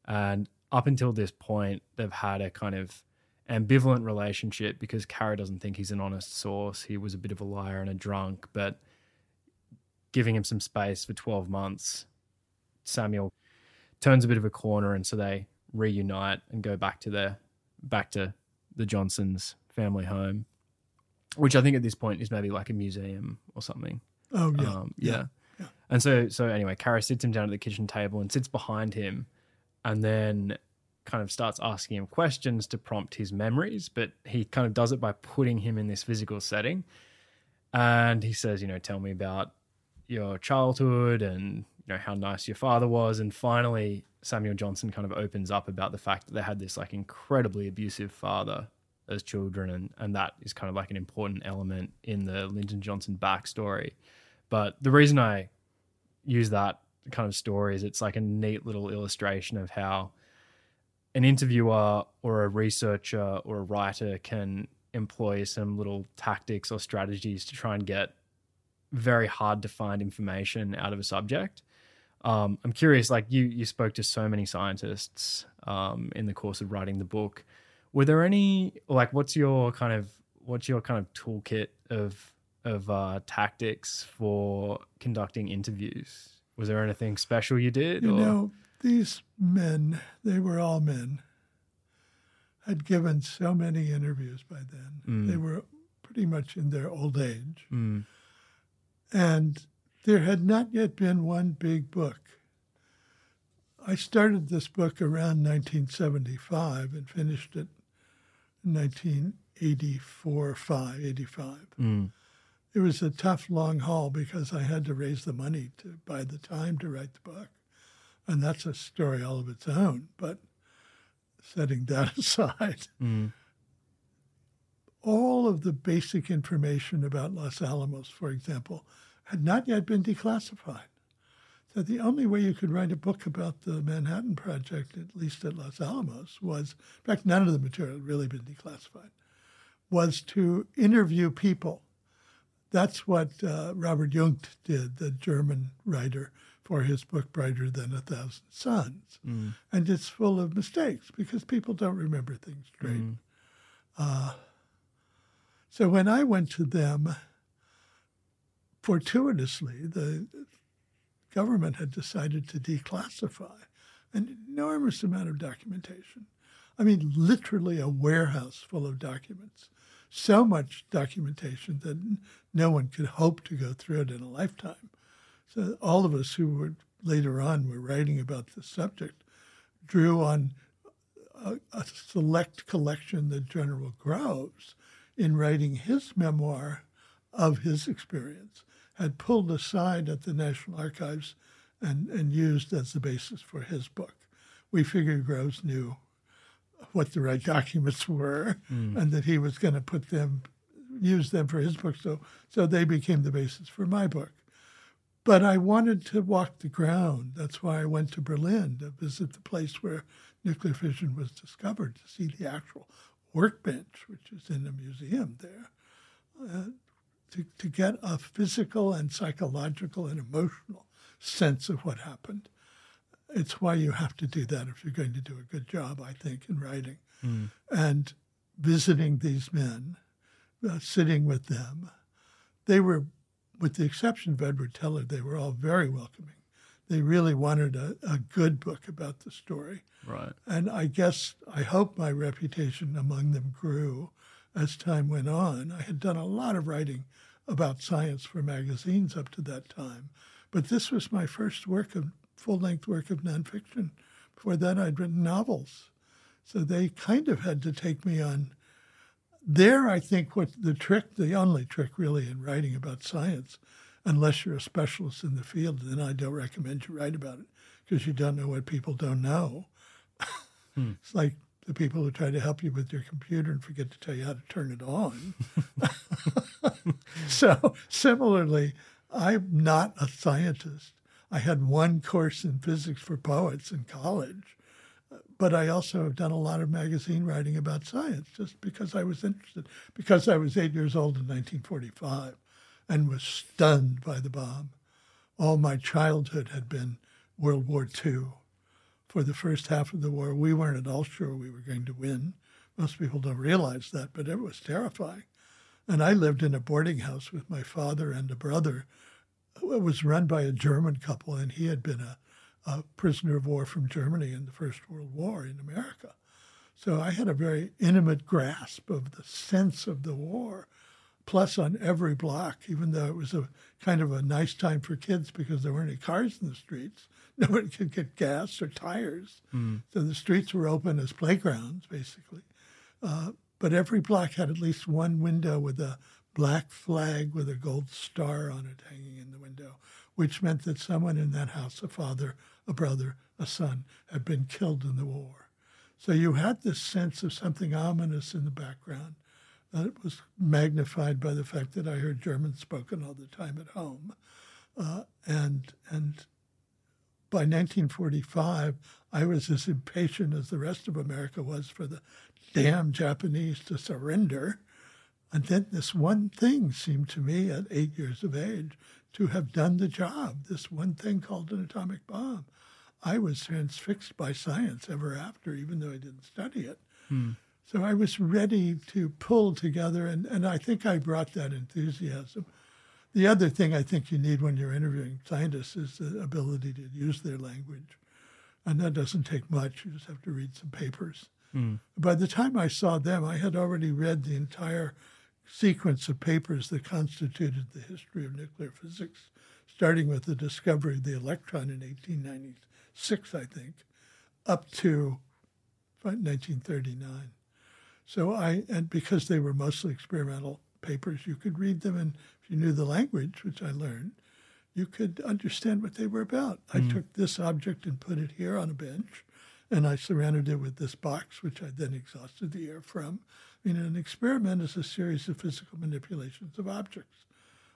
and up until this point, they've had a kind of ambivalent relationship because Caro doesn't think he's an honest source. He was a bit of a liar and a drunk, but giving him some space for 12 months, Samuel turns a bit of a corner and so they reunite and go back to their back to the Johnsons family home, which I think at this point is maybe like a museum or something. Oh yeah. Um, yeah. yeah. yeah. And so so anyway, Caro sits him down at the kitchen table and sits behind him and then kind of starts asking him questions to prompt his memories, but he kind of does it by putting him in this physical setting. And he says, you know, tell me about your childhood and you know how nice your father was. And finally, Samuel Johnson kind of opens up about the fact that they had this like incredibly abusive father as children, and and that is kind of like an important element in the Lyndon Johnson backstory. But the reason I use that kind of stories. It's like a neat little illustration of how an interviewer or a researcher or a writer can employ some little tactics or strategies to try and get very hard to find information out of a subject. Um, I'm curious, like you, you spoke to so many scientists um, in the course of writing the book. Were there any, like, what's your kind of, what's your kind of toolkit of of uh, tactics for conducting interviews? Was there anything special you did? You or? know, these men, they were all men, had given so many interviews by then. Mm. They were pretty much in their old age. Mm. And There had not yet been one big book. I started this book around 1975 and finished it in 1984, 5, 85. Mm. It was a tough, long haul because I had to raise the money to buy the time to write the book. And that's a story all of its own. But setting that aside, Mm. all of the basic information about Los Alamos, for example, had not yet been declassified. So the only way you could write a book about the Manhattan Project, at least at Los Alamos, was, in fact, none of the material had really been declassified, was to interview people. That's what uh, Robert Jungk did, the German writer, for his book Brighter Than a Thousand Suns. Mm. And it's full of mistakes because people don't remember things straight. Mm. Uh, so when I went to them, fortuitously, the government had decided to declassify an enormous amount of documentation. I mean, literally a warehouse full of documents. So much documentation that no one could hope to go through it in a lifetime. So all of us who were later on were writing about the subject drew on a, a select collection that General Groves, in writing his memoir of his experience, had pulled aside at the National Archives and, and used as the basis for his book. We figured Groves knew what the right documents were and that he was going to put them, use them for his book. So, so they became the basis for my book. But I wanted to walk the ground. That's why I went to Berlin to visit the place where nuclear fission was discovered, to see the actual workbench, which is in a museum there, uh, to, to get a physical and psychological and emotional sense of what happened. It's why you have to do that if you're going to do a good job, I think, in writing. Mm. And visiting these men, uh, sitting with them, they were with the exception of Edward Teller, they were all very welcoming. They really wanted a, a good book about the story. Right. And I guess, I hope my reputation among them grew as time went on. I had done a lot of writing about science for magazines up to that time, but this was my first work of full length work of nonfiction. Before that, I'd written novels. So they kind of had to take me on there, I think what the trick, the only trick really in writing about science, unless you're a specialist in the field, then I don't recommend you write about it because you don't know what people don't know. Hmm. It's like the people who try to help you with your computer and forget to tell you how to turn it on. so, similarly, I'm not a scientist. I had one course in physics for poets in college but I also have done a lot of magazine writing about science just because I was interested, because I was eight years old in 1945 and was stunned by the bomb. All my childhood had been World War II. For the first half of the war, we weren't at all sure we were going to win. Most people don't realize that, but it was terrifying. And I lived in a boarding house with my father and a brother. It was run by a German couple, and he had been a a prisoner of war from Germany in the First World War in America. So I had a very intimate grasp of the sense of the war. Plus, on every block, even though it was a kind of a nice time for kids because there weren't any cars in the streets, nobody could get gas or tires. Mm. So the streets were open as playgrounds, basically. Uh, but every block had at least one window with a black flag with a gold star on it hanging in the window, which meant that someone in that house, a father, a brother, a son, had been killed in the war. So you had this sense of something ominous in the background. That was magnified by the fact that I heard German spoken all the time at home. Uh, and, and by 1945, I was as impatient as the rest of America was for the damn Japanese to surrender. And then this one thing seemed to me at eight years of age to have done the job, this one thing called an atomic bomb. I was transfixed by science ever after, even though I didn't study it. Hmm. So I was ready to pull together, and, and I think I brought that enthusiasm. The other thing I think you need when you're interviewing scientists is the ability to use their language. And that doesn't take much. You just have to read some papers. Hmm. By the time I saw them, I had already read the entire sequence of papers that constituted the history of nuclear physics, starting with the discovery of the electron in 1896, I think, up to 1939. So I, and because they were mostly experimental papers, you could read them, and if you knew the language, which I learned, you could understand what they were about. Mm. I took this object and put it here on a bench, and I surrounded it with this box, which I then exhausted the air from. Mean, an experiment is a series of physical manipulations of objects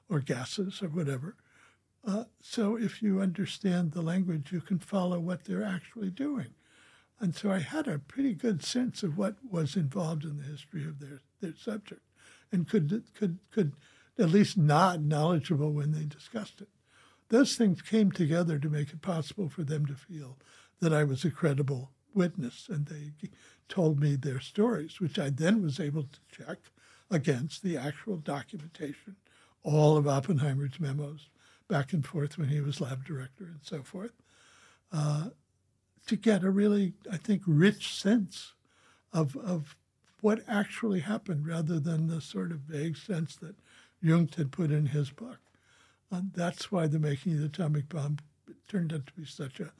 or gases or whatever. Uh, so if you understand the language, you can follow what they're actually doing. And so I had a pretty good sense of what was involved in the history of their, their subject and could, could, could at least nod knowledgeable when they discussed it. Those things came together to make it possible for them to feel that I was a credible witness, and they told me their stories, which I then was able to check against the actual documentation, all of Oppenheimer's memos back and forth when he was lab director and so forth. Uh, to get a really, I think, rich sense of, of what actually happened rather than the sort of vague sense that Jungk had put in his book. And that's why the making of the atomic bomb turned out to be such a,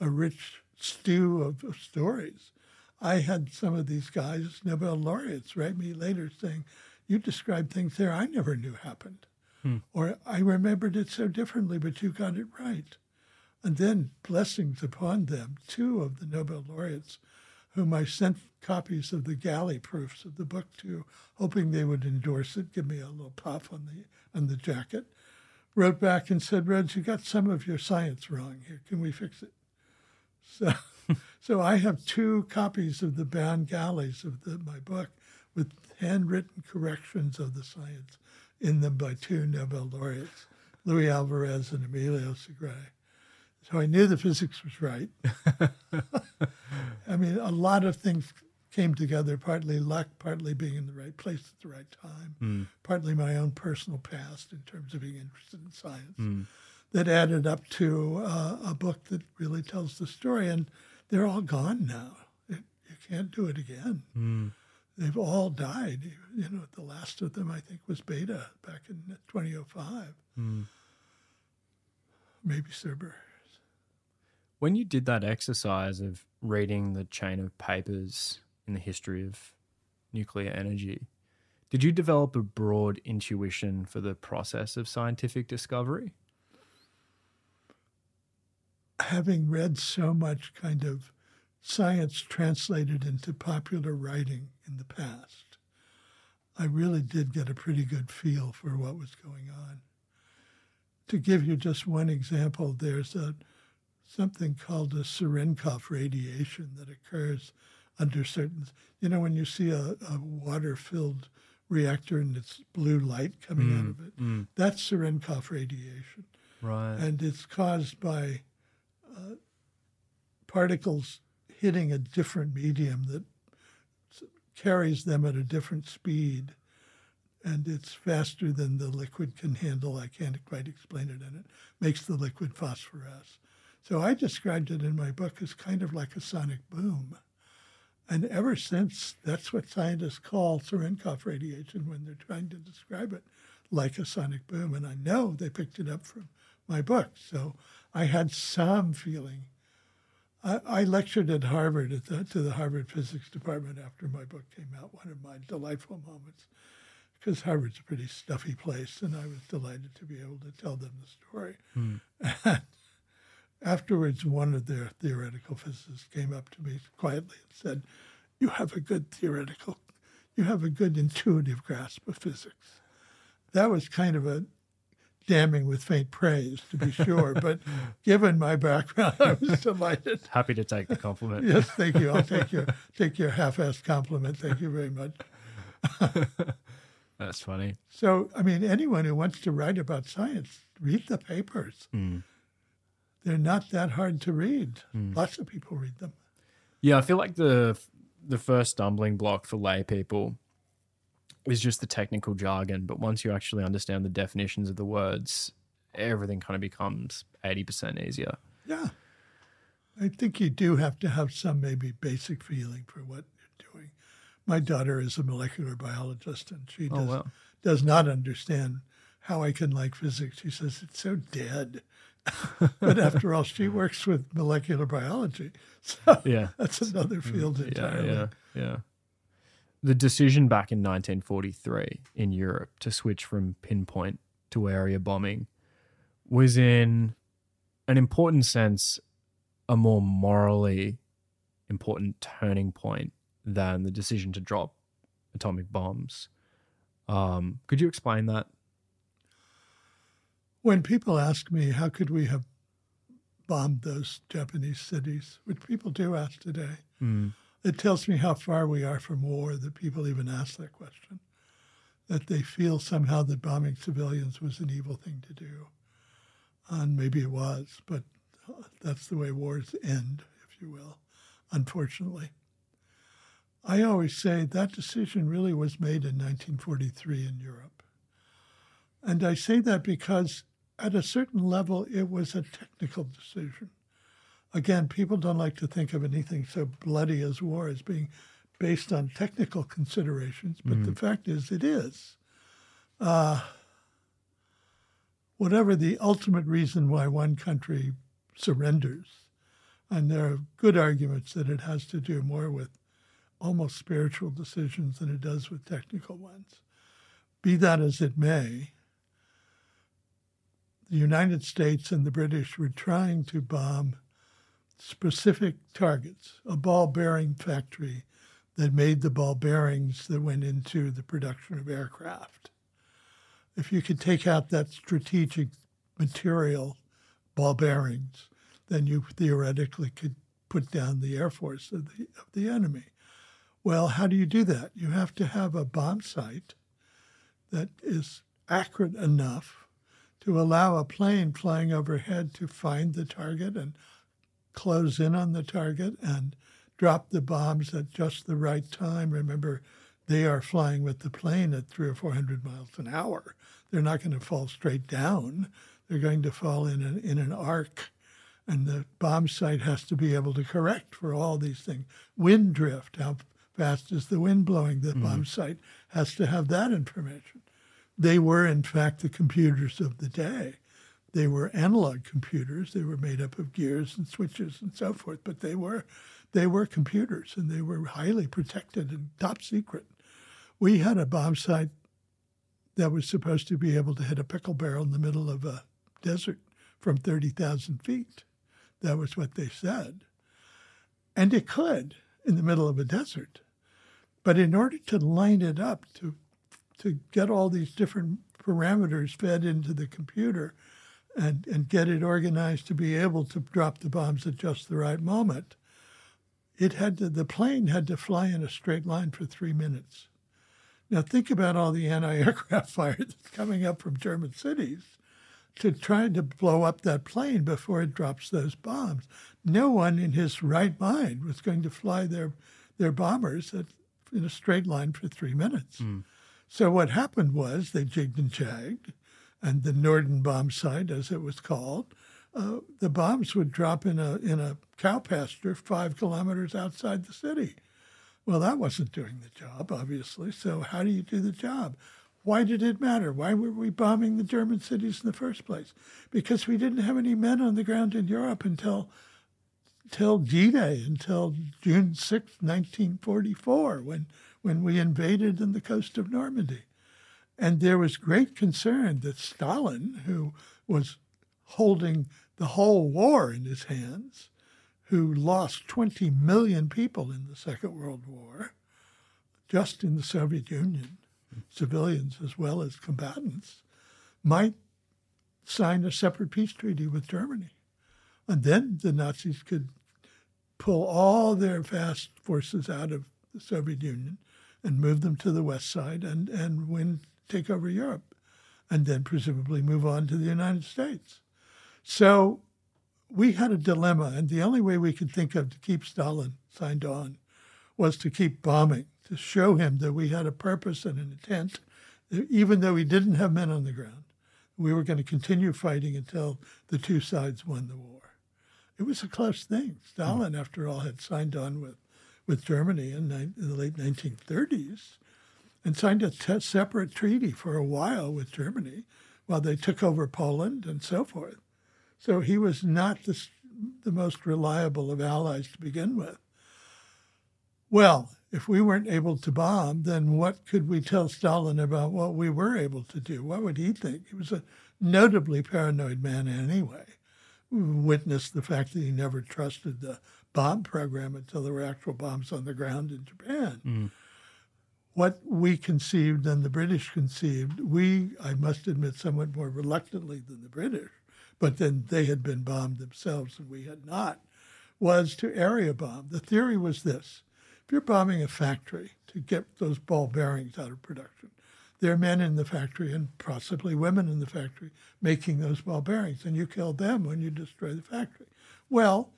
a rich stew of, stories. I had some of these guys, Nobel laureates, write me later saying, You described things there I never knew happened. Hmm. Or I remembered it so differently, but you got it right. And then blessings upon them, two of the Nobel laureates, whom I sent copies of the galley proofs of the book to, hoping they would endorse it, give me a little puff on the on the jacket, wrote back and said, Rhodes, you got some of your science wrong here. Can we fix it? So so I have two copies of the bound galleys of the, my book with handwritten corrections of the science in them by two Nobel laureates, Luis Alvarez and Emilio Segre. So I knew the physics was right. I mean, a lot of things came together, partly luck, partly being in the right place at the right time, mm. partly my own personal past in terms of being interested in science, mm. That added up to uh, a book that really tells the story. And they're all gone now. It, you can't do it again. Mm. They've all died. You know, the last of them, I think, was Bethe back in 2005. Mm. Maybe Serber. When you did that exercise of reading the chain of papers in the history of nuclear energy, did you develop a broad intuition for the process of scientific discovery? Having read so much kind of science translated into popular writing in the past, I really did get a pretty good feel for what was going on. To give you just one example, there's a something called a Cherenkov radiation that occurs under certain, you know, when you see a, a water filled reactor and it's blue light coming mm, out of it, mm. that's Cherenkov radiation. Right. And it's caused by particles hitting a different medium that carries them at a different speed and it's faster than the liquid can handle. I can't quite explain it, and it makes the liquid phosphoresce. So I described it in my book as kind of like a sonic boom. And ever since, that's what scientists call Cherenkov radiation when they're trying to describe it like a sonic boom. And I know they picked it up from my book. So I had some feeling. I, I lectured at Harvard, at the, to the Harvard Physics Department after my book came out, one of my delightful moments, because Harvard's a pretty stuffy place. And I was delighted to be able to tell them the story. Hmm. Afterwards, one of their theoretical physicists came up to me quietly and said, You have a good theoretical, you have a good intuitive grasp of physics. That was kind of a damning with faint praise, to be sure. but given my background, I was delighted. Happy to take the compliment. yes, thank you. I'll take your take your half-assed compliment. Thank you very much. That's funny. So, I mean, anyone who wants to write about science, read the papers. Mm they're not that hard to read. Mm. Lots of people read them. Yeah, I feel like the the first stumbling block for lay people is just the technical jargon, but once you actually understand the definitions of the words, everything kind of becomes 80% easier. Yeah. I think you do have to have some maybe basic feeling for what you're doing. My daughter is a molecular biologist and she oh, does, wow. does not understand how I can like physics. She says it's so dead. but after all, she works with molecular biology, so Yeah. that's another mm, field entirely. Yeah, yeah, yeah. The decision back in 1943 in Europe to switch from pinpoint to area bombing was, in an important sense, a more morally important turning point than the decision to drop atomic bombs. Um, could you explain that? When people ask me how could we have bombed those Japanese cities, which people do ask today, Mm. It tells me how far we are from war that people even ask that question. That they feel somehow that bombing civilians was an evil thing to do. And maybe it was, but uh, that's the way wars end, if you will, unfortunately. I always say that decision really was made in 1943 in Europe. And I say that because at a certain level, it was a technical decision. Again, people don't like to think of anything so bloody as war as being based on technical considerations, but the fact is, it is. Uh, whatever the ultimate reason why one country surrenders, and there are good arguments that it has to do more with almost spiritual decisions than it does with technical ones. Be that as it may, the United States and the British were trying to bomb specific targets, a ball bearing factory that made the ball bearings that went into the production of aircraft. If you could take out that strategic material, ball bearings, then you theoretically could put down the air force of the, of the enemy. Well, how do you do that? You have to have a bomb sight that is accurate enough to allow a plane flying overhead to find the target and close in on the target and drop the bombs at just the right time. Remember, they are flying with the plane at three or four hundred miles an hour. They're not going to fall straight down. They're going to fall in an, in an arc, and the bomb sight has to be able to correct for all these things. Wind drift, how fast is the wind blowing? The mm-hmm. bomb sight has to have that information. They were, in fact, the computers of the day. They were analog computers. They were made up of gears and switches and so forth, but they were they were computers and they were highly protected and top secret. We had a bomb sight that was supposed to be able to hit a pickle barrel in the middle of a desert from 30,000 feet. That was what they said. And it could in the middle of a desert. But in order to line it up, to, to get all these different parameters fed into the computer and, and get it organized to be able to drop the bombs at just the right moment, it had to, the plane had to fly in a straight line for three minutes. Now think about all the anti-aircraft fire that's coming up from German cities to try to blow up that plane before it drops those bombs. No one in his right mind was going to fly their their bombers at, in a straight line for three minutes. Hmm. So what happened was they jigged and jagged, and the Norden bomb sight, as it was called, uh, the bombs would drop in a in a cow pasture five kilometers outside the city. Well, that wasn't doing the job, obviously. So how do you do the job? Why did it matter? Why were we bombing the German cities in the first place? Because we didn't have any men on the ground in Europe until till D-Day, until June 6, 1944, when when we invaded in the coast of Normandy. And there was great concern that Stalin, who was holding the whole war in his hands, who lost 20 million people in the Second World War, just in the Soviet Union, civilians as well as combatants, might sign a separate peace treaty with Germany. And then the Nazis could pull all their vast forces out of the Soviet Union and move them to the west side and, and win, take over Europe, and then presumably move on to the United States. So we had a dilemma, and the only way we could think of to keep Stalin signed on was to keep bombing, to show him that we had a purpose and an intent, even though we didn't have men on the ground. We were going to continue fighting until the two sides won the war. It was a close thing. Stalin, after all, had signed on with, with Germany in, in the late 1930s and signed a separate treaty for a while with Germany, while they took over Poland and so forth. So he was not the, the most reliable of allies to begin with. Well, if we weren't able to bomb, then what could we tell Stalin about what we were able to do? What would he think? He was a notably paranoid man anyway. Witnessed the fact that he never trusted the bomb program until there were actual bombs on the ground in Japan. Mm. What we conceived and the British conceived, we, I must admit, somewhat more reluctantly than the British, but then they had been bombed themselves and we had not, was to area bomb. The theory was this if you're bombing a factory to get those ball bearings out of production, there are men in the factory and possibly women in the factory making those ball bearings, and you kill them when you destroy the factory. Well,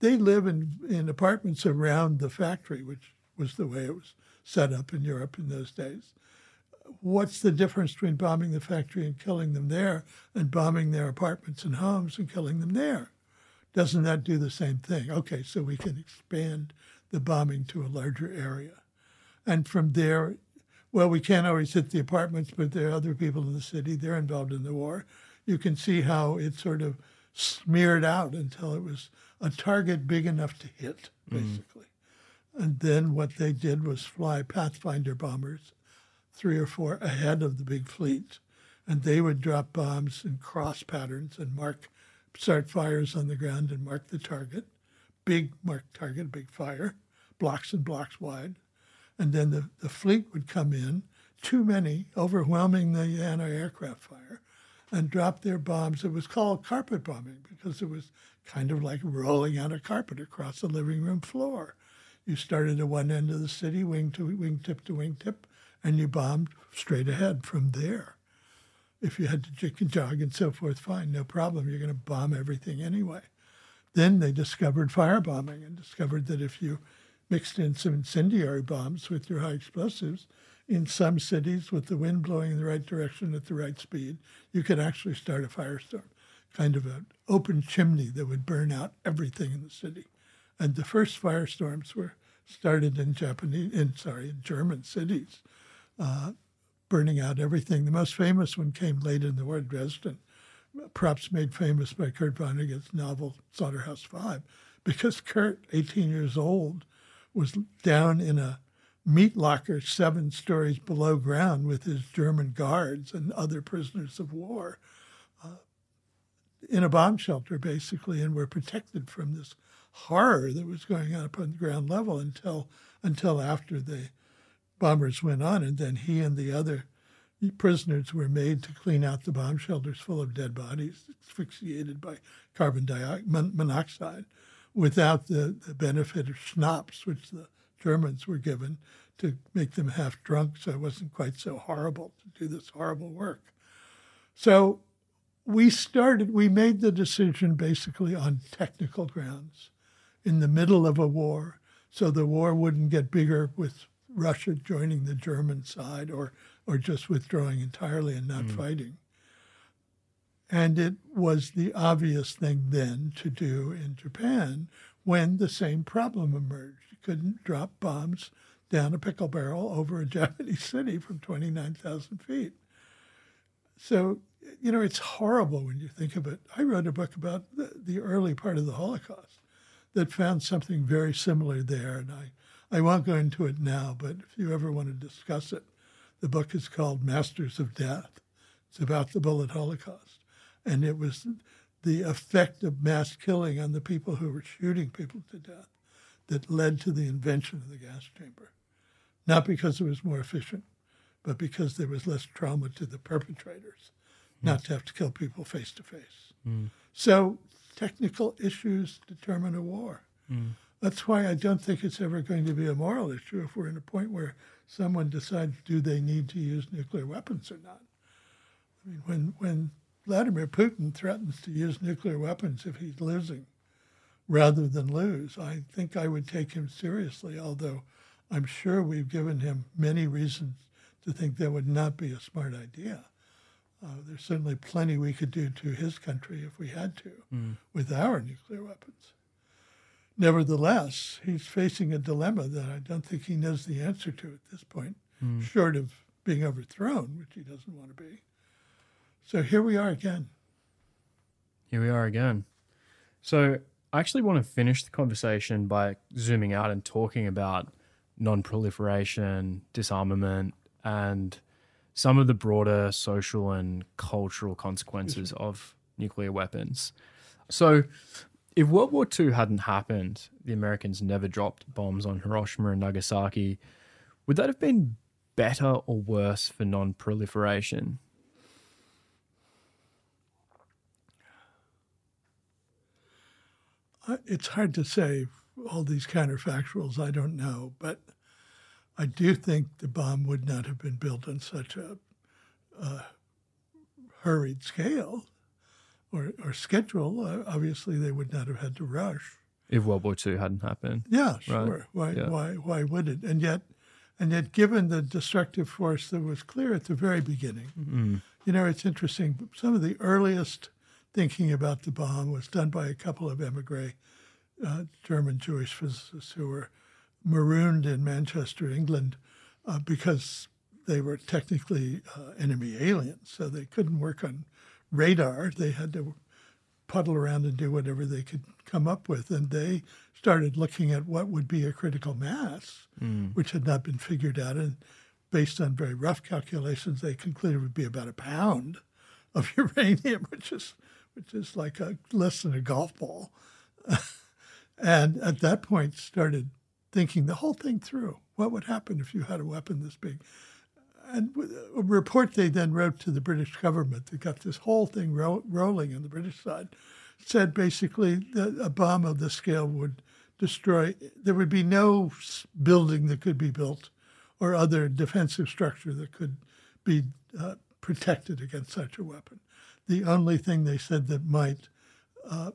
they live in, in apartments around the factory, which was the way it was set up in Europe in those days. What's the difference between bombing the factory and killing them there and bombing their apartments and homes and killing them there? Doesn't that do the same thing? Okay, so we can expand the bombing to a larger area. And from there, well, we can't always hit the apartments, but there are other people in the city, they're involved in the war. You can see how it sort of smeared out until it was a target big enough to hit, mm. basically. Mm. And then what they did was fly Pathfinder bombers, three or four ahead of the big fleet, and they would drop bombs in cross patterns and mark, start fires on the ground and mark the target. Big marked target, big fire, blocks and blocks wide. And then the, the fleet would come in, too many, overwhelming the anti aircraft fire, and drop their bombs. It was called carpet bombing because it was kind of like rolling out a carpet across the living room floor. You started at one end of the city, wing to wingtip to wingtip, and you bombed straight ahead from there. If you had to jick and jog and so forth, fine, no problem. You're going to bomb everything anyway. Then they discovered firebombing and discovered that if you mixed in some incendiary bombs with your high explosives, in some cities with the wind blowing in the right direction at the right speed, you could actually start a firestorm kind of an open chimney that would burn out everything in the city. And the first firestorms were started in Japanese, in sorry, in German cities, uh, burning out everything. The most famous one came late in the war, Dresden, perhaps made famous by Kurt Vonnegut's novel Slaughterhouse Five, because Kurt, 18 years old, was down in a meat locker seven stories below ground with his German guards and other prisoners of war in a bomb shelter, basically, and were protected from this horror that was going on up on the ground level until until after the bombers went on, and then he and the other prisoners were made to clean out the bomb shelters full of dead bodies asphyxiated by carbon dioxide, monoxide without the, the benefit of schnapps, which the Germans were given to make them half drunk so it wasn't quite so horrible to do this horrible work. So we started, we made the decision basically on technical grounds in the middle of a war, so the war wouldn't get bigger with Russia joining the German side or, or just withdrawing entirely and not mm. fighting. And it was the obvious thing then to do in Japan when the same problem emerged. You couldn't drop bombs down a pickle barrel over a Japanese city from 29,000 feet. So you know, it's horrible when you think of it. I wrote a book about the, the, early part of the Holocaust that found something very similar there. And I, I won't go into it now, but if you ever want to discuss it, the book is called Masters of Death. It's about the bullet Holocaust. And it was the effect of mass killing on the people who were shooting people to death that led to the invention of the gas chamber. Not because it was more efficient, but because there was less trauma to the perpetrators not hmm. to have to kill people face to face. Hmm. So technical issues determine a war. Mm. That's why I don't think it's ever going to be a moral issue if we're in a point where someone decides do they need to use nuclear weapons or not. I mean, when when Vladimir Putin threatens to use nuclear weapons if he's losing rather than lose, I think I would take him seriously, although I'm sure we've given him many reasons to think that would not be a smart idea. Uh, there's certainly plenty we could do to his country if we had to mm. with our nuclear weapons. Nevertheless, he's facing a dilemma that I don't think he knows the answer to at this point, mm. short of being overthrown, which he doesn't want to be. So here we are again. Here we are again. So I actually want to finish the conversation by zooming out and talking about non proliferation, disarmament, and some of the broader social and cultural consequences mm-hmm. of nuclear weapons. So, if World War II hadn't happened, the Americans never dropped bombs on Hiroshima and Nagasaki, would that have been better or worse for non proliferation? It's hard to say all these counterfactuals. I don't know, but I do think the bomb would not have been built on such a uh, hurried scale or, or schedule. Uh, obviously, they would not have had to rush. If World War II hadn't happened. Yeah, sure. Right. Why, Yeah. why, why would it? And yet, and yet, given the destructive force that was clear at the very beginning, Mm. you know, it's interesting. Some of the earliest thinking about the bomb was done by a couple of emigre uh, German Jewish physicists who were marooned in Manchester, England, uh, because they were technically uh, enemy aliens, so they couldn't work on radar. They had to puddle around and do whatever they could come up with. And they started looking at what would be a critical mass, which had not been figured out. And based on very rough calculations, they concluded it would be about a pound of uranium, which is which is like a less than a golf ball. and at that point, started thinking the whole thing through. What would happen if you had a weapon this big? And a report they then wrote to the British government that got this whole thing ro- rolling on the British side said basically that a bomb of this scale would destroy, there would be no building that could be built or other defensive structure that could be uh, protected against such a weapon. The only thing they said that might uh,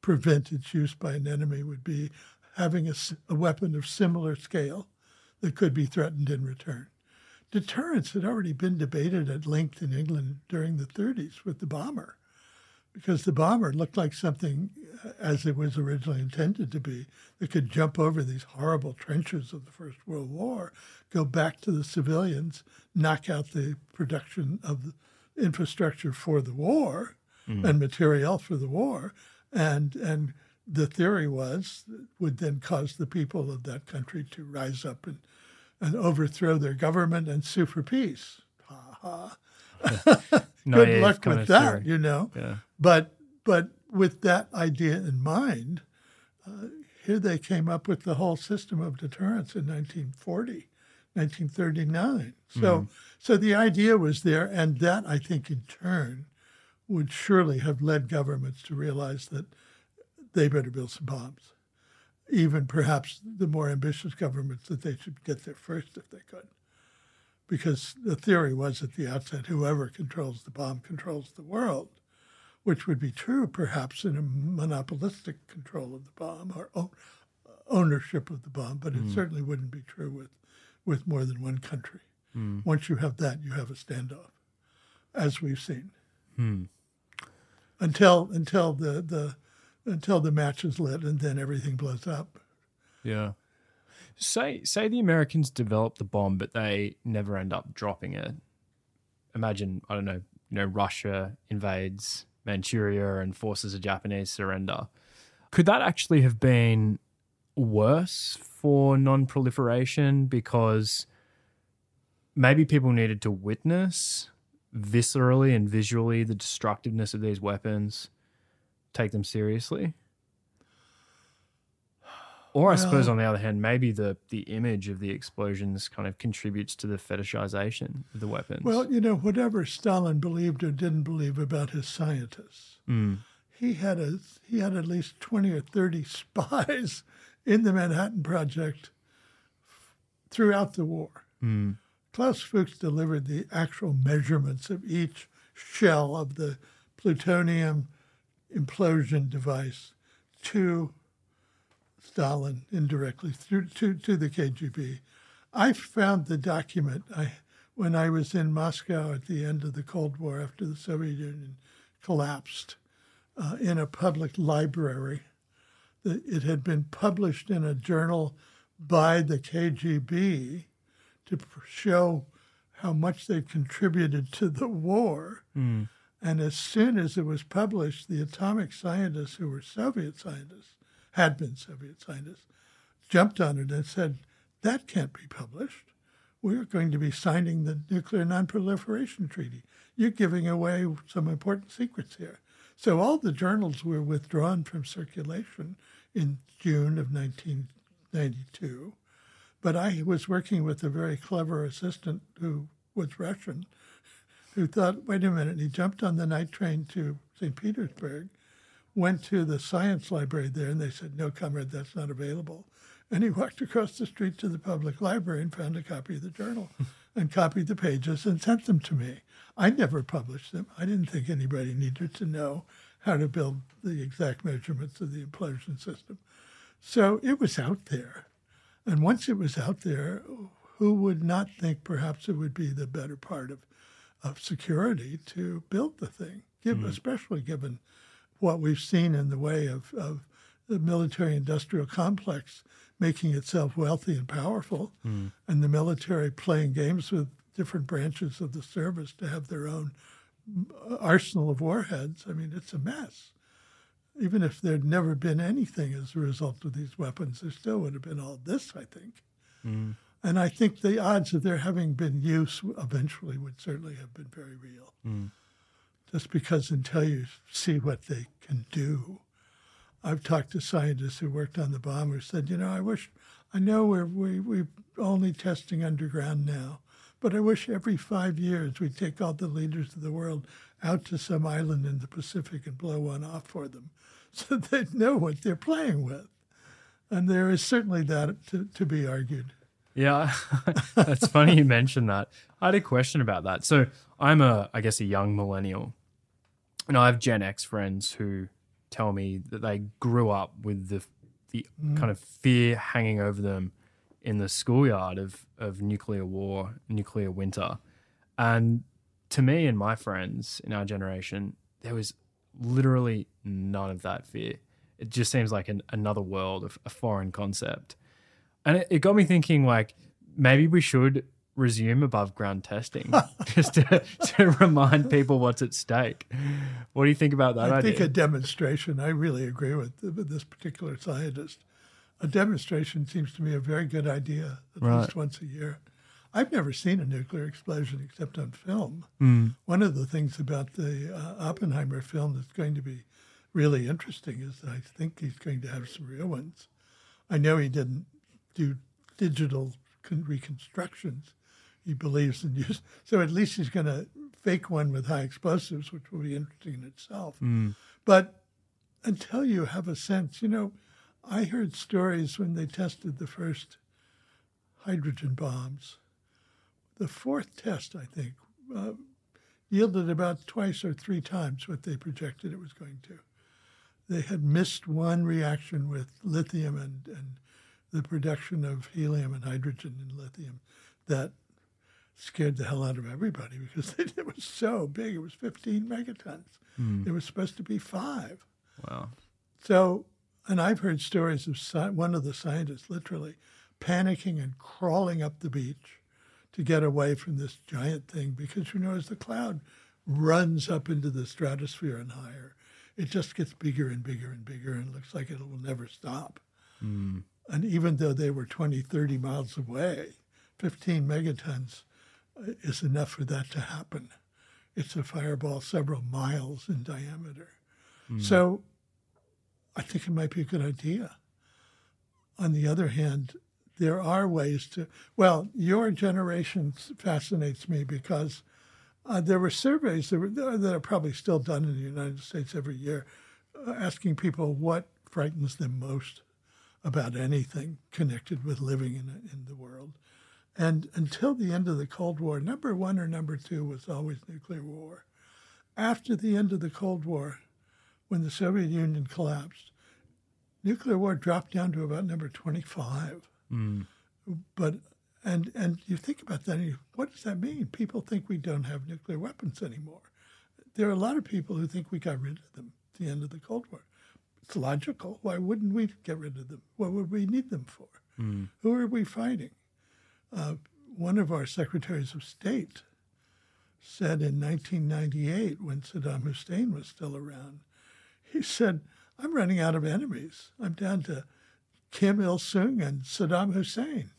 prevent its use by an enemy would be having a weapon of similar scale that could be threatened in return. Deterrence had already been debated at length in England during the 30s with the bomber, because the bomber looked like something, uh, as it was originally intended to be, that could jump over these horrible trenches of the First World War, go back to the civilians, knock out the production of the infrastructure for the war and materiel for the war, and and the theory was would then cause the people of that country to rise up and and overthrow their government and sue for peace. Ha ha. Good luck with that, theory. you know. Yeah. But but with that idea in mind, uh, here they came up with the whole system of deterrence in 1940, 1939. So so the idea was there, and that I think in turn would surely have led governments to realize that they better build some bombs. Even perhaps the more ambitious governments that they should get there first if they could. Because the theory was at the outset whoever controls the bomb controls the world, which would be true perhaps in a monopolistic control of the bomb or ownership of the bomb, but it hmm. certainly wouldn't be true with, with more than one country. Hmm. Once you have that, you have a standoff, as we've seen. Hmm. Until until the, the until the match is lit and then everything blows up. Yeah. Say say the Americans develop the bomb, but they never end up dropping it. Imagine I don't know, you know, Russia invades Manchuria and forces a Japanese surrender. Could that actually have been worse for non-proliferation because maybe people needed to witness viscerally and visually the destructiveness of these weapons, take them seriously? Or I suppose, on the other hand, maybe the the image of the explosions kind of contributes to the fetishization of the weapons. Well, you know, whatever Stalin believed or didn't believe about his scientists, Mm. he had a he had at least twenty or thirty spies in the Manhattan Project throughout the war. Mm. Klaus Fuchs delivered the actual measurements of each shell of the plutonium implosion device to Stalin indirectly through to, to the KGB. I found the document I, when I was in Moscow at the end of the Cold War after the Soviet Union collapsed uh, in a public library. It had been published in a journal by the KGB to show how much they contributed to the war. Mm. And as soon as it was published, the atomic scientists who were Soviet scientists, had been Soviet scientists, jumped on it and said, that can't be published. We're going to be signing the Nuclear Nonproliferation Treaty. You're giving away some important secrets here. So all the journals were withdrawn from circulation in June of 1992. But I was working with a very clever assistant who was Russian, who thought, wait a minute, he jumped on the night train to St. Petersburg, went to the science library there, and they said, no, comrade, that's not available. And he walked across the street to the public library and found a copy of the journal and copied the pages and sent them to me. I never published them. I didn't think anybody needed to know how to build the exact measurements of the implosion system. So it was out there. And once it was out there, who would not think perhaps it would be the better part of, of security to build the thing, give, mm. especially given what we've seen in the way of, of the military industrial complex making itself wealthy and powerful, mm. and the military playing games with different branches of the service to have their own arsenal of warheads. I mean, it's a mess. Even if there'd never been anything as a result of these weapons, there still would have been all this, I think. Mm. And I think the odds of there having been use eventually would certainly have been very real. Mm. Just because until you see what they can do, I've talked to scientists who worked on the bomb who said, you know, I wish, I know we're we, we're only testing underground now, but I wish every five years we'd take all the leaders of the world out to some island in the Pacific and blow one off for them so they'd know what they're playing with. And there is certainly that to, to be argued. Yeah, that's funny you mentioned that. I had a question about that. So I'm a, I guess, a young millennial, and I have Gen X friends who tell me that they grew up with the the mm. kind of fear hanging over them in the schoolyard of of nuclear war, nuclear winter, and to me and my friends in our generation, there was literally none of that fear. It just seems like an, another world, of a foreign concept, and it, it got me thinking. Like maybe we should resume above ground testing just to, to remind people what's at stake. What do you think about that I idea? think a demonstration, I really agree with, with this particular scientist a demonstration seems to me a very good idea, at right. least once a year. I've never seen a nuclear explosion except on film. Mm. One of the things about the uh, Oppenheimer film that's going to be really interesting is that I think he's going to have some real ones. I know he didn't do digital con- reconstructions. He believes in use, so at least he's going to fake one with high explosives, which will be interesting in itself. Mm. But until you have a sense, you know, I heard stories when they tested the first hydrogen bombs. The fourth test, I think, uh, yielded about twice or three times what they projected it was going to. They had missed one reaction with lithium and, and the production of helium and hydrogen in lithium that scared the hell out of everybody because it was so big. It was 15 megatons. Mm. It was supposed to be five. Wow. So and I've heard stories of sci- one of the scientists literally panicking and crawling up the beach to get away from this giant thing because, you know, as the cloud runs up into the stratosphere and higher, it just gets bigger and bigger and bigger and looks like it will never stop. Mm. And even though they were 20, 30 miles away, 15 megatons uh, is enough for that to happen. It's a fireball several miles in diameter. Mm. So I think it might be a good idea. On the other hand, there are ways to, well, your generation fascinates me because uh, there were surveys that, were, that are probably still done in the United States every year uh, asking people what frightens them most about anything connected with living in, in the world. And until the end of the Cold War, number one or number two was always nuclear war. After the end of the Cold War, when the Soviet Union collapsed, nuclear war dropped down to about number 25. Mm. But and and you think about that, and you, what does that mean? People think we don't have nuclear weapons anymore. There are a lot of people who think we got rid of them at the end of the Cold War. It's logical. Why wouldn't we get rid of them? What would we need them for? Mm. Who are we fighting? Uh, one of our secretaries of state said in 1998, when Saddam Hussein was still around, he said, I'm running out of enemies. I'm down to Kim Il sung and Saddam Hussein.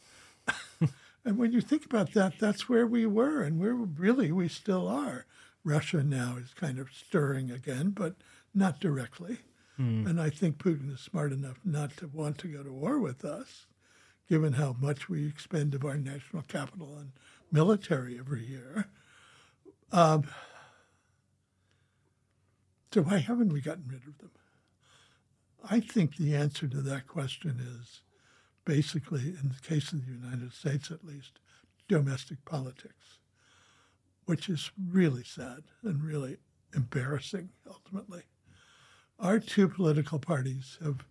and when you think about that, that's where we were, and where really we still are. Russia now is kind of stirring again, but not directly. Mm. And I think Putin is smart enough not to want to go to war with us, given how much we expend of our national capital on military every year. Um, so why haven't we gotten rid of them? I think the answer to that question is basically, in the case of the United States at least, domestic politics, which is really sad and really embarrassing ultimately. Our two political parties have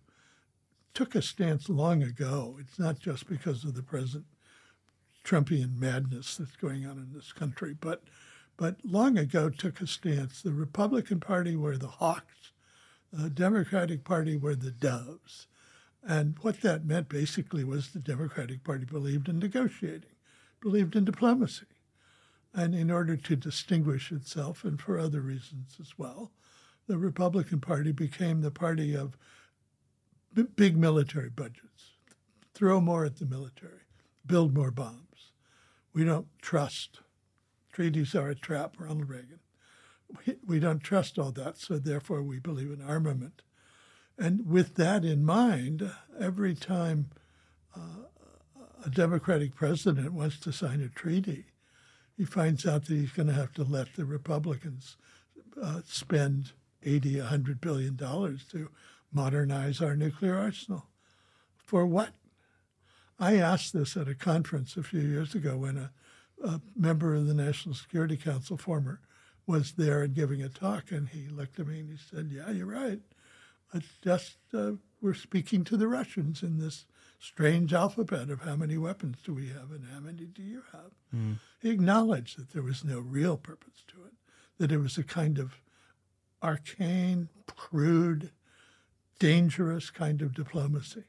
took a stance long ago. It's not just because of the present Trumpian madness that's going on in this country, but but long ago took a stance. The Republican Party were the hawks, the Democratic Party were the doves. And what that meant basically was the Democratic Party believed in negotiating, believed in diplomacy. And in order to distinguish itself, and for other reasons as well, the Republican Party became the party of b- big military budgets. Throw more at the military, build more bombs. We don't trust treaties are a trap, Ronald Reagan. We, we don't trust all that, so therefore we believe in armament. And with that in mind, every time uh, a Democratic president wants to sign a treaty, he finds out that he's going to have to let the Republicans uh, spend 80, 100 billion dollars to modernize our nuclear arsenal. For what? I asked this at a conference a few years ago when a a member of the National Security Council, former, was there and giving a talk, and he looked at me and he said, "Yeah, you're right. It's just uh, we're speaking to the Russians in this strange alphabet of how many weapons do we have and how many do you have." Mm. He acknowledged that there was no real purpose to it, that it was a kind of arcane, crude, dangerous kind of diplomacy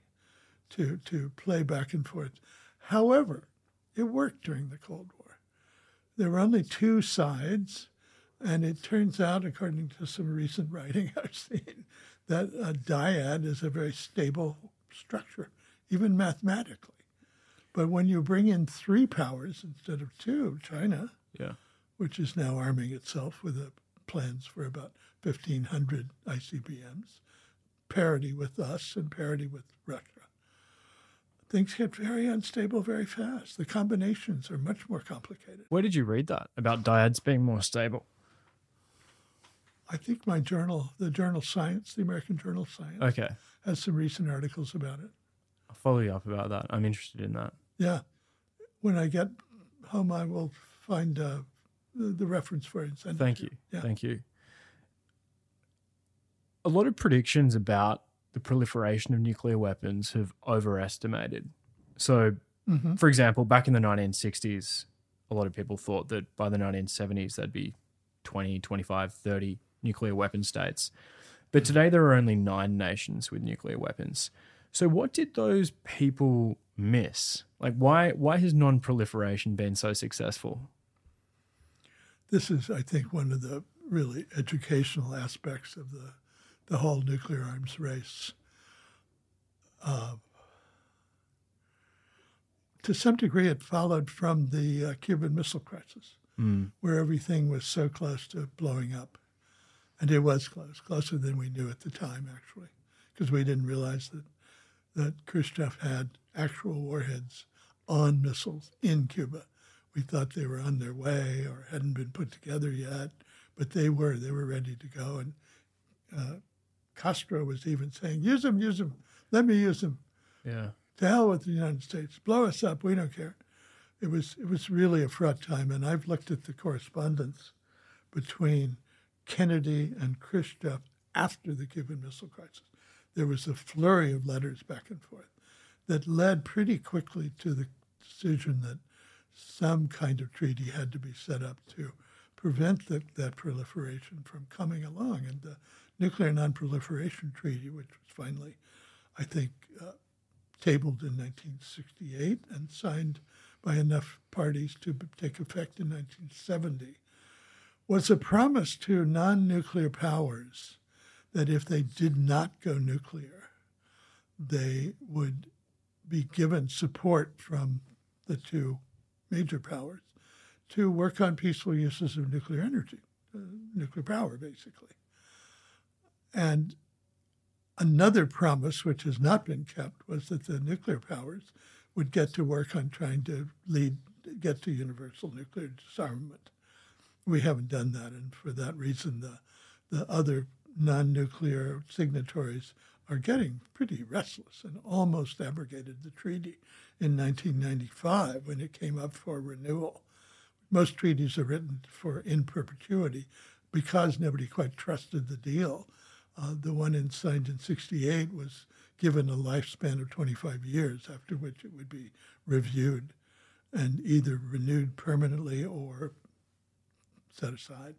to to play back and forth. However, it worked during the Cold War. There were only two sides, and it turns out, according to some recent writing I've seen, that a dyad is a very stable structure, even mathematically. But when you bring in three powers instead of two, China, yeah. which is now arming itself with plans for about 1,500 ICBMs, parity with us and parity with Russia things get very unstable very fast. The combinations are much more complicated. Where did you read that about dyads being more stable? I think my journal, the journal Science, the American Journal Science, okay, has some recent articles about it. I'll follow you up about that. I'm interested in that. Yeah, when I get home, I will find uh, the, the, reference for it. Thank you. Yeah. Thank you. A lot of predictions about the proliferation of nuclear weapons have overestimated. So, mm-hmm. for example, back in the 1960s, a lot of people thought that by the 1970s there'd be 20, 25, 30 nuclear weapon states. But today there are only nine nations with nuclear weapons. So what did those people miss? Like why why has non-proliferation been so successful? This is, I think, one of the really educational aspects of the the whole nuclear arms race. Uh, to some degree, it followed from the uh, Cuban Missile Crisis, mm. where everything was so close to blowing up. And it was close, closer than we knew at the time, actually, because we didn't realize that, that Khrushchev had actual warheads on missiles in Cuba. We thought they were on their way or hadn't been put together yet, but they were. They were ready to go. And uh, Castro was even saying, use them, use them, let me use them. Yeah. To hell with the United States. Blow us up. We don't care. It was it was really a fraught time, and I've looked at the correspondence between Kennedy and Khrushchev after the Cuban Missile Crisis. There was a flurry of letters back and forth that led pretty quickly to the decision that some kind of treaty had to be set up to prevent the, that proliferation from coming along. And the Nuclear Nonproliferation Treaty, which was finally, I think, uh, tabled in 1968 and signed by enough parties to take effect in 1970, was a promise to non nuclear powers that if they did not go nuclear, they would be given support from the two major powers to work on peaceful uses of nuclear energy, uh, nuclear power, basically. And another promise, which has not been kept, was that the nuclear powers would get to work on trying to lead, get to universal nuclear disarmament. We haven't done that, and for that reason, the the other non-nuclear signatories are getting pretty restless and almost abrogated the treaty in 1995 when it came up for renewal. Most treaties are written for in perpetuity because nobody quite trusted the deal. Uh, the one in, signed in 68 was given a lifespan of 25 years, after which it would be reviewed and either renewed permanently or set aside.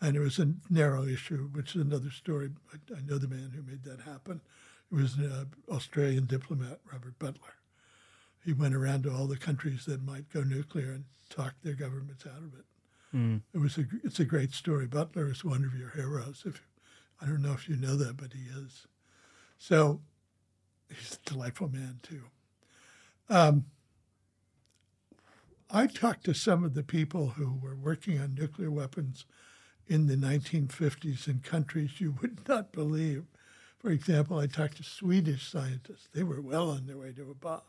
And it was a narrow issue, which is another story. I, I know the man who made that happen. It was an uh, Australian diplomat, Robert Butler. He went around to all the countries that might go nuclear and talked their governments out of it. Mm. It was a, it's a great story. Butler is one of your heroes. If I don't know if you know that, but he is. So he's a delightful man too. Um, I talked to some of the people who were working on nuclear weapons in the 1950s in countries you would not believe. For example, I talked to Swedish scientists. They were well on their way to a bomb.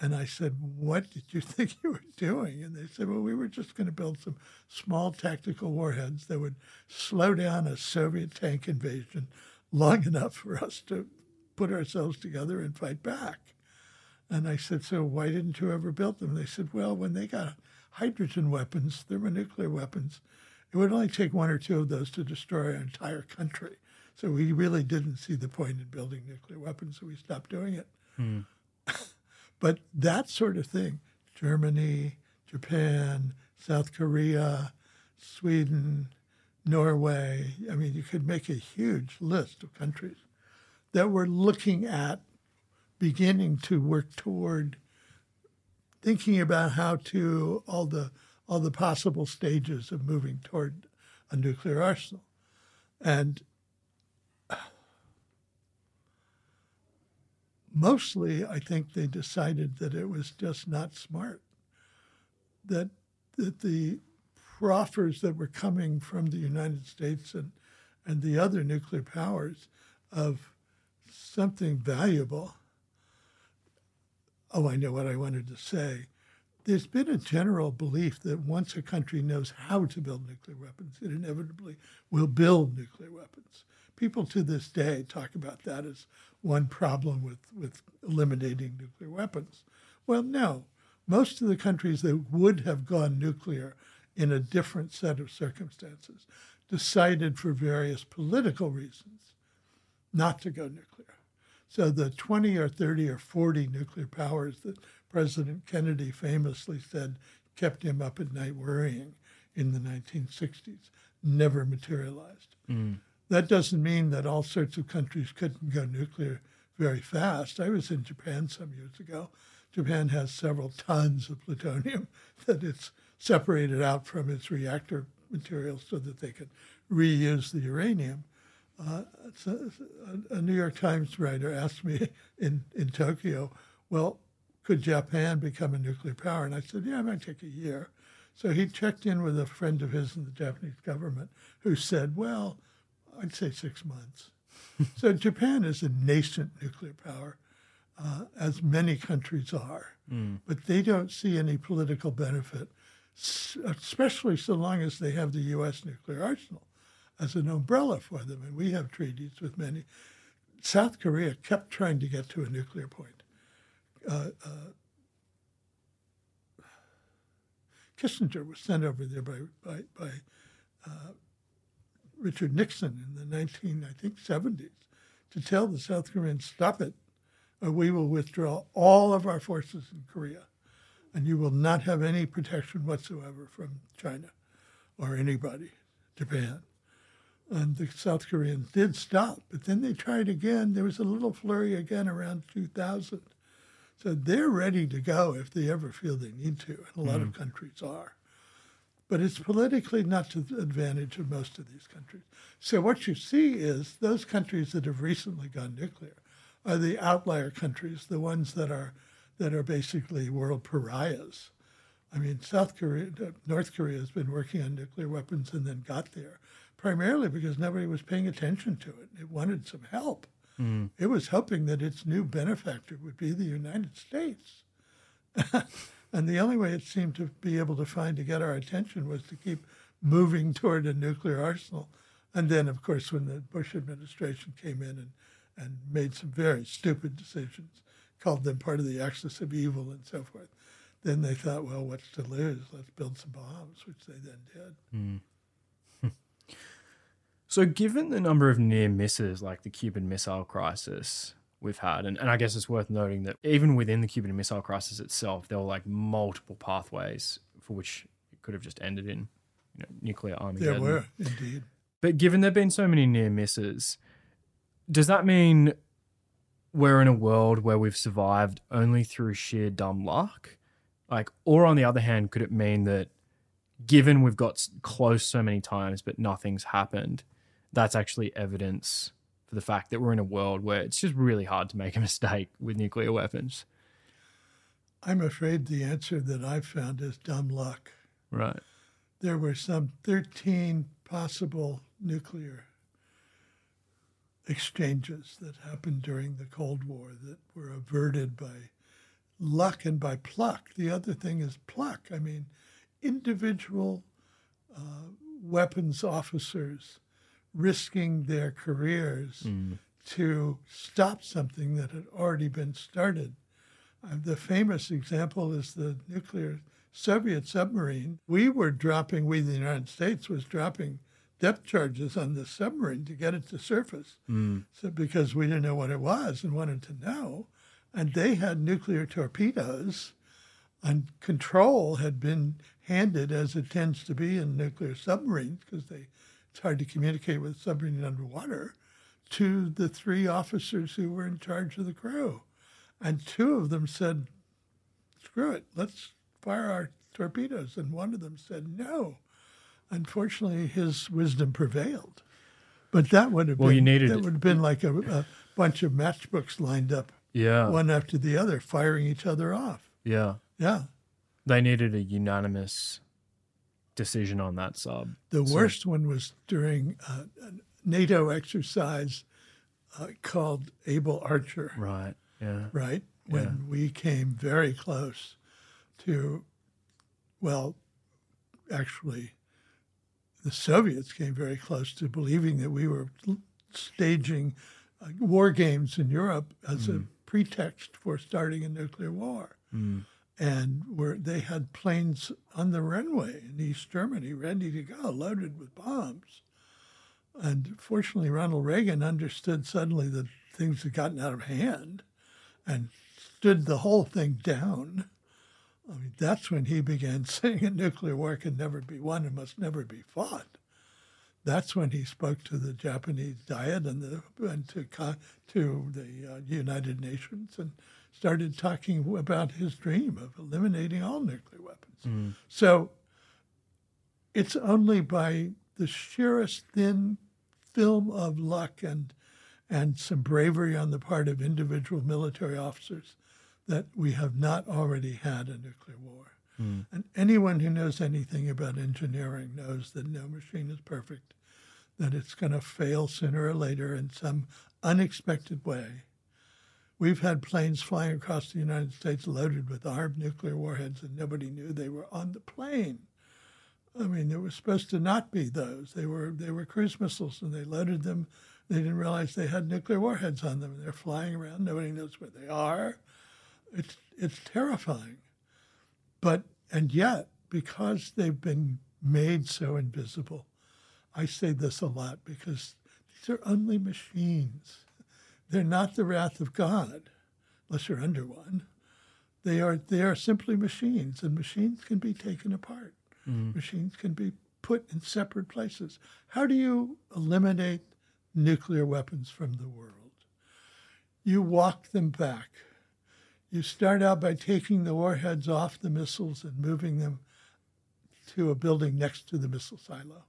And I said, What did you think you were doing? And they said, Well, we were just going to build some small tactical warheads that would slow down a Soviet tank invasion long enough for us to put ourselves together and fight back. And I said, So why didn't you ever build them? They said, Well, when they got hydrogen weapons, thermonuclear weapons, it would only take one or two of those to destroy our entire country. So we really didn't see the point in building nuclear weapons, so we stopped doing it. Hmm. But that sort of thing, Germany, Japan, South Korea, Sweden, Norway, I mean, you could make a huge list of countries that were looking at beginning to work toward thinking about how to all the all the possible stages of moving toward a nuclear arsenal. And mostly, I think they decided that it was just not smart. That that the proffers that were coming from the United States and and the other nuclear powers of something valuable. Oh, I know what I wanted to say there's been a general belief that once a country knows how to build nuclear weapons, it inevitably will build nuclear weapons. People to this day talk about that as one problem with, with eliminating nuclear weapons. Well, no. Most of the countries that would have gone nuclear in a different set of circumstances decided for various political reasons not to go nuclear. So the 20 or 30 or 40 nuclear powers that President Kennedy famously said kept him up at night worrying in the 1960s never materialized. Mm. That doesn't mean that all sorts of countries couldn't go nuclear very fast. I was in Japan some years ago. Japan has several tons of plutonium that it's separated out from its reactor material so that they can reuse the uranium. Uh, a, a, New York Times writer asked me in, in Tokyo, well, could Japan become a nuclear power? And I said, yeah, it might take a year. So he checked in with a friend of his in the Japanese government who said, well, I'd say six months. so Japan is a nascent nuclear power, uh, as many countries are, mm. but they don't see any political benefit, especially so long as they have the U.S. nuclear arsenal as an umbrella for them. And we have treaties with many. South Korea kept trying to get to a nuclear point uh, uh, Kissinger was sent over there by by, by uh, Richard Nixon in the 19 I think 70s to tell the South Koreans stop it, or we will withdraw all of our forces in Korea, and you will not have any protection whatsoever from China or anybody, Japan. And the South Koreans did stop, but then they tried again. There was a little flurry again around 2000 So they're ready to go if they ever feel they need to, and a lot of mm-hmm. countries are. But it's politically not to the advantage of most of these countries. So what you see is those countries that have recently gone nuclear are the outlier countries, the ones that are that are basically world pariahs. I mean, South Korea, uh, North Korea has been working on nuclear weapons and then got there, primarily because nobody was paying attention to it. It wanted some help. Mm. It was hoping that its new benefactor would be the United States. and the only way it seemed to be able to find to get our attention was to keep moving toward a nuclear arsenal. And then, of course, when the Bush administration came in and, and made some very stupid decisions, called them part of the axis of evil and so forth, then they thought, well, what's to lose? Let's build some bombs, which they then did. Hmm. So, given the number of near misses like the Cuban Missile Crisis we've had, and, and I guess it's worth noting that even within the Cuban Missile Crisis itself, there were like multiple pathways for which it could have just ended in you know, nuclear Armageddon. There were, indeed. But given there have been so many near misses, does that mean we're in a world where we've survived only through sheer dumb luck? Like, or on the other hand, could it mean that given we've got close so many times but nothing's happened, that's actually evidence for the fact that we're in a world where it's just really hard to make a mistake with nuclear weapons? I'm afraid the answer that I've found is dumb luck. Right. There were some 13 possible nuclear exchanges that happened during the Cold War that were averted by luck and by pluck. The other thing is pluck. I mean, individual uh, weapons officers risking their careers to stop something that had already been started. Uh, the famous example is the nuclear Soviet submarine. We were dropping, we, the United States, was dropping depth charges on the submarine to get it to surface. So because we didn't know what it was and wanted to know. And they had nuclear torpedoes, and control had been handed, as it tends to be in nuclear submarines, because they it's hard to communicate with submarine underwater, to the three officers who were in charge of the crew. And two of them said, screw it, let's fire our torpedoes. And one of them said, no. Unfortunately, his wisdom prevailed. But that would have Well, been you needed- that would have been like a, a bunch of matchbooks lined up, Yeah. one after the other, firing each other off. Yeah. Yeah. They needed a unanimous decision on that sub. The So- worst one was during uh, a NATO exercise uh, called Able Archer. Right. Yeah. right? When we came very close to, well, actually, the Soviets came very close to believing that we were staging uh, war games in Europe as a pretext for starting a nuclear war. And where they had planes on the runway in East Germany ready to go, loaded with bombs. And fortunately, Ronald Reagan understood suddenly that things had gotten out of hand and stood the whole thing down. I mean, that's when he began saying a nuclear war can never be won and must never be fought. That's when he spoke to the Japanese Diet and, the, and to, to the uh, United Nations and started talking about his dream of eliminating all nuclear weapons. Mm-hmm. So it's only by the sheerest thin film of luck and and some bravery on the part of individual military officers that we have not already had a nuclear war. Mm. And anyone who knows anything about engineering knows that no machine is perfect, that it's going to fail sooner or later in some unexpected way. We've had planes flying across the United States loaded with armed nuclear warheads, and nobody knew they were on the plane. I mean, there were supposed to not be those. They were they were cruise missiles, and they loaded them. They didn't realize they had nuclear warheads on them, and they're flying around. Nobody knows where they are. It's it's terrifying, but and yet because they've been made so invisible, I say this a lot because these are only machines. They're not the wrath of God, unless you're under one. They are they are simply machines, and machines can be taken apart. Mm-hmm. Machines can be put in separate places. How do you eliminate nuclear weapons from the world? You walk them back. You start out by taking the warheads off the missiles and moving them to a building next to the missile silo.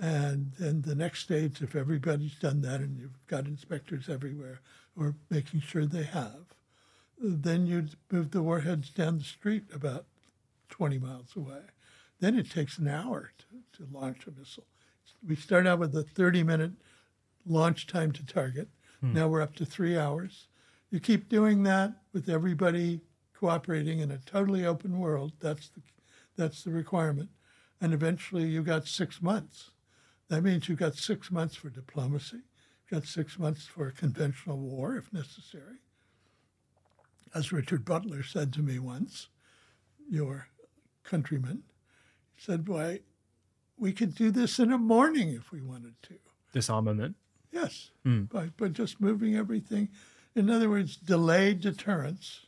And then the next stage, if everybody's done that and you've got inspectors everywhere who are making sure they have, then you move the warheads down the street about 20 miles away. Then it takes an hour to, to launch a missile. We start out with a 30 minute launch time to target. Hmm. Now we're up to three hours. You keep doing that with everybody cooperating in a totally open world. That's the, that's the requirement. And eventually you got six months. That means you've got six months for diplomacy, you've got six months for a conventional war if necessary. As Richard Butler said to me once, your countryman, he said, Boy, we could do this in a morning if we wanted to. Disarmament? Yes, mm. by, by just moving everything. In other words, delayed deterrence,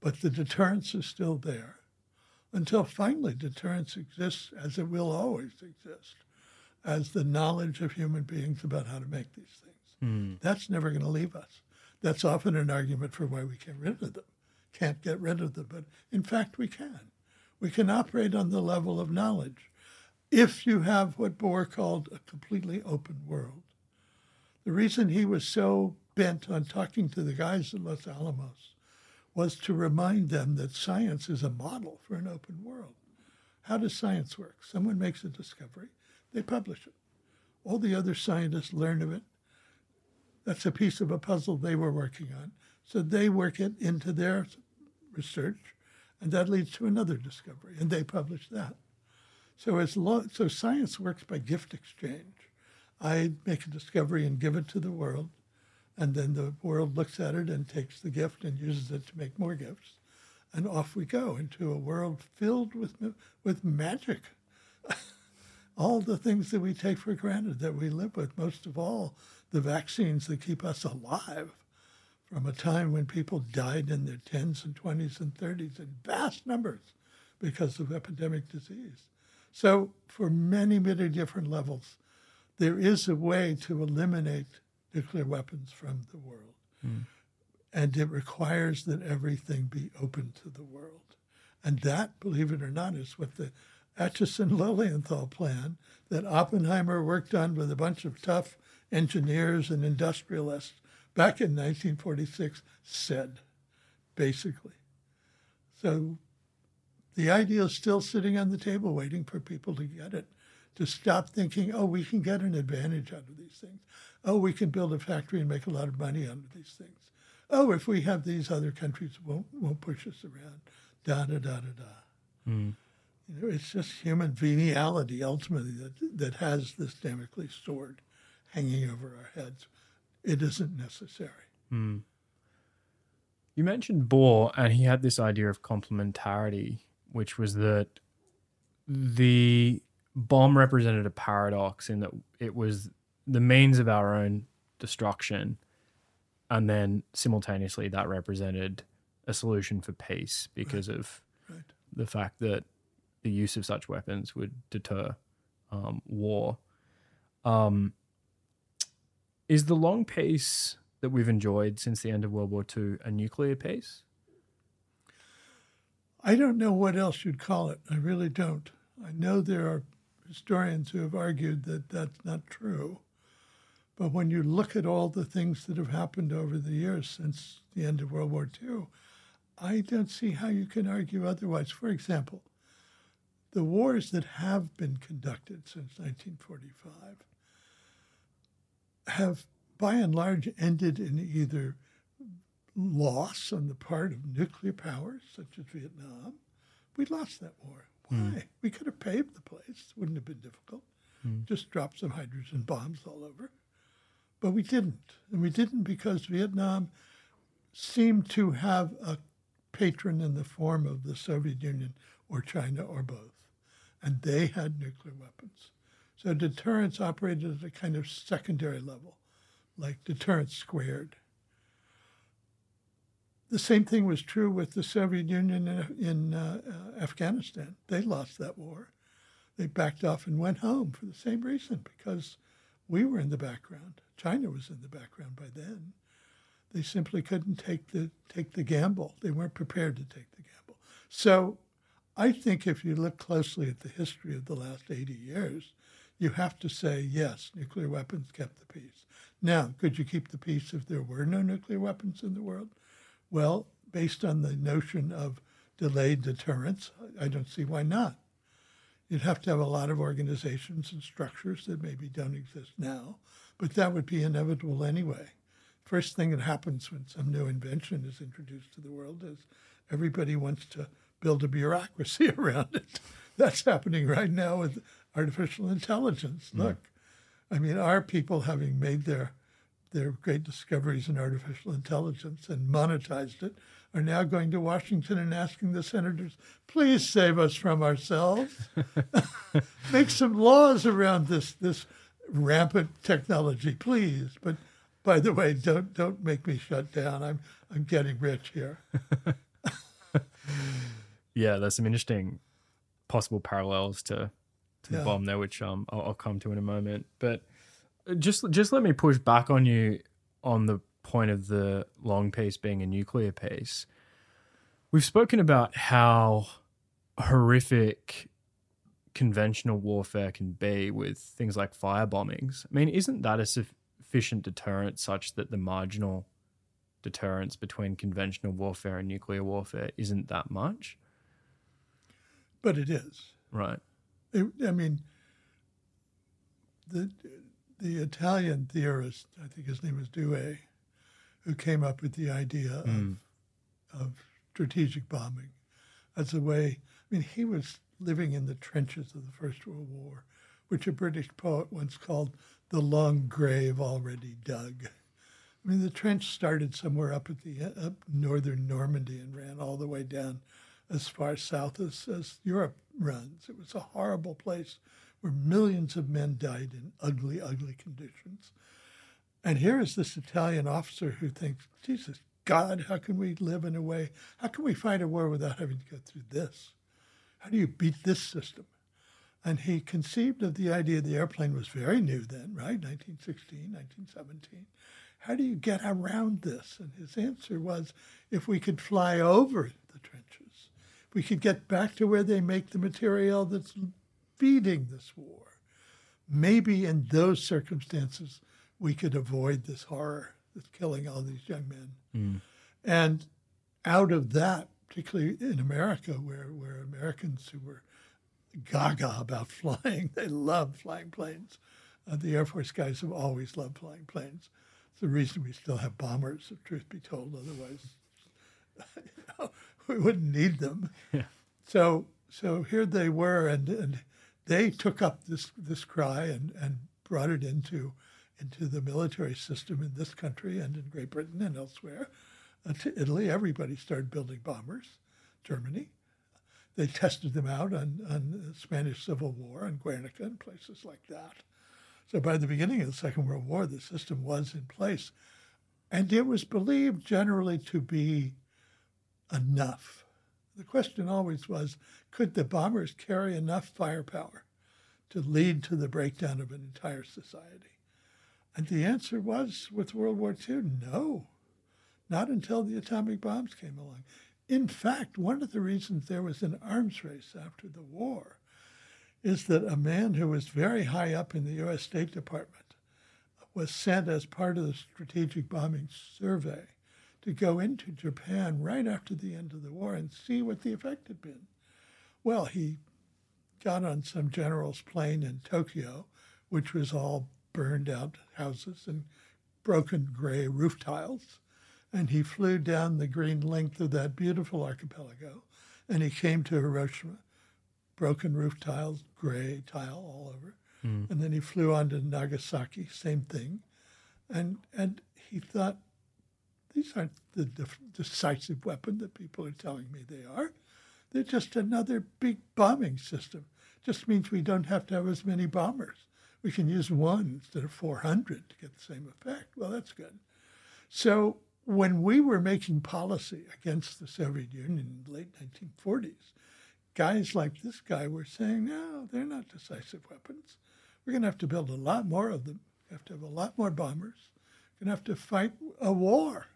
but the deterrence is still there until finally deterrence exists as it will always exist as the knowledge of human beings about how to make these things. Mm. That's never going to leave us. That's often an argument for why we get rid of them. Can't get rid of them, but in fact, we can. We can operate on the level of knowledge if you have what Bohr called a completely open world. The reason he was so bent on talking to the guys at Los Alamos was to remind them that science is a model for an open world. How does science work? Someone makes a discovery, they publish it. All the other scientists learn of it. That's a piece of a puzzle they were working on. So they work it into their research, and that leads to another discovery, and they publish that. So as lo- so science works by gift exchange. I make a discovery and give it to the world, and then the world looks at it and takes the gift and uses it to make more gifts, and off we go into a world filled with with magic. all the things that we take for granted that we live with, most of all, the vaccines that keep us alive from a time when people died in their 10s and 20s and 30s in vast numbers because of epidemic disease. So, for many, many different levels, there is a way to eliminate nuclear weapons from the world. Mm. And it requires that everything be open to the world. And that, believe it or not, is what the Acheson Lilienthal plan that Oppenheimer worked on with a bunch of tough engineers and industrialists back in 1946 said, basically. So the idea is still sitting on the table waiting for people to get it, to stop thinking, oh, we can get an advantage out of these things. Oh, we can build a factory and make a lot of money out of these things. Oh, if we have these other countries, won't won't push us around. Da da da da da. Mm. You know, it's just human veniality ultimately that, that has this Damocles sword hanging over our heads. It isn't necessary. Mm. You mentioned Bohr, and he had this idea of complementarity, which was that the bomb represented a paradox in that it was the means of our own destruction, and then simultaneously that represented a solution for peace because right. of right. the fact that the use of such weapons would deter um, war. Um, is the long peace that we've enjoyed since the end of World War II a nuclear peace? I don't know what else you'd call it. I really don't. I know there are historians who have argued that that's not true. But when you look at all the things that have happened over the years since the end of World War II, I don't see how you can argue otherwise. For example, the wars that have been conducted since 1945 have by and large ended in either loss on the part of nuclear powers, such as Vietnam. We lost that war. Why? Mm. We could have paved the place. Wouldn't have been difficult. Mm. Just drop some hydrogen bombs all over. But we didn't. And we didn't because Vietnam seemed to have a patron in the form of the Soviet Union or China or both and they had nuclear weapons. So deterrence operated at a kind of secondary level, like deterrence squared. The same thing was true with the Soviet Union in, in uh, Afghanistan. They lost that war. They backed off and went home for the same reason, because we were in the background. China was in the background by then. They simply couldn't take the take the gamble. They weren't prepared to take the gamble. So I think if you look closely at the history of the last 80 years, you have to say, yes, nuclear weapons kept the peace. Now, could you keep the peace if there were no nuclear weapons in the world? Well, based on the notion of delayed deterrence, I don't see why not. You'd have to have a lot of organizations and structures that maybe don't exist now, but that would be inevitable anyway. First thing that happens when some new invention is introduced to the world is everybody wants to build a bureaucracy around it. That's happening right now with artificial intelligence. Mm. Look, I mean, our people having made their their great discoveries in artificial intelligence and monetized it are now going to Washington and asking the senators, please save us from ourselves. Make some laws around this this rampant technology, please. But by the way, don't don't make me shut down. I'm I'm getting rich here. yeah, there's some interesting possible parallels to to yeah. the bomb there, which um I'll, I'll come to in a moment. But just just let me push back on you on the point of the long peace being a nuclear peace. We've spoken about how horrific conventional warfare can be with things like fire bombings. I mean, isn't that a sufficient deterrent such that the marginal deterrence between conventional warfare and nuclear warfare isn't that much? But it is. Right. It, I mean, the the Italian theorist, I think his name is Douhet, who came up with the idea mm. of, of strategic bombing as a way. I mean, he was living in the trenches of the First World War, which a British poet once called the long grave already dug. I mean, the trench started somewhere up at the up northern Normandy and ran all the way down as far south as, as Europe runs. It was a horrible place where millions of men died in ugly, ugly conditions. And here is this Italian officer who thinks, Jesus, God, how can we live in a way? How can we fight a war without having to go through this? How do you beat this system? And he conceived of the idea the airplane was very new then, right? 1916, 1917. How do you get around this? And his answer was if we could fly over the trenches, we could get back to where they make the material that's feeding this war, maybe in those circumstances we could avoid this horror that's killing all these young men. Mm. And out of that, particularly in America, where, where Americans who were gaga about flying, they love flying planes. Uh, the Air Force guys have always loved flying planes. It's the reason we still have bombers, if truth be told. Otherwise, you know, we wouldn't need them. Yeah. So, so here they were, and, and they took up this this cry and, and brought it into into the military system in this country and in Great Britain and elsewhere. Uh, to Italy, everybody started building bombers. Germany, they tested them out on, on the Spanish Civil War and Guernica and places like that. So by the beginning of the Second World War, the system was in place. And it was believed generally to be enough. The question always was could the bombers carry enough firepower to lead to the breakdown of an entire society? And the answer was with World War II no, not until the atomic bombs came along. In fact, one of the reasons there was an arms race after the war is that a man who was very high up in the U.S. State Department was sent as part of the strategic bombing survey to go into Japan right after the end of the war and see what the effect had been. Well, he got on some general's plane in Tokyo, which was all burned out houses and broken gray roof tiles. And he flew down the green length of that beautiful archipelago and he came to Hiroshima. Broken roof tiles, gray tile all over. Mm. And then he flew on to Nagasaki, same thing. And, and he thought, these aren't the decisive weapon that people are telling me they are. They're just another big bombing system. Just means we don't have to have as many bombers. We can use one instead of 400 to get the same effect. Well, that's good. So when we were making policy against the Soviet Union in the late 1940s, guys like this guy were saying, no, they're not decisive weapons. We're going to have to build a lot more of them. We have to have a lot more bombers. We're going to have to fight a war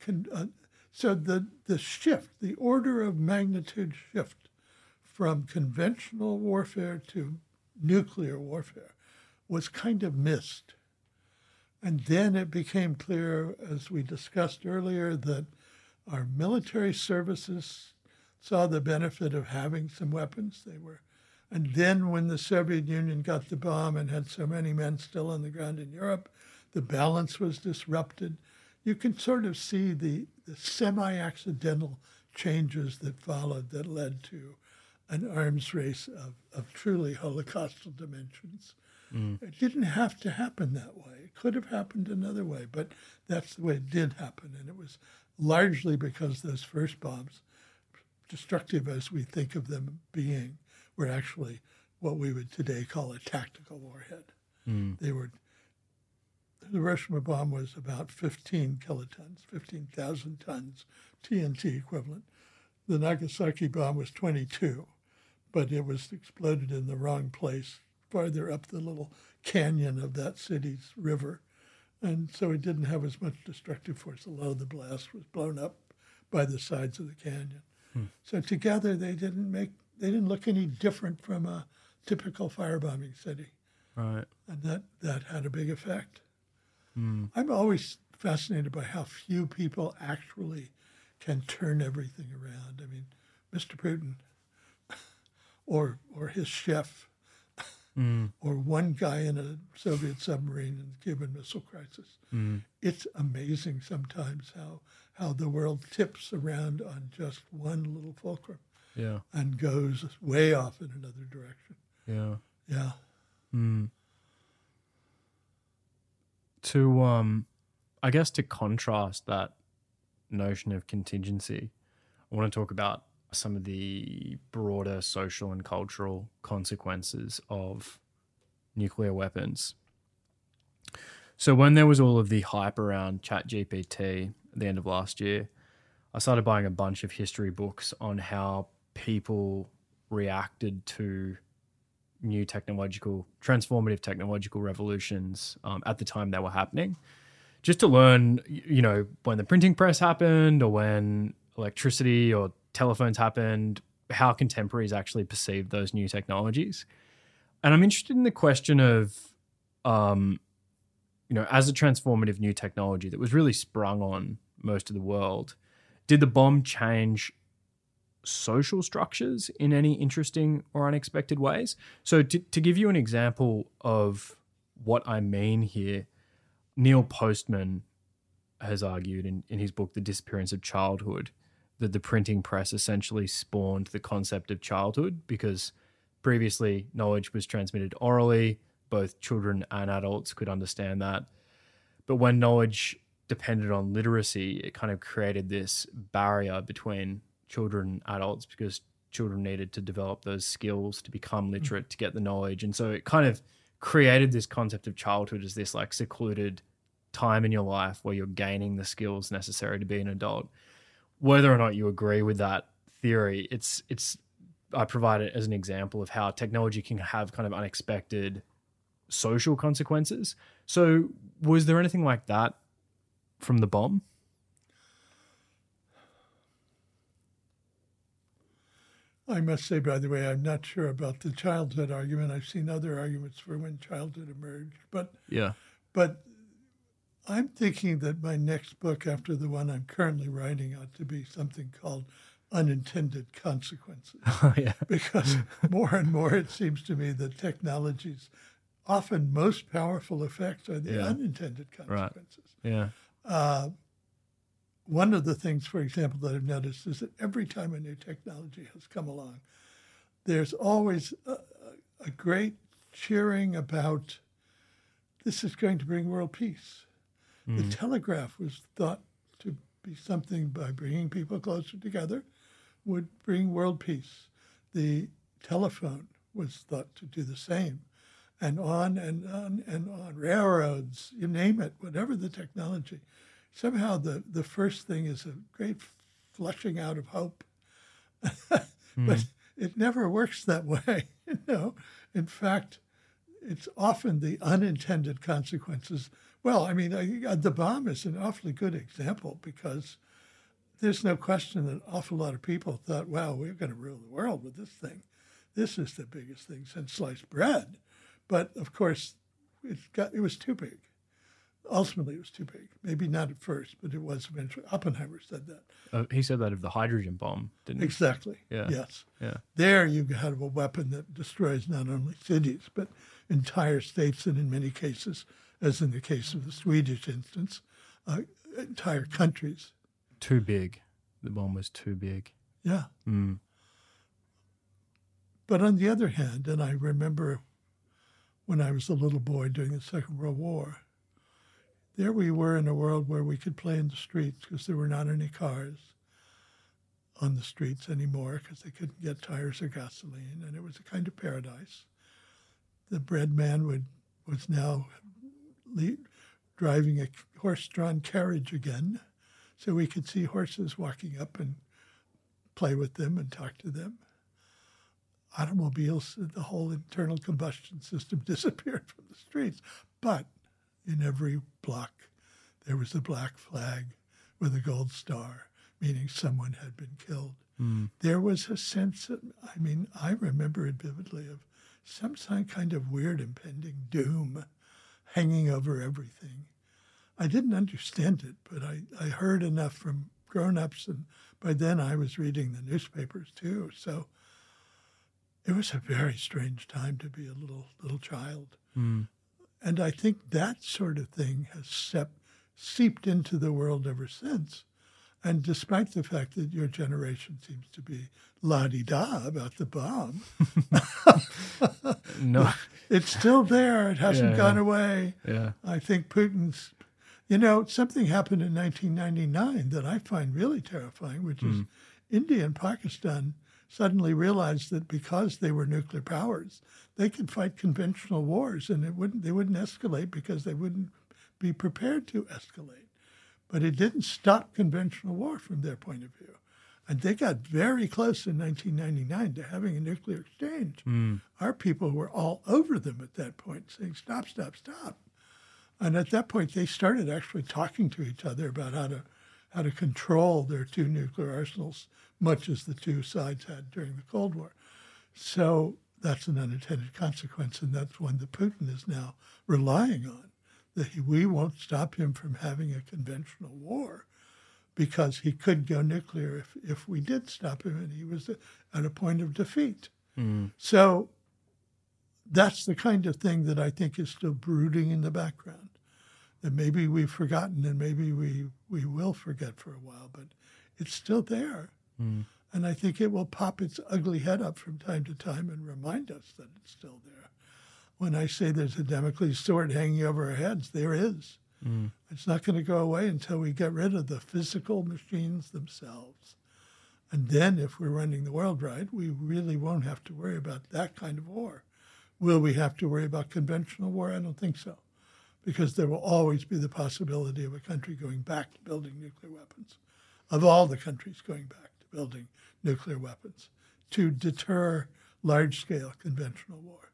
con, uh, so the the shift, the order of magnitude shift from conventional warfare to nuclear warfare was kind of missed. And then it became clear, as we discussed earlier, that our military services saw the benefit of having some weapons. They were, and then when the Soviet Union got the bomb and had so many men still on the ground in Europe, the balance was disrupted. You can sort of see the, the semi-accidental changes that followed that led to an arms race of, of truly holocaustal dimensions. Mm. It didn't have to happen that way. It could have happened another way, but that's the way it did happen. And it was largely because those first bombs, destructive as we think of them being, were actually what we would today call a tactical warhead. Mm. They were the Hiroshima bomb was about 15 kilotons, 15,000 tons TNT equivalent. The Nagasaki bomb was 22, but it was exploded in the wrong place, farther up the little canyon of that city's river. And so it didn't have as much destructive force. A lot of the blast was blown up by the sides of the canyon. Hmm. So together they didn't make they didn't look any different from a typical firebombing city. Right. And that, that had a big effect. Hmm. I'm always fascinated by how few people actually can turn everything around. I mean, Mr. Putin or or his chef mm. or one guy in a Soviet submarine in the Cuban Missile Crisis. Mm. It's amazing sometimes how how the world tips around on just one little fulcrum. Yeah. And goes way off in another direction. Yeah. Yeah. Mm. To um I guess to contrast that notion of contingency, I want to talk about some of the broader social and cultural consequences of nuclear weapons. So, when there was all of the hype around ChatGPT at the end of last year, I started buying a bunch of history books on how people reacted to new technological, transformative technological revolutions um, at the time they were happening. Just to learn, you know, when the printing press happened or when electricity or telephones happened, how contemporaries actually perceived those new technologies. And I'm interested in the question of, um, you know, as a transformative new technology that was really sprung on most of the world, did the bomb change social structures in any interesting or unexpected ways? So, to, to give you an example of what I mean here, Neil Postman has argued in, in his book, The Disappearance of Childhood, that the printing press essentially spawned the concept of childhood because previously knowledge was transmitted orally, both children and adults could understand that. But when knowledge depended on literacy, it kind of created this barrier between children adults because children needed to develop those skills to become mm. literate, to get the knowledge. And so it kind of created this concept of childhood as this like secluded time in your life where you're gaining the skills necessary to be an adult whether or not you agree with that theory, it's it's I provide it as an example of how technology can have kind of unexpected social consequences. So, was there anything like that from the bomb? I must say, by the way, I'm not sure about the childhood argument. I've seen other arguments for when childhood emerged, but yeah, but I'm thinking that my next book, after the one I'm currently writing, ought to be something called Unintended Consequences. Oh, yeah. because more and more it seems to me that technology's often most powerful effects are the yeah. unintended consequences. Right. Yeah. Uh, one of the things, for example, that I've noticed is that every time a new technology has come along, there's always a, a great cheering about this is going to bring world peace. Mm. The telegraph was thought to be something by bringing people closer together would bring world peace. The telephone was thought to do the same. And on and on and on. Railroads, you name it, whatever the technology. Somehow the, the first thing is a great flushing out of hope. but mm. it never works that way. you know, in fact, it's often the unintended consequences Well, I mean, I, the bomb is an awfully good example because there's no question that an awful lot of people thought, wow, we're going to rule the world with this thing. This is the biggest thing since sliced bread. But of course, it, got, it was too big. Ultimately, it was too big. Maybe not at first, but it was eventually. Oppenheimer said that. Uh, he said that of the hydrogen bomb, didn't he? Exactly. Yeah. Yes. Yeah. There you have a weapon that destroys not only cities, but entire states, and in many cases, as in the case of the Swedish instance, uh, entire countries. Too big. The bomb was too big. Yeah. Mm. But on the other hand, and I remember when I was a little boy during the Second World War, there we were in a world where we could play in the streets because there were not any cars on the streets anymore because they couldn't get tires or gasoline, and it was a kind of paradise. The bread man would was now driving a horse-drawn carriage again, so we could see horses walking up and play with them and talk to them. Automobiles, the whole internal combustion system disappeared from the streets, but in every block there was a black flag with a gold star, meaning someone had been killed. Mm. There was a sense, of, I mean, I remember it vividly, of some kind of weird impending doom hanging over everything. I didn't understand it, but I, I heard enough from grown ups, and by then I was reading the newspapers too. So it was a very strange time to be a little little child. Mm. And I think that sort of thing has sep- seeped into the world ever since. And despite the fact that your generation seems to be la di da about the bomb, no, it's still there. It hasn't Yeah, gone yeah. away. yeah. I think Putin's, you know, something happened in 1999 that I find really terrifying, which is hmm. India and Pakistan suddenly realized that because they were nuclear powers, they could fight conventional wars and it wouldn't they wouldn't escalate because they wouldn't be prepared to escalate. But it didn't stop conventional war from their point of view. And they got very close in 1999 to having a nuclear exchange. Hmm. Our people were all over them at that point, saying, stop, stop, stop. And at that point, they started actually talking to each other about how to how to control their two nuclear arsenals, much as the two sides had during the Cold War. So that's an unintended consequence, and that's one that Putin is now relying on. That he, we won't stop him from having a conventional war because he could go nuclear if, if we did stop him and he was at a point of defeat. Mm. So that's the kind of thing that I think is still brooding in the background. That maybe we've forgotten and maybe we, we will forget for a while, but it's still there. Mm. And I think it will pop its ugly head up from time to time and remind us that it's still there. When I say there's a Damocles sword hanging over our heads, there is. Mm. It's not going to go away until we get rid of the physical machines themselves. And then, if we're running the world right, we really won't have to worry about that kind of war. Will we have to worry about conventional war? I don't think so, because there will always be the possibility of a country going back to building nuclear weapons, of all the countries going back building nuclear weapons to deter large scale conventional war.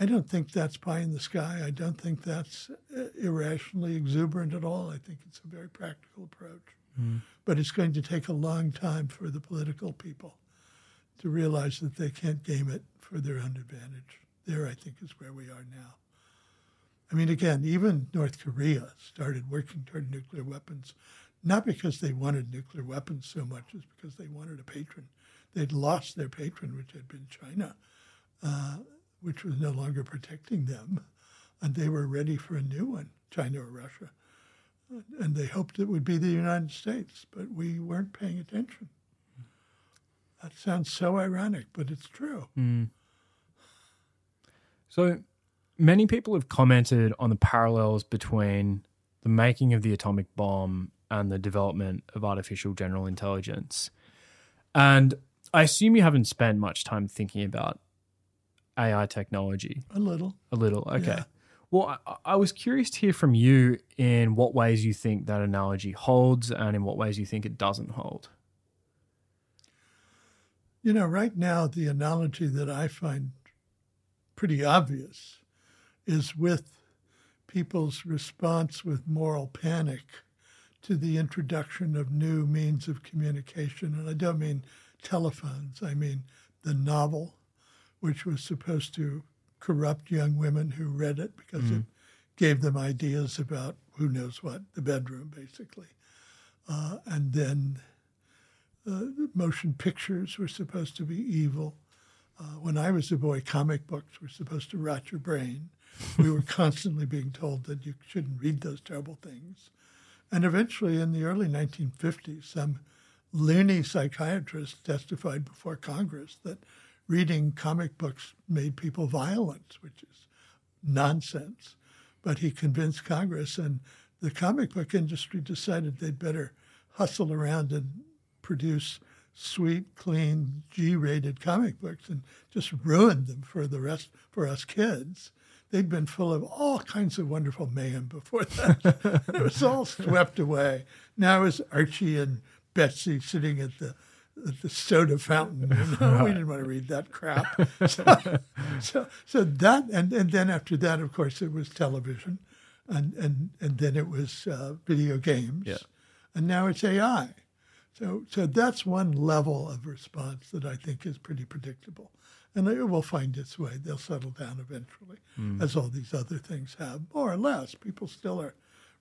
I don't think that's pie in the sky. I don't think that's uh, irrationally exuberant at all. I think it's a very practical approach. But it's going to take a long time for the political people to realize that they can't game it for their own advantage. There, I think, is where we are now. I mean, again, even North Korea started working toward nuclear weapons, not because they wanted nuclear weapons so much as because they wanted a patron. They'd lost their patron, which had been China, uh, which was no longer protecting them, and they were ready for a new one, China or Russia. And they hoped it would be the United States, but we weren't paying attention. That sounds so ironic, but it's true. So many people have commented on the parallels between the making of the atomic bomb and the development of artificial general intelligence. And I assume you haven't spent much time thinking about AI technology. A little. A little, okay. Yeah. Well, I, I was curious to hear from you in what ways you think that analogy holds and in what ways you think it doesn't hold. You know, right now, the analogy that I find pretty obvious is with people's response with moral panic to the introduction of new means of communication. And I don't mean telephones, I mean the novel, which was supposed to corrupt young women who read it because mm. it gave them ideas about who knows what, the bedroom, basically. Uh, and then uh, motion pictures were supposed to be evil. Uh, when I was a boy, comic books were supposed to rot your brain. We were constantly being told that you shouldn't read those terrible things. And eventually, in the early 1950s, some loony psychiatrist testified before Congress that reading comic books made people violent, which is nonsense. But he convinced Congress, and the comic book industry decided they'd better hustle around and produce sweet, clean, G-rated comic books and just ruined them for the rest for us kids. They'd been full of all kinds of wonderful mayhem before that. it was all swept away. Now it's Archie and Betsy sitting at the the soda fountain. You know? we didn't want to read that crap. So, so, so, that, and, and then after that, of course, it was television, and and and then it was uh, video games, yeah. and now it's AI. So, so that's one level of response that I think is pretty predictable, and it will find its way. They'll settle down eventually, mm. as all these other things have, more or less. People still are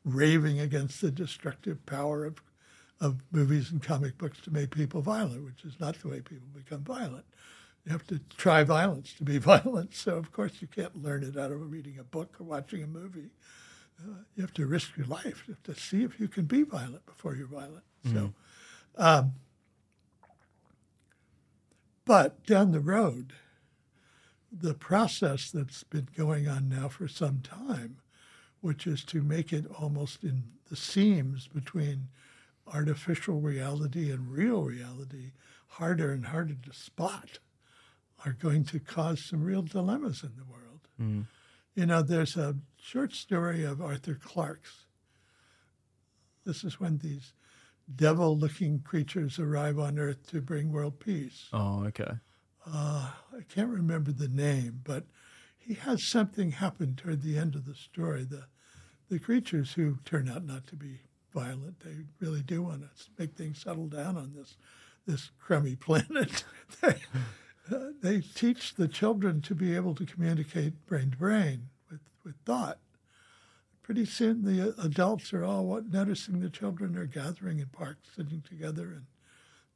raving against the destructive power of of movies and comic books to make people violent, which is not the way people become violent. You have to try violence to be violent. So, of course, you can't learn it out of reading a book or watching a movie. Uh, you have to risk your life. You have to see if you can be violent before you're violent. Mm-hmm. So, um, but down the road, the process that's been going on now for some time, which is to make it almost in the seams between artificial reality and real reality harder and harder to spot are going to cause some real dilemmas in the world. Mm. You know, there's a short story of Arthur Clarke's. This is when these devil looking creatures arrive on Earth to bring world peace. Oh, okay. Uh, I can't remember the name, but he has something happen toward the end of the story. The, the creatures who turn out not to be violent. They really do want to make things settle down on this this crummy planet. they, uh, they teach the children to be able to communicate brain to brain with, with thought. Pretty soon, the uh, adults are all noticing the children are gathering in parks, sitting together, and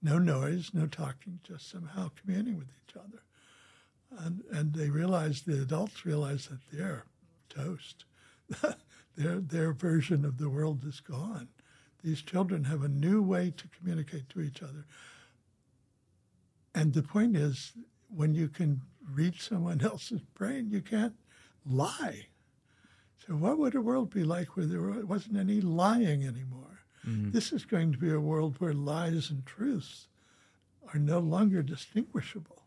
no noise, no talking, just somehow communing with each other. And, and they realize, the adults realize that they're toast. their, their version of the world is gone. These children have a new way to communicate to each other. And the point is, when you can read someone else's brain, you can't lie. So, what would a world be like where there wasn't any lying anymore? Mm-hmm. This is going to be a world where lies and truths are no longer distinguishable.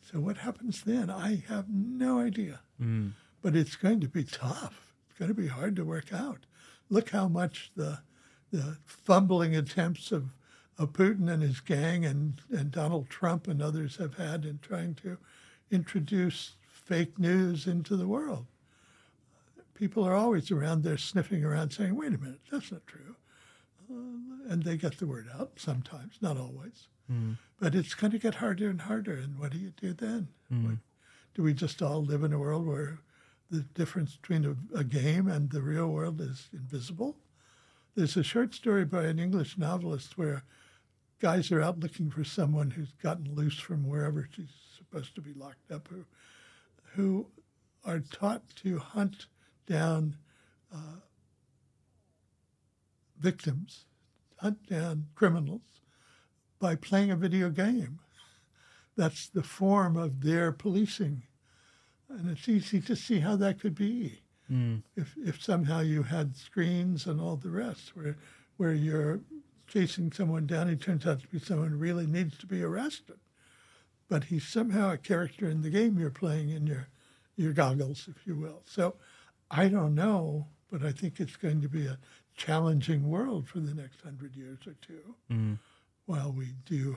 So, what happens then? I have no idea. Mm. But it's going to be tough It's going to be hard to work out. Look how much the the fumbling attempts of, of Putin and his gang and, and Donald Trump and others have had in trying to introduce fake news into the world. People are always around there sniffing around saying, wait a minute, that's not true. Uh, and they get the word out sometimes, not always. Mm. But it's going to get harder and harder. And what do you do then? Mm. What, do we just all live in a world where the difference between a, a, game and the real world is invisible. There's a short story by an English novelist where guys are out looking for someone who's gotten loose from wherever she's supposed to be locked up, who, who are taught to hunt down uh, victims, hunt down criminals by playing a video game. That's the form of their policing and it's easy to see how that could be mm. if, if somehow you had screens and all the rest where, where you're chasing someone down. He turns out to be someone who really needs to be arrested. But he's somehow a character in the game you're playing in your, your goggles, if you will. So I don't know, but I think it's going to be a challenging world for the next hundred years or two mm. while we do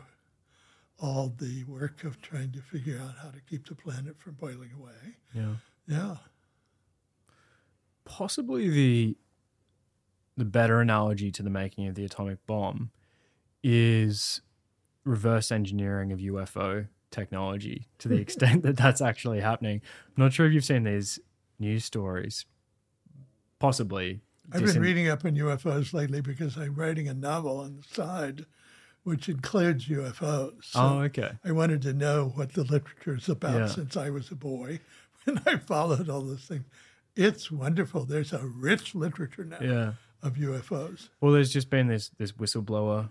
all the work of trying to figure out how to keep the planet from boiling away. Yeah. Yeah. possibly the the better analogy to the making of the atomic bomb is reverse engineering of UFO technology to the extent that that's actually happening. I'm not sure if you've seen these news stories. Possibly. I've Disin- been reading up on UFOs lately because I'm writing a novel on the side which includes UFOs. So Oh, okay. I wanted to know what the literature is about Yeah. since I was a boy and I followed all those things. It's wonderful. There's a rich literature now Yeah. of UFOs. Well, there's just been this this whistleblower,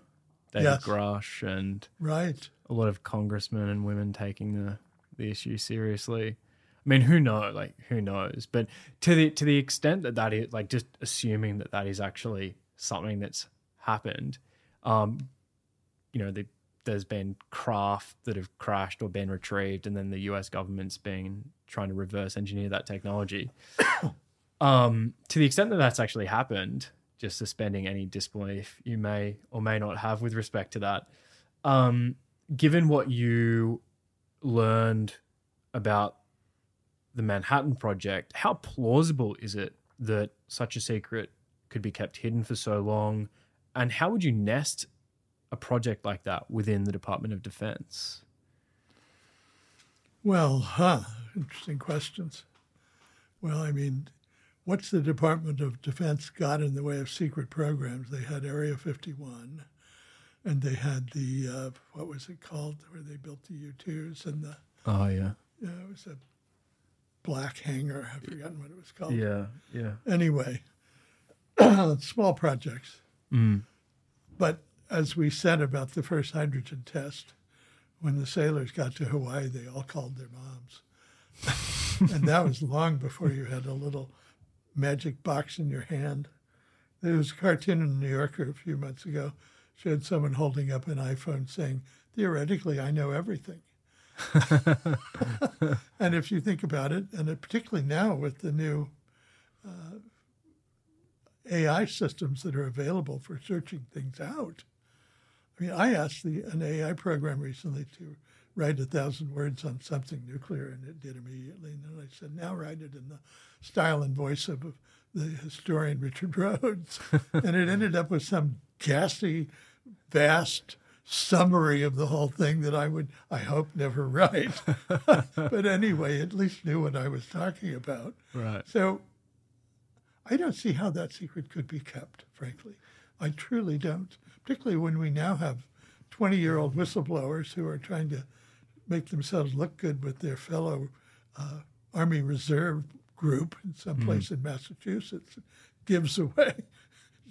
David Yes. Grusch, and Right. a lot of congressmen and women taking the the issue seriously. I mean, who knows? Like, who knows? But to the to the extent that that is like just assuming that that is actually something that's happened, um, you know, the, there's been craft that have crashed or been retrieved, and then the U.S. government's been trying to reverse engineer that technology. um, to the extent that that's actually happened, just suspending any disbelief you may or may not have with respect to that. Um, given what you learned about the Manhattan Project, how plausible is it that such a secret could be kept hidden for so long? And how would you nest a project like that within the Department of Defense? Well, huh. Interesting questions. Well, I mean, what's the Department of Defense got in the way of secret programs? They had Area 51, and they had the, uh, what was it called, where they built the U 2s, and the, Oh yeah, know, it was a black hangar. I've forgotten what it was called. yeah, yeah. Anyway, small projects. Mm. But as we said about the first hydrogen test, when the sailors got to Hawaii, they all called their moms. and that was long before you had a little magic box in your hand. There was a cartoon in the New Yorker a few months ago, showed someone holding up an iPhone saying, Theoretically, I know everything. and if you think about it, and particularly now with the new uh, AI systems that are available for searching things out. I mean, I asked the, an AI program recently to write a thousand words on something nuclear, and it did immediately. And then I said, now write it in the style and voice of the historian Richard Rhodes. and it ended up with some gassy, vast summary of the whole thing that I would, I hope, never write. but anyway, at least knew what I was talking about. Right. So I don't see how that secret could be kept, frankly. I truly don't, particularly when we now have 20 year old whistleblowers who are trying to make themselves look good with their fellow uh, Army Reserve group in some place in Massachusetts, gives away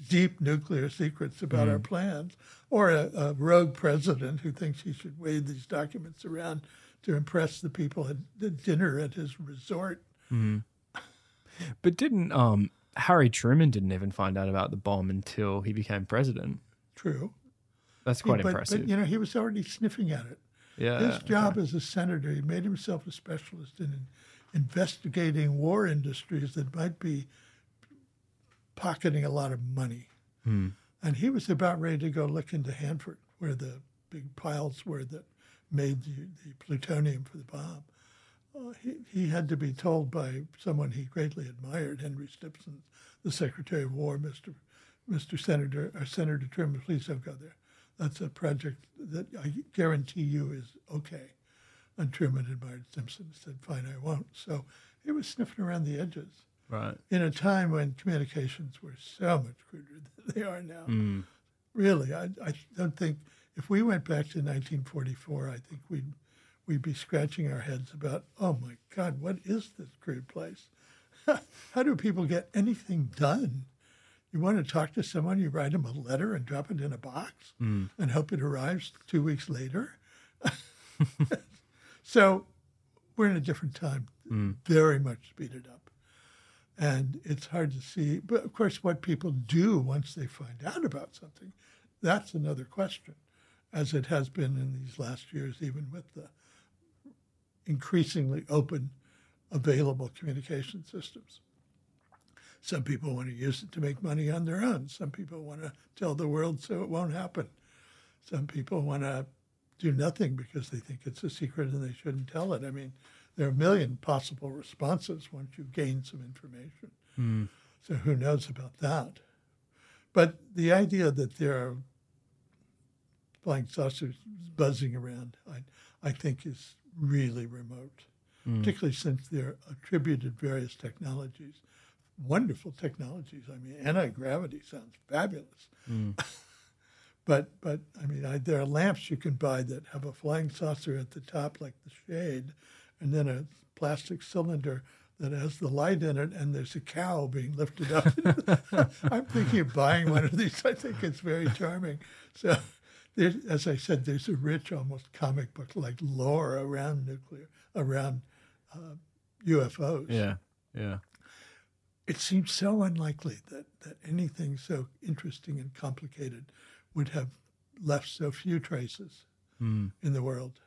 deep nuclear secrets about our plans, or a, a rogue president who thinks he should wave these documents around to impress the people at the dinner at his resort. But didn't um, Harry Truman didn't even find out about the bomb until he became president? True. That's quite but, impressive. But, you know, he was already sniffing at it. yeah. His job as a senator, he made himself a specialist in investigating war industries that might be pocketing a lot of money. Hmm. And he was about ready to go look into Hanford, where the big piles were that made the, the plutonium for the bomb. Uh, he, he had to be told by someone he greatly admired, Henry Stimson, the Secretary of War, Mr. Mr. Senator, or Senator Truman, please don't go there. That's a project that I guarantee you is okay. And Truman admired Stimson and said, fine, I won't. So he was sniffing around the edges right. in a time when communications were so much cruder than they are now. Mm. Really, I, I don't think if we went back to 1944, I think we'd we'd be scratching our heads about, oh my God, what is this crude place? How do people get anything done? You want to talk to someone, you write them a letter and drop it in a box Mm. and hope it arrives two weeks later. so we're in a different time, Mm. very much speeded up. And it's hard to see. But of course, what people do once they find out about something, that's another question, as it has been in these last years, even with the increasingly open, available communication systems. Some people want to use it to make money on their own. Some people want to tell the world so it won't happen. Some people want to do nothing because they think it's a secret and they shouldn't tell it. I mean, there are a million possible responses once you gain some information. Hmm. So who knows about that? But the idea that there are flying saucers buzzing around, I, I think is really remote, hmm. particularly since they're attributed various technologies, wonderful technologies. I mean, anti gravity sounds fabulous. Hmm. but but I mean, I, there are lamps you can buy that have a flying saucer at the top, like the shade, and then a plastic cylinder that has the light in it, and there's a cow being lifted up. I'm thinking of buying one of these. I think it's very charming. So, there, as I said, there's a rich, almost comic book like lore around nuclear, around uh, UFOs. Yeah. Yeah. It seems so unlikely that, that anything so interesting and complicated would have left so few traces in the world.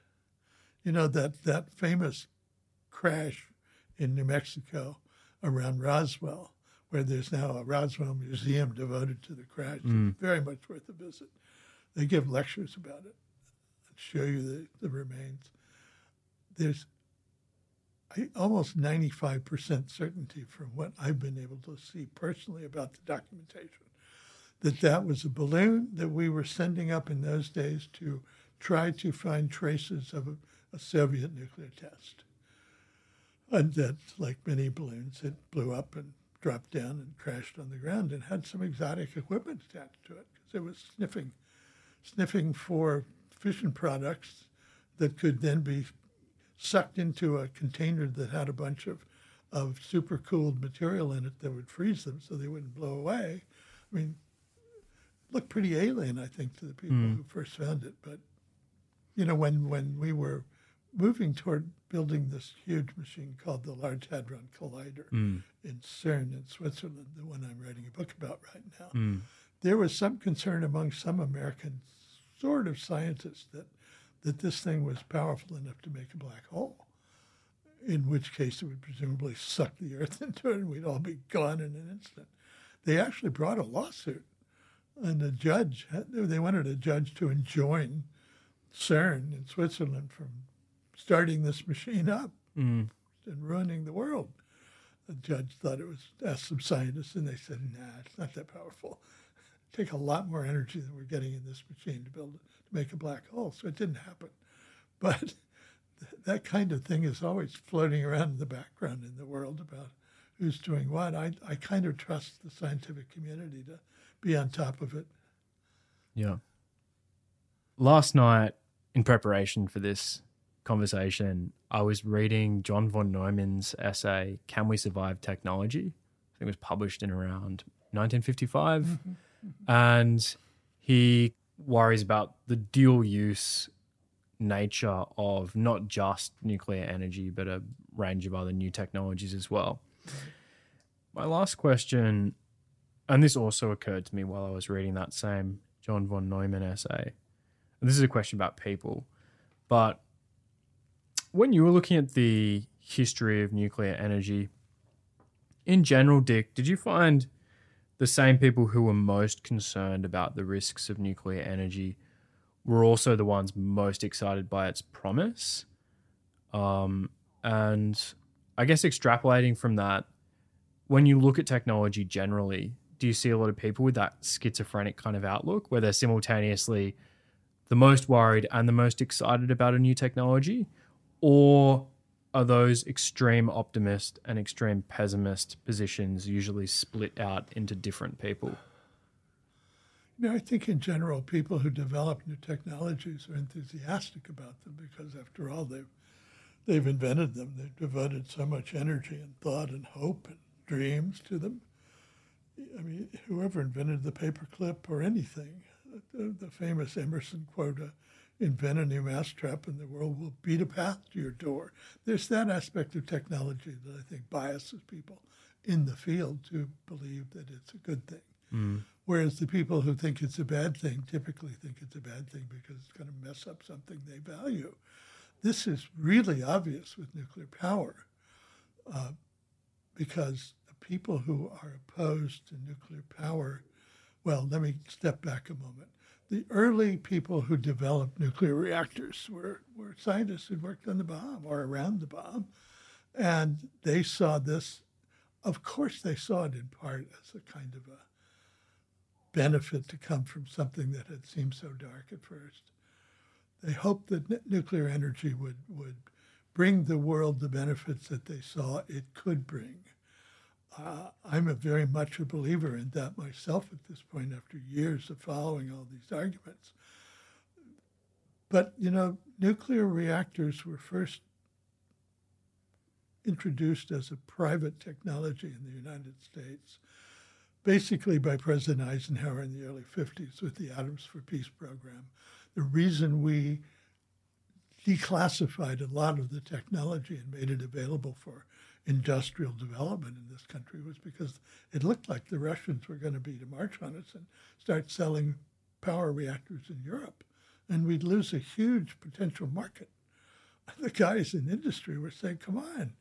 You know, that, that famous crash in New Mexico around Roswell, where there's now a Roswell museum devoted to the crash. It's mm. very much worth a visit. They give lectures about it and show you the, the remains. There's I, almost 95% certainty from what I've been able to see personally about the documentation that that was a balloon that we were sending up in those days to try to find traces of a, Soviet nuclear test. And that, like many balloons, it blew up and dropped down and crashed on the ground and had some exotic equipment attached to it because it was sniffing, sniffing for fission products that could then be sucked into a container that had a bunch of, of super cooled material in it that would freeze them so they wouldn't blow away. I mean, it looked pretty alien, I think, to the people hmm. who first found it. But, you know, when, when we were moving toward building this huge machine called the Large Hadron Collider mm. in CERN in Switzerland, the one I'm writing a book about right now, mm. there was some concern among some American sort of scientists that that this thing was powerful enough to make a black hole, in which case it would presumably suck the Earth into it and we'd all be gone in an instant. They actually brought a lawsuit, and the judge, had, they wanted a judge to enjoin CERN in Switzerland from starting this machine up mm. and ruining the world. The judge thought it was, asked some scientists, and they said, nah, it's not that powerful. Take a lot more energy than we're getting in this machine to build to make a black hole. So it didn't happen. But that kind of thing is always floating around in the background in the world about who's doing what. I, I kind of trust the scientific community to be on top of it. Yeah. Last night, in preparation for this conversation, I was reading John von Neumann's essay, Can We Survive Technology? I think it was published in around 1955. And he worries about the dual use nature of not just nuclear energy, but a range of other new technologies as well. My last question, and this also occurred to me while I was reading that same John von Neumann essay. And this is a question about people, but when you were looking at the history of nuclear energy, in general, Dick, did you find the same people who were most concerned about the risks of nuclear energy were also the ones most excited by its promise? Um, and I guess extrapolating from that, when you look at technology generally, do you see a lot of people with that schizophrenic kind of outlook where they're simultaneously the most worried and the most excited about a new technology? Or are those extreme optimist and extreme pessimist positions usually split out into different people? You know, I think in general, people who develop new technologies are enthusiastic about them because, after all, they've they've invented them. They've devoted so much energy and thought and hope and dreams to them. I mean, whoever invented the paperclip or anything, the, the famous Emerson quote, invent a new mousetrap and the world will beat a path to your door. There's that aspect of technology that I think biases people in the field to believe that it's a good thing. Whereas the people who think it's a bad thing typically think it's a bad thing because it's going to mess up something they value. This is really obvious with nuclear power uh, because the people who are opposed to nuclear power, well, let me step back a moment. The early people who developed nuclear reactors were, were scientists who worked on the bomb or around the bomb, and they saw this Of course, they saw it in part as a kind of a benefit to come from something that had seemed so dark at first. They hoped that n- nuclear energy would, would bring the world the benefits that they saw it could bring. Uh, I'm a very much a believer in that myself at this point after years of following all these arguments. But, you know, nuclear reactors were first introduced as a private technology in the United States, basically by President Eisenhower in the early 50s with the Atoms for Peace program. The reason we declassified a lot of the technology and made it available for industrial development in this country was because it looked like the Russians were going to be to march on us and start selling power reactors in Europe. And we'd lose a huge potential market. The guys in industry were saying, come on,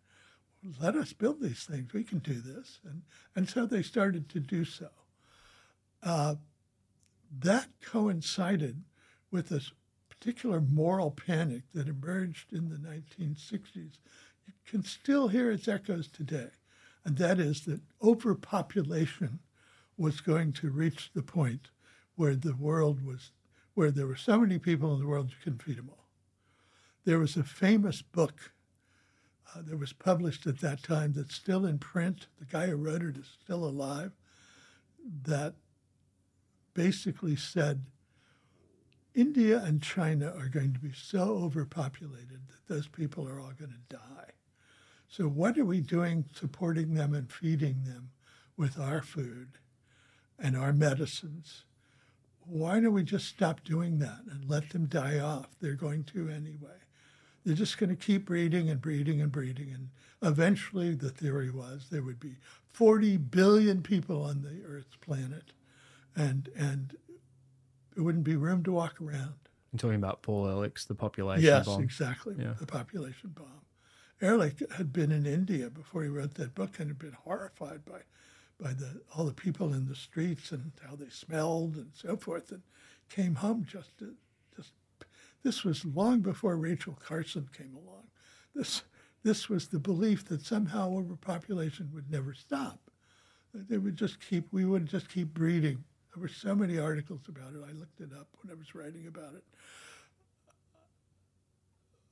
let us build these things. We can do this. And, and so they started to do so. Uh, that coincided with this particular moral panic that emerged in the 1960s. You can still hear its echoes today. And that is that overpopulation was going to reach the point where the world was, where there were so many people in the world you couldn't feed them all. There was a famous book uh, that was published at that time that's still in print. The guy who wrote it is still alive. That basically said India and China are going to be so overpopulated that those people are all going to die. So, what are we doing supporting them and feeding them with our food and our medicines? Why don't we just stop doing that and let them die off? They're going to anyway. They're just going to keep breeding and breeding and breeding. And eventually, the theory was there would be 40 billion people on the Earth's planet, and, and there wouldn't be room to walk around. I'm talking about Paul Ehrlich's The Population yes, Bomb. exactly. Yeah. The population bomb. Ehrlich had been in India before he wrote that book and had been horrified by, by the, all the people in the streets and how they smelled and so forth, and came home just to, just. This was long before Rachel Carson came along. This this was the belief that somehow overpopulation would never stop. That They would just keep. We would just keep breeding. There were so many articles about it. I looked it up when I was writing about it.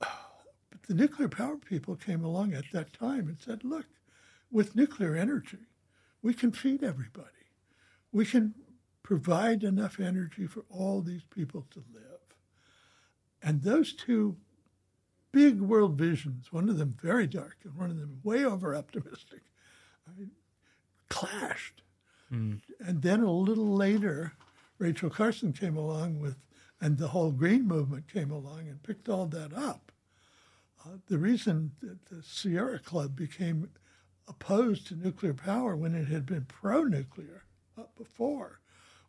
But the nuclear power people came along at that time and said, look, with nuclear energy, we can feed everybody. We can provide enough energy for all these people to live. And those two big world visions, one of them very dark and one of them way over optimistic, I- clashed. And then a little later, Rachel Carson came along with, and the whole green movement came along and picked all that up. Uh, the reason that the Sierra Club became opposed to nuclear power when it had been pro nuclear uh, before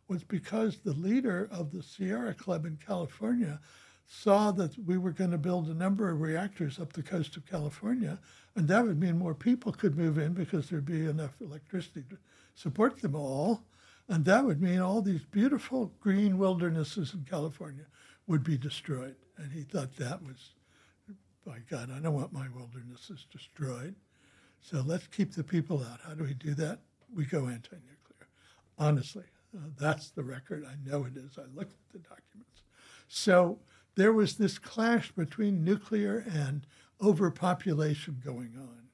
was because the leader of the Sierra Club in California saw that we were going to build a number of reactors up the coast of California, and that would mean more people could move in because there'd be enough electricity to support them all. And that would mean all these beautiful green wildernesses in California would be destroyed. And he thought that was, by God, I don't want my wildernesses destroyed. So let's keep the people out. How do we do that? We go anti nuclear. Honestly, uh, that's the record. I know it is. I looked at the documents. So there was this clash between nuclear and overpopulation going on.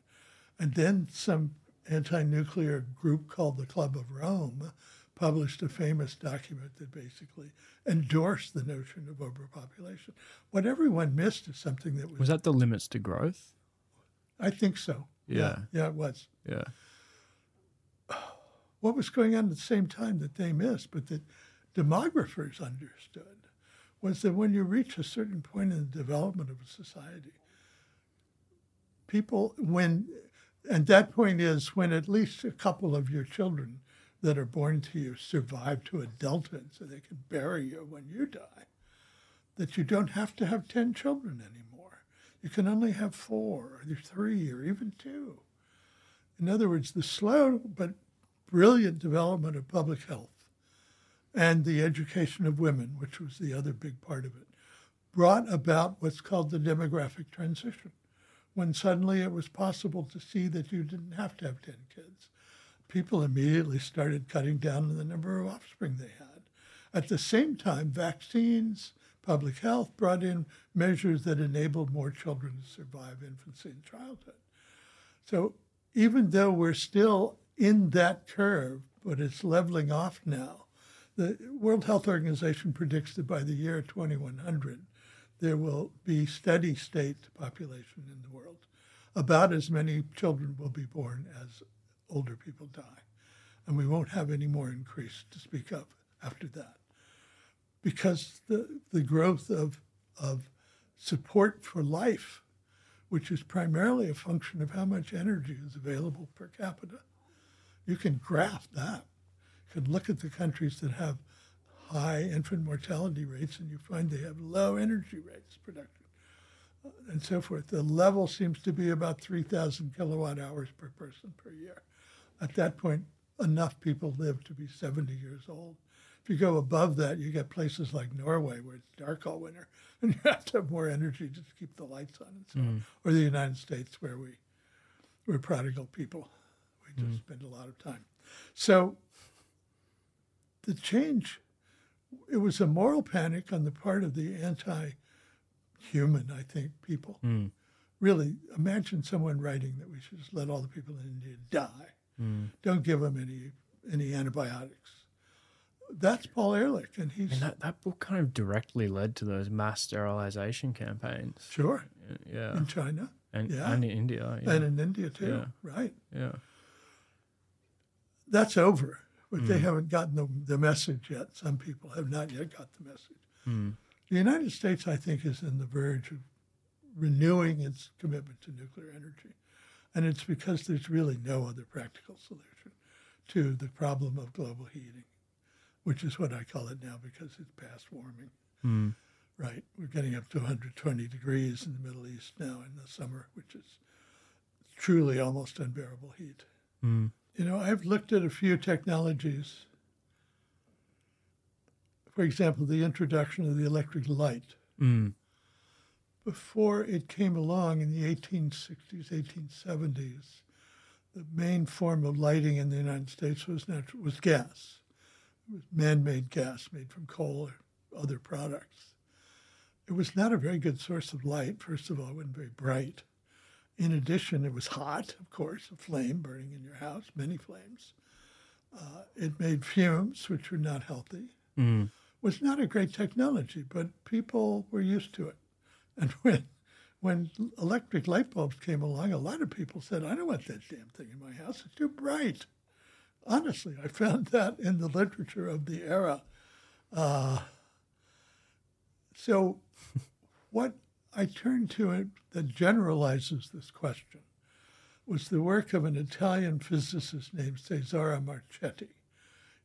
And then some anti nuclear group called the Club of Rome published a famous document that basically endorsed the notion of overpopulation. What everyone missed is something that was, Was that the limits to growth? I think so. Yeah. Yeah, it was. Yeah. What was going on at the same time that they missed, but that demographers understood, was that when you reach a certain point in the development of a society, people, when, and that point is when at least a couple of your children that are born to you survive to adulthood so they can bury you when you die, that you don't have to have 10 children anymore. You can only have four or three or even two. In other words, the slow but brilliant development of public health and the education of women, which was the other big part of it, brought about what's called the demographic transition. when suddenly it was possible to see that you didn't have to have 10 kids. People immediately started cutting down on the number of offspring they had. At the same time, vaccines, public health brought in measures that enabled more children to survive infancy and childhood. So even though we're still in that curve, but it's leveling off now, the World Health Organization predicts that by the year 2100, there will be steady state population in the world. About as many children will be born as older people die. And we won't have any more increase to speak of after that. Because the, the growth of, of support for life, which is primarily a function of how much energy is available per capita, you can graph that. You can look at the countries that have high infant mortality rates and you find they have low energy rates production uh, and so forth. The level seems to be about 3,000 kilowatt hours per person per year. At that point, enough people live to be 70 years old. If you go above that, you get places like Norway where it's dark all winter and you have to have more energy just to keep the lights on and so mm. on. Or the United States where we, we're prodigal people. We just mm. spend a lot of time. So the change it was a moral panic on the part of the anti-human, I think, people. Mm. Really, imagine someone writing that we should just let all the people in India die. Mm. Don't give them any any antibiotics. That's Paul Ehrlich, and he's and that, that book kind of directly led to those mass sterilization campaigns. Sure, yeah, in China and, yeah. and in India, yeah. and in India too, yeah. right? Yeah, that's over but mm. they haven't gotten the, the message yet. Some people have not yet got the message. Mm. The United States, I think, is in the verge of renewing its commitment to nuclear energy. And it's because there's really no other practical solution to the problem of global heating, which is what I call it now because it's past warming. Mm. Right. We're getting up to 120 degrees in the Middle East now in the summer, which is truly almost unbearable heat. Mm. You know, I've looked at a few technologies. For example, the introduction of the electric light. Mm. Before it came along in the 1860s, 1870s, the main form of lighting in the United States was natural, was gas. It was man-made gas made from coal or other products. It was not a very good source of light. First of all, it wasn't very bright. In addition, it was hot, of course, a flame burning in your house, many flames. Uh, it made fumes, which were not healthy. Mm. Was not a great technology, but people were used to it. And when when electric light bulbs came along, a lot of people said, "I don't want that damn thing in my house. It's too bright." Honestly, I found that in the literature of the era. Uh, so, what I turn to it that generalizes this question was the work of an Italian physicist named Cesare Marchetti.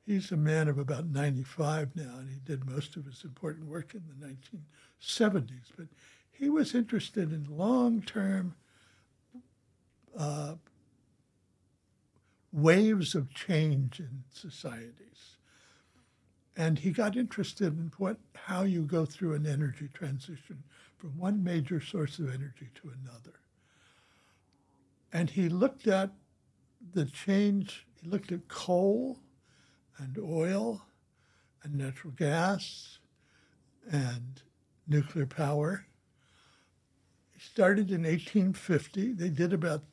He's a man of about 95 now, and he did most of his important work in the 1970s. But he was interested in long term uh, waves of change in societies. And he got interested in what, how you go through an energy transition from one major source of energy to another. And he looked at the change, he looked at coal and oil and natural gas and nuclear power. He started in 1850. They did about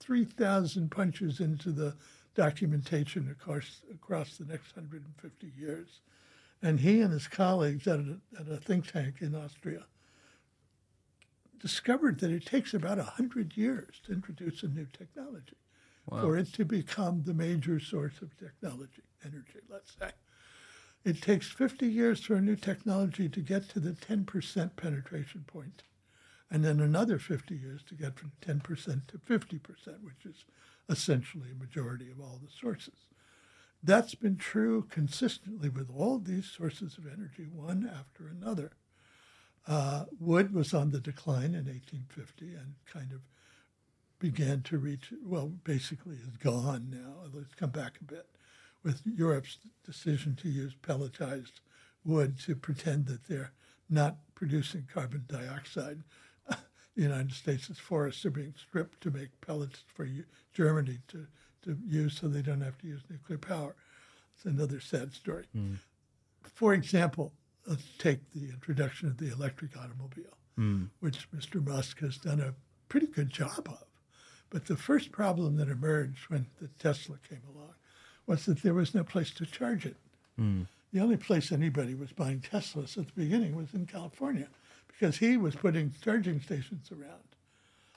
3,000 punches into the documentation across, across the next 150 years. And he and his colleagues at a, at a think tank in Austria discovered that it takes about 100 years to introduce a new technology wow. for it to become the major source of technology, energy, let's say. It takes 50 years for a new technology to get to the 10% penetration point, and then another 50 years to get from 10% to 50%, which is essentially a majority of all the sources. That's been true consistently with all these sources of energy, one after another. Uh, wood was on the decline in 1850 and kind of began to reach, well, basically is gone now. Let's come back a bit with Europe's decision to use pelletized wood to pretend that they're not producing carbon dioxide. the United States' forests are being stripped to make pellets for Germany to, to use so they don't have to use nuclear power. It's another sad story. Mm. For example, let's take the introduction of the electric automobile, mm. which Mr. Musk has done a pretty good job of. But the first problem that emerged when the Tesla came along was that there was no place to charge it. Mm. The only place anybody was buying Teslas at the beginning was in California because he was putting charging stations around.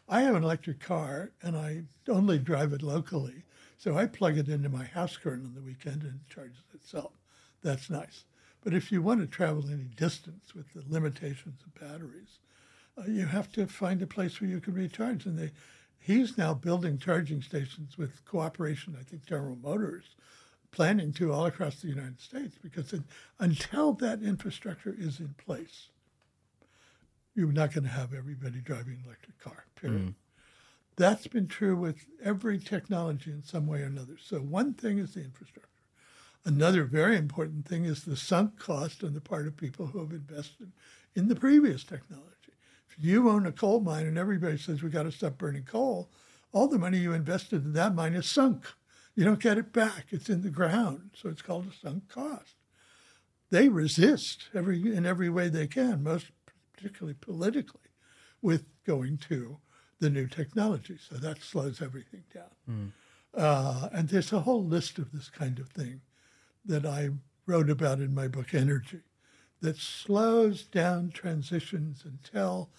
I have an electric car and I only drive it locally. So I plug it into my house current on the weekend and it charges itself. That's nice. But if you want to travel any distance with the limitations of batteries, uh, you have to find a place where you can recharge. And they, he's now building charging stations with cooperation, I think, General Motors, planning to all across the United States. Because it, until that infrastructure is in place, you're not going to have everybody driving an electric car, period. Mm. That's been true with every technology in some way or another. So, one thing is the infrastructure. Another very important thing is the sunk cost on the part of people who have invested in the previous technology. If you own a coal mine and everybody says we've got to stop burning coal, all the money you invested in that mine is sunk. You don't get it back. It's in the ground. So it's called a sunk cost. They resist every in every way they can, most particularly politically, with going to the new technology. So that slows everything down. Mm. Uh, and there's a whole list of this kind of thing that I wrote about in my book, Energy, that slows down transitions until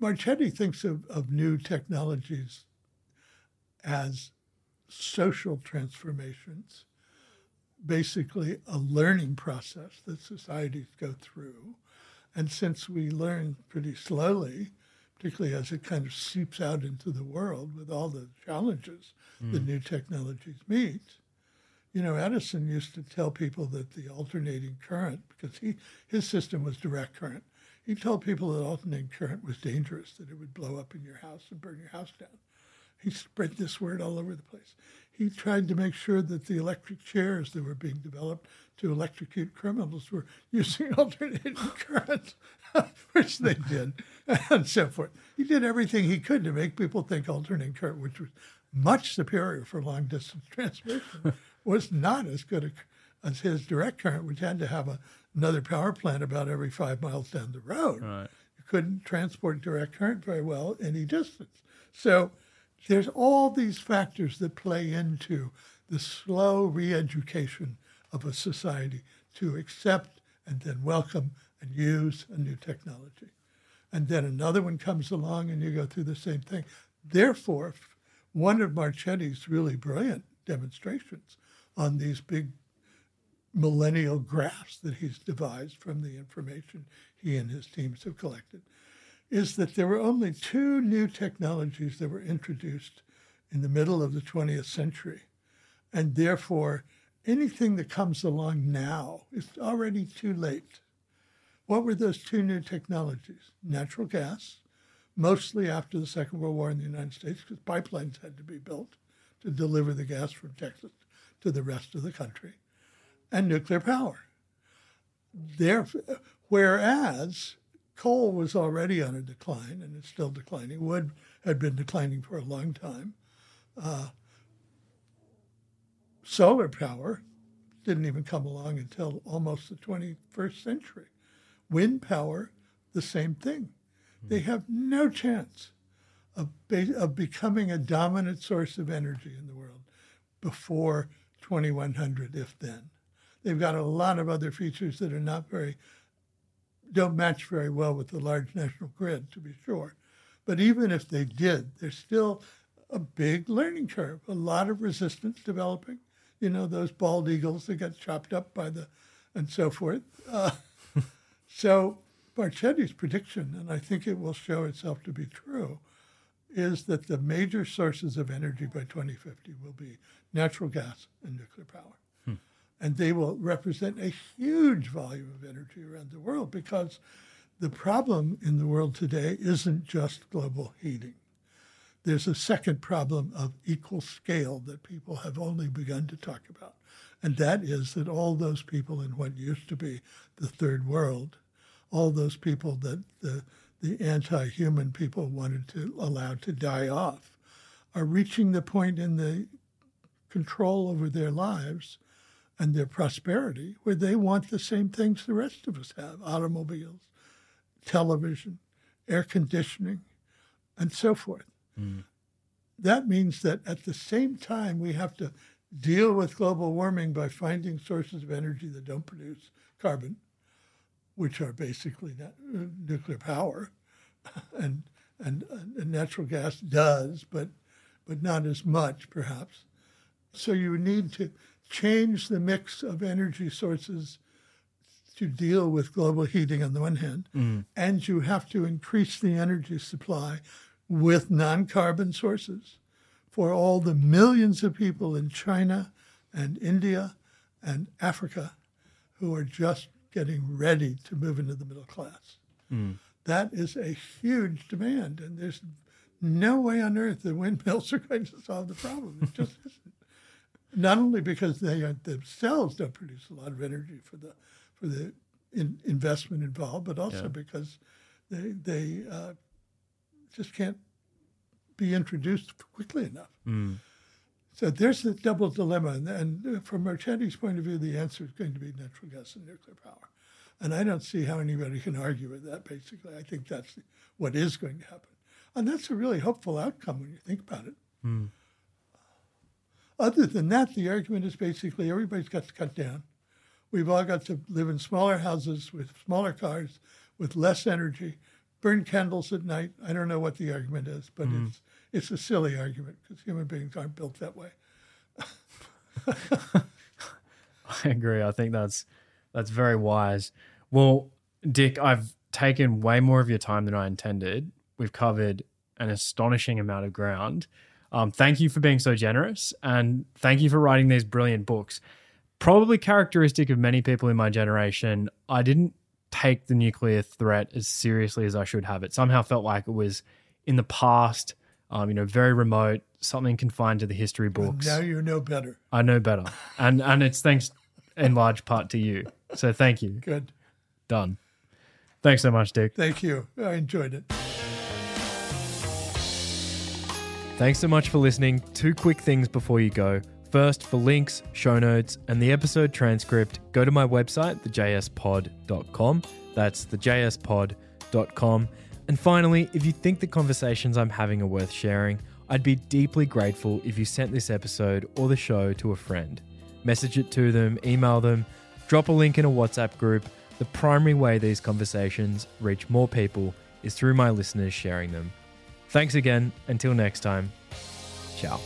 Marchetti thinks of, of new technologies as social transformations, basically a learning process that societies go through. And since we learn pretty slowly, particularly as it kind of seeps out into the world with all the challenges mm. that new technologies meet. You know, Edison used to tell people that the alternating current, because he his system was direct current, he told people that alternating current was dangerous, that it would blow up in your house and burn your house down. He spread this word all over the place. He tried to make sure that the electric chairs that were being developed to electrocute criminals were using alternating current, which they did, and so forth. He did everything he could to make people think alternating current, which was much superior for long distance transmission, was not as good as his direct current, which had to have a, another power plant about every five miles down the road. Right. You couldn't transport direct current very well any distance. So there's all these factors that play into the slow re-education of a society to accept and then welcome and use a new technology. And then another one comes along and you go through the same thing. Therefore, one of Marchetti's really brilliant demonstrations on these big millennial graphs that he's devised from the information he and his teams have collected is that there were only two new technologies that were introduced in the middle of the 20th century. And therefore, anything that comes along now is already too late. What were those two new technologies? Natural gas, mostly after the Second World War in the United States, because pipelines had to be built to deliver the gas from Texas to the rest of the country, and nuclear power. There, whereas coal was already on a decline and it's still declining. Wood had been declining for a long time. Uh, solar power didn't even come along until almost the 21st century. Wind power, the same thing. They have no chance of, be- of becoming a dominant source of energy in the world before 2100, if then. They've got a lot of other features that are not very don't match very well with the large national grid, to be sure. But even if they did, there's still a big learning curve, a lot of resistance developing. You know, those bald eagles that got chopped up by the, and so forth. Uh, so Marchetti's prediction, and I think it will show itself to be true, is that the major sources of energy by 2050 will be natural gas and nuclear power hmm. and they will represent a huge volume of energy around the world because the problem in the world today isn't just global heating. There's a second problem of equal scale that people have only begun to talk about, and that is that all those people in what used to be the third world, all those people that the the anti human people wanted to allow to die off are reaching the point in the control over their lives and their prosperity where they want the same things the rest of us have automobiles, television, air conditioning, and so forth. Mm. That means that at the same time, we have to deal with global warming by finding sources of energy that don't produce carbon, which are basically uh, nuclear power, and, and, and natural gas does, but but not as much, perhaps. So you need to change the mix of energy sources to deal with global heating on the one hand, mm. and you have to increase the energy supply with non carbon sources for all the millions of people in China and India and Africa who are just getting ready to move into the middle class. Mm. That is a huge demand, and there's no way on earth the windmills are going to solve the problem. It just isn't. Not only because they themselves don't produce a lot of energy for the for the in, investment involved, but also yeah. because they they uh, just can't be introduced quickly enough. Mm. So there's the double dilemma, and, and from Marchetti's point of view, the answer is going to be natural gas and nuclear power. And I don't see how anybody can argue with that. Basically, I think that's what is going to happen, and that's a really hopeful outcome when you think about it. Mm. Other than that, the argument is basically everybody's got to cut down. We've all got to live in smaller houses with smaller cars, with less energy, burn candles at night. I don't know what the argument is, but mm. it's it's a silly argument because human beings aren't built that way. I agree. I think that's that's very wise. Well, Dick, I've taken way more of your time than I intended. We've covered an astonishing amount of ground. Um, thank you for being so generous, and thank you for writing these brilliant books. Probably characteristic of many people in my generation, I didn't take the nuclear threat as seriously as I should have. It somehow felt like it was in the past, um, you know, very remote, something confined to the history books. now you know better. I know better, and and it's thanks in large part to you. So thank you. Good. Done. Thanks so much, Dick. Thank you. I enjoyed it. Thanks so much for listening. Two quick things before you go. First, for links, show notes, and the episode transcript, go to my website, thejspod.com. That's thejspod.com. And finally, if you think the conversations I'm having are worth sharing, I'd be deeply grateful if you sent this episode or the show to a friend. Message it to them, email them, drop a link in a WhatsApp group. The primary way these conversations reach more people is through my listeners sharing them. Thanks again. Until next time, ciao.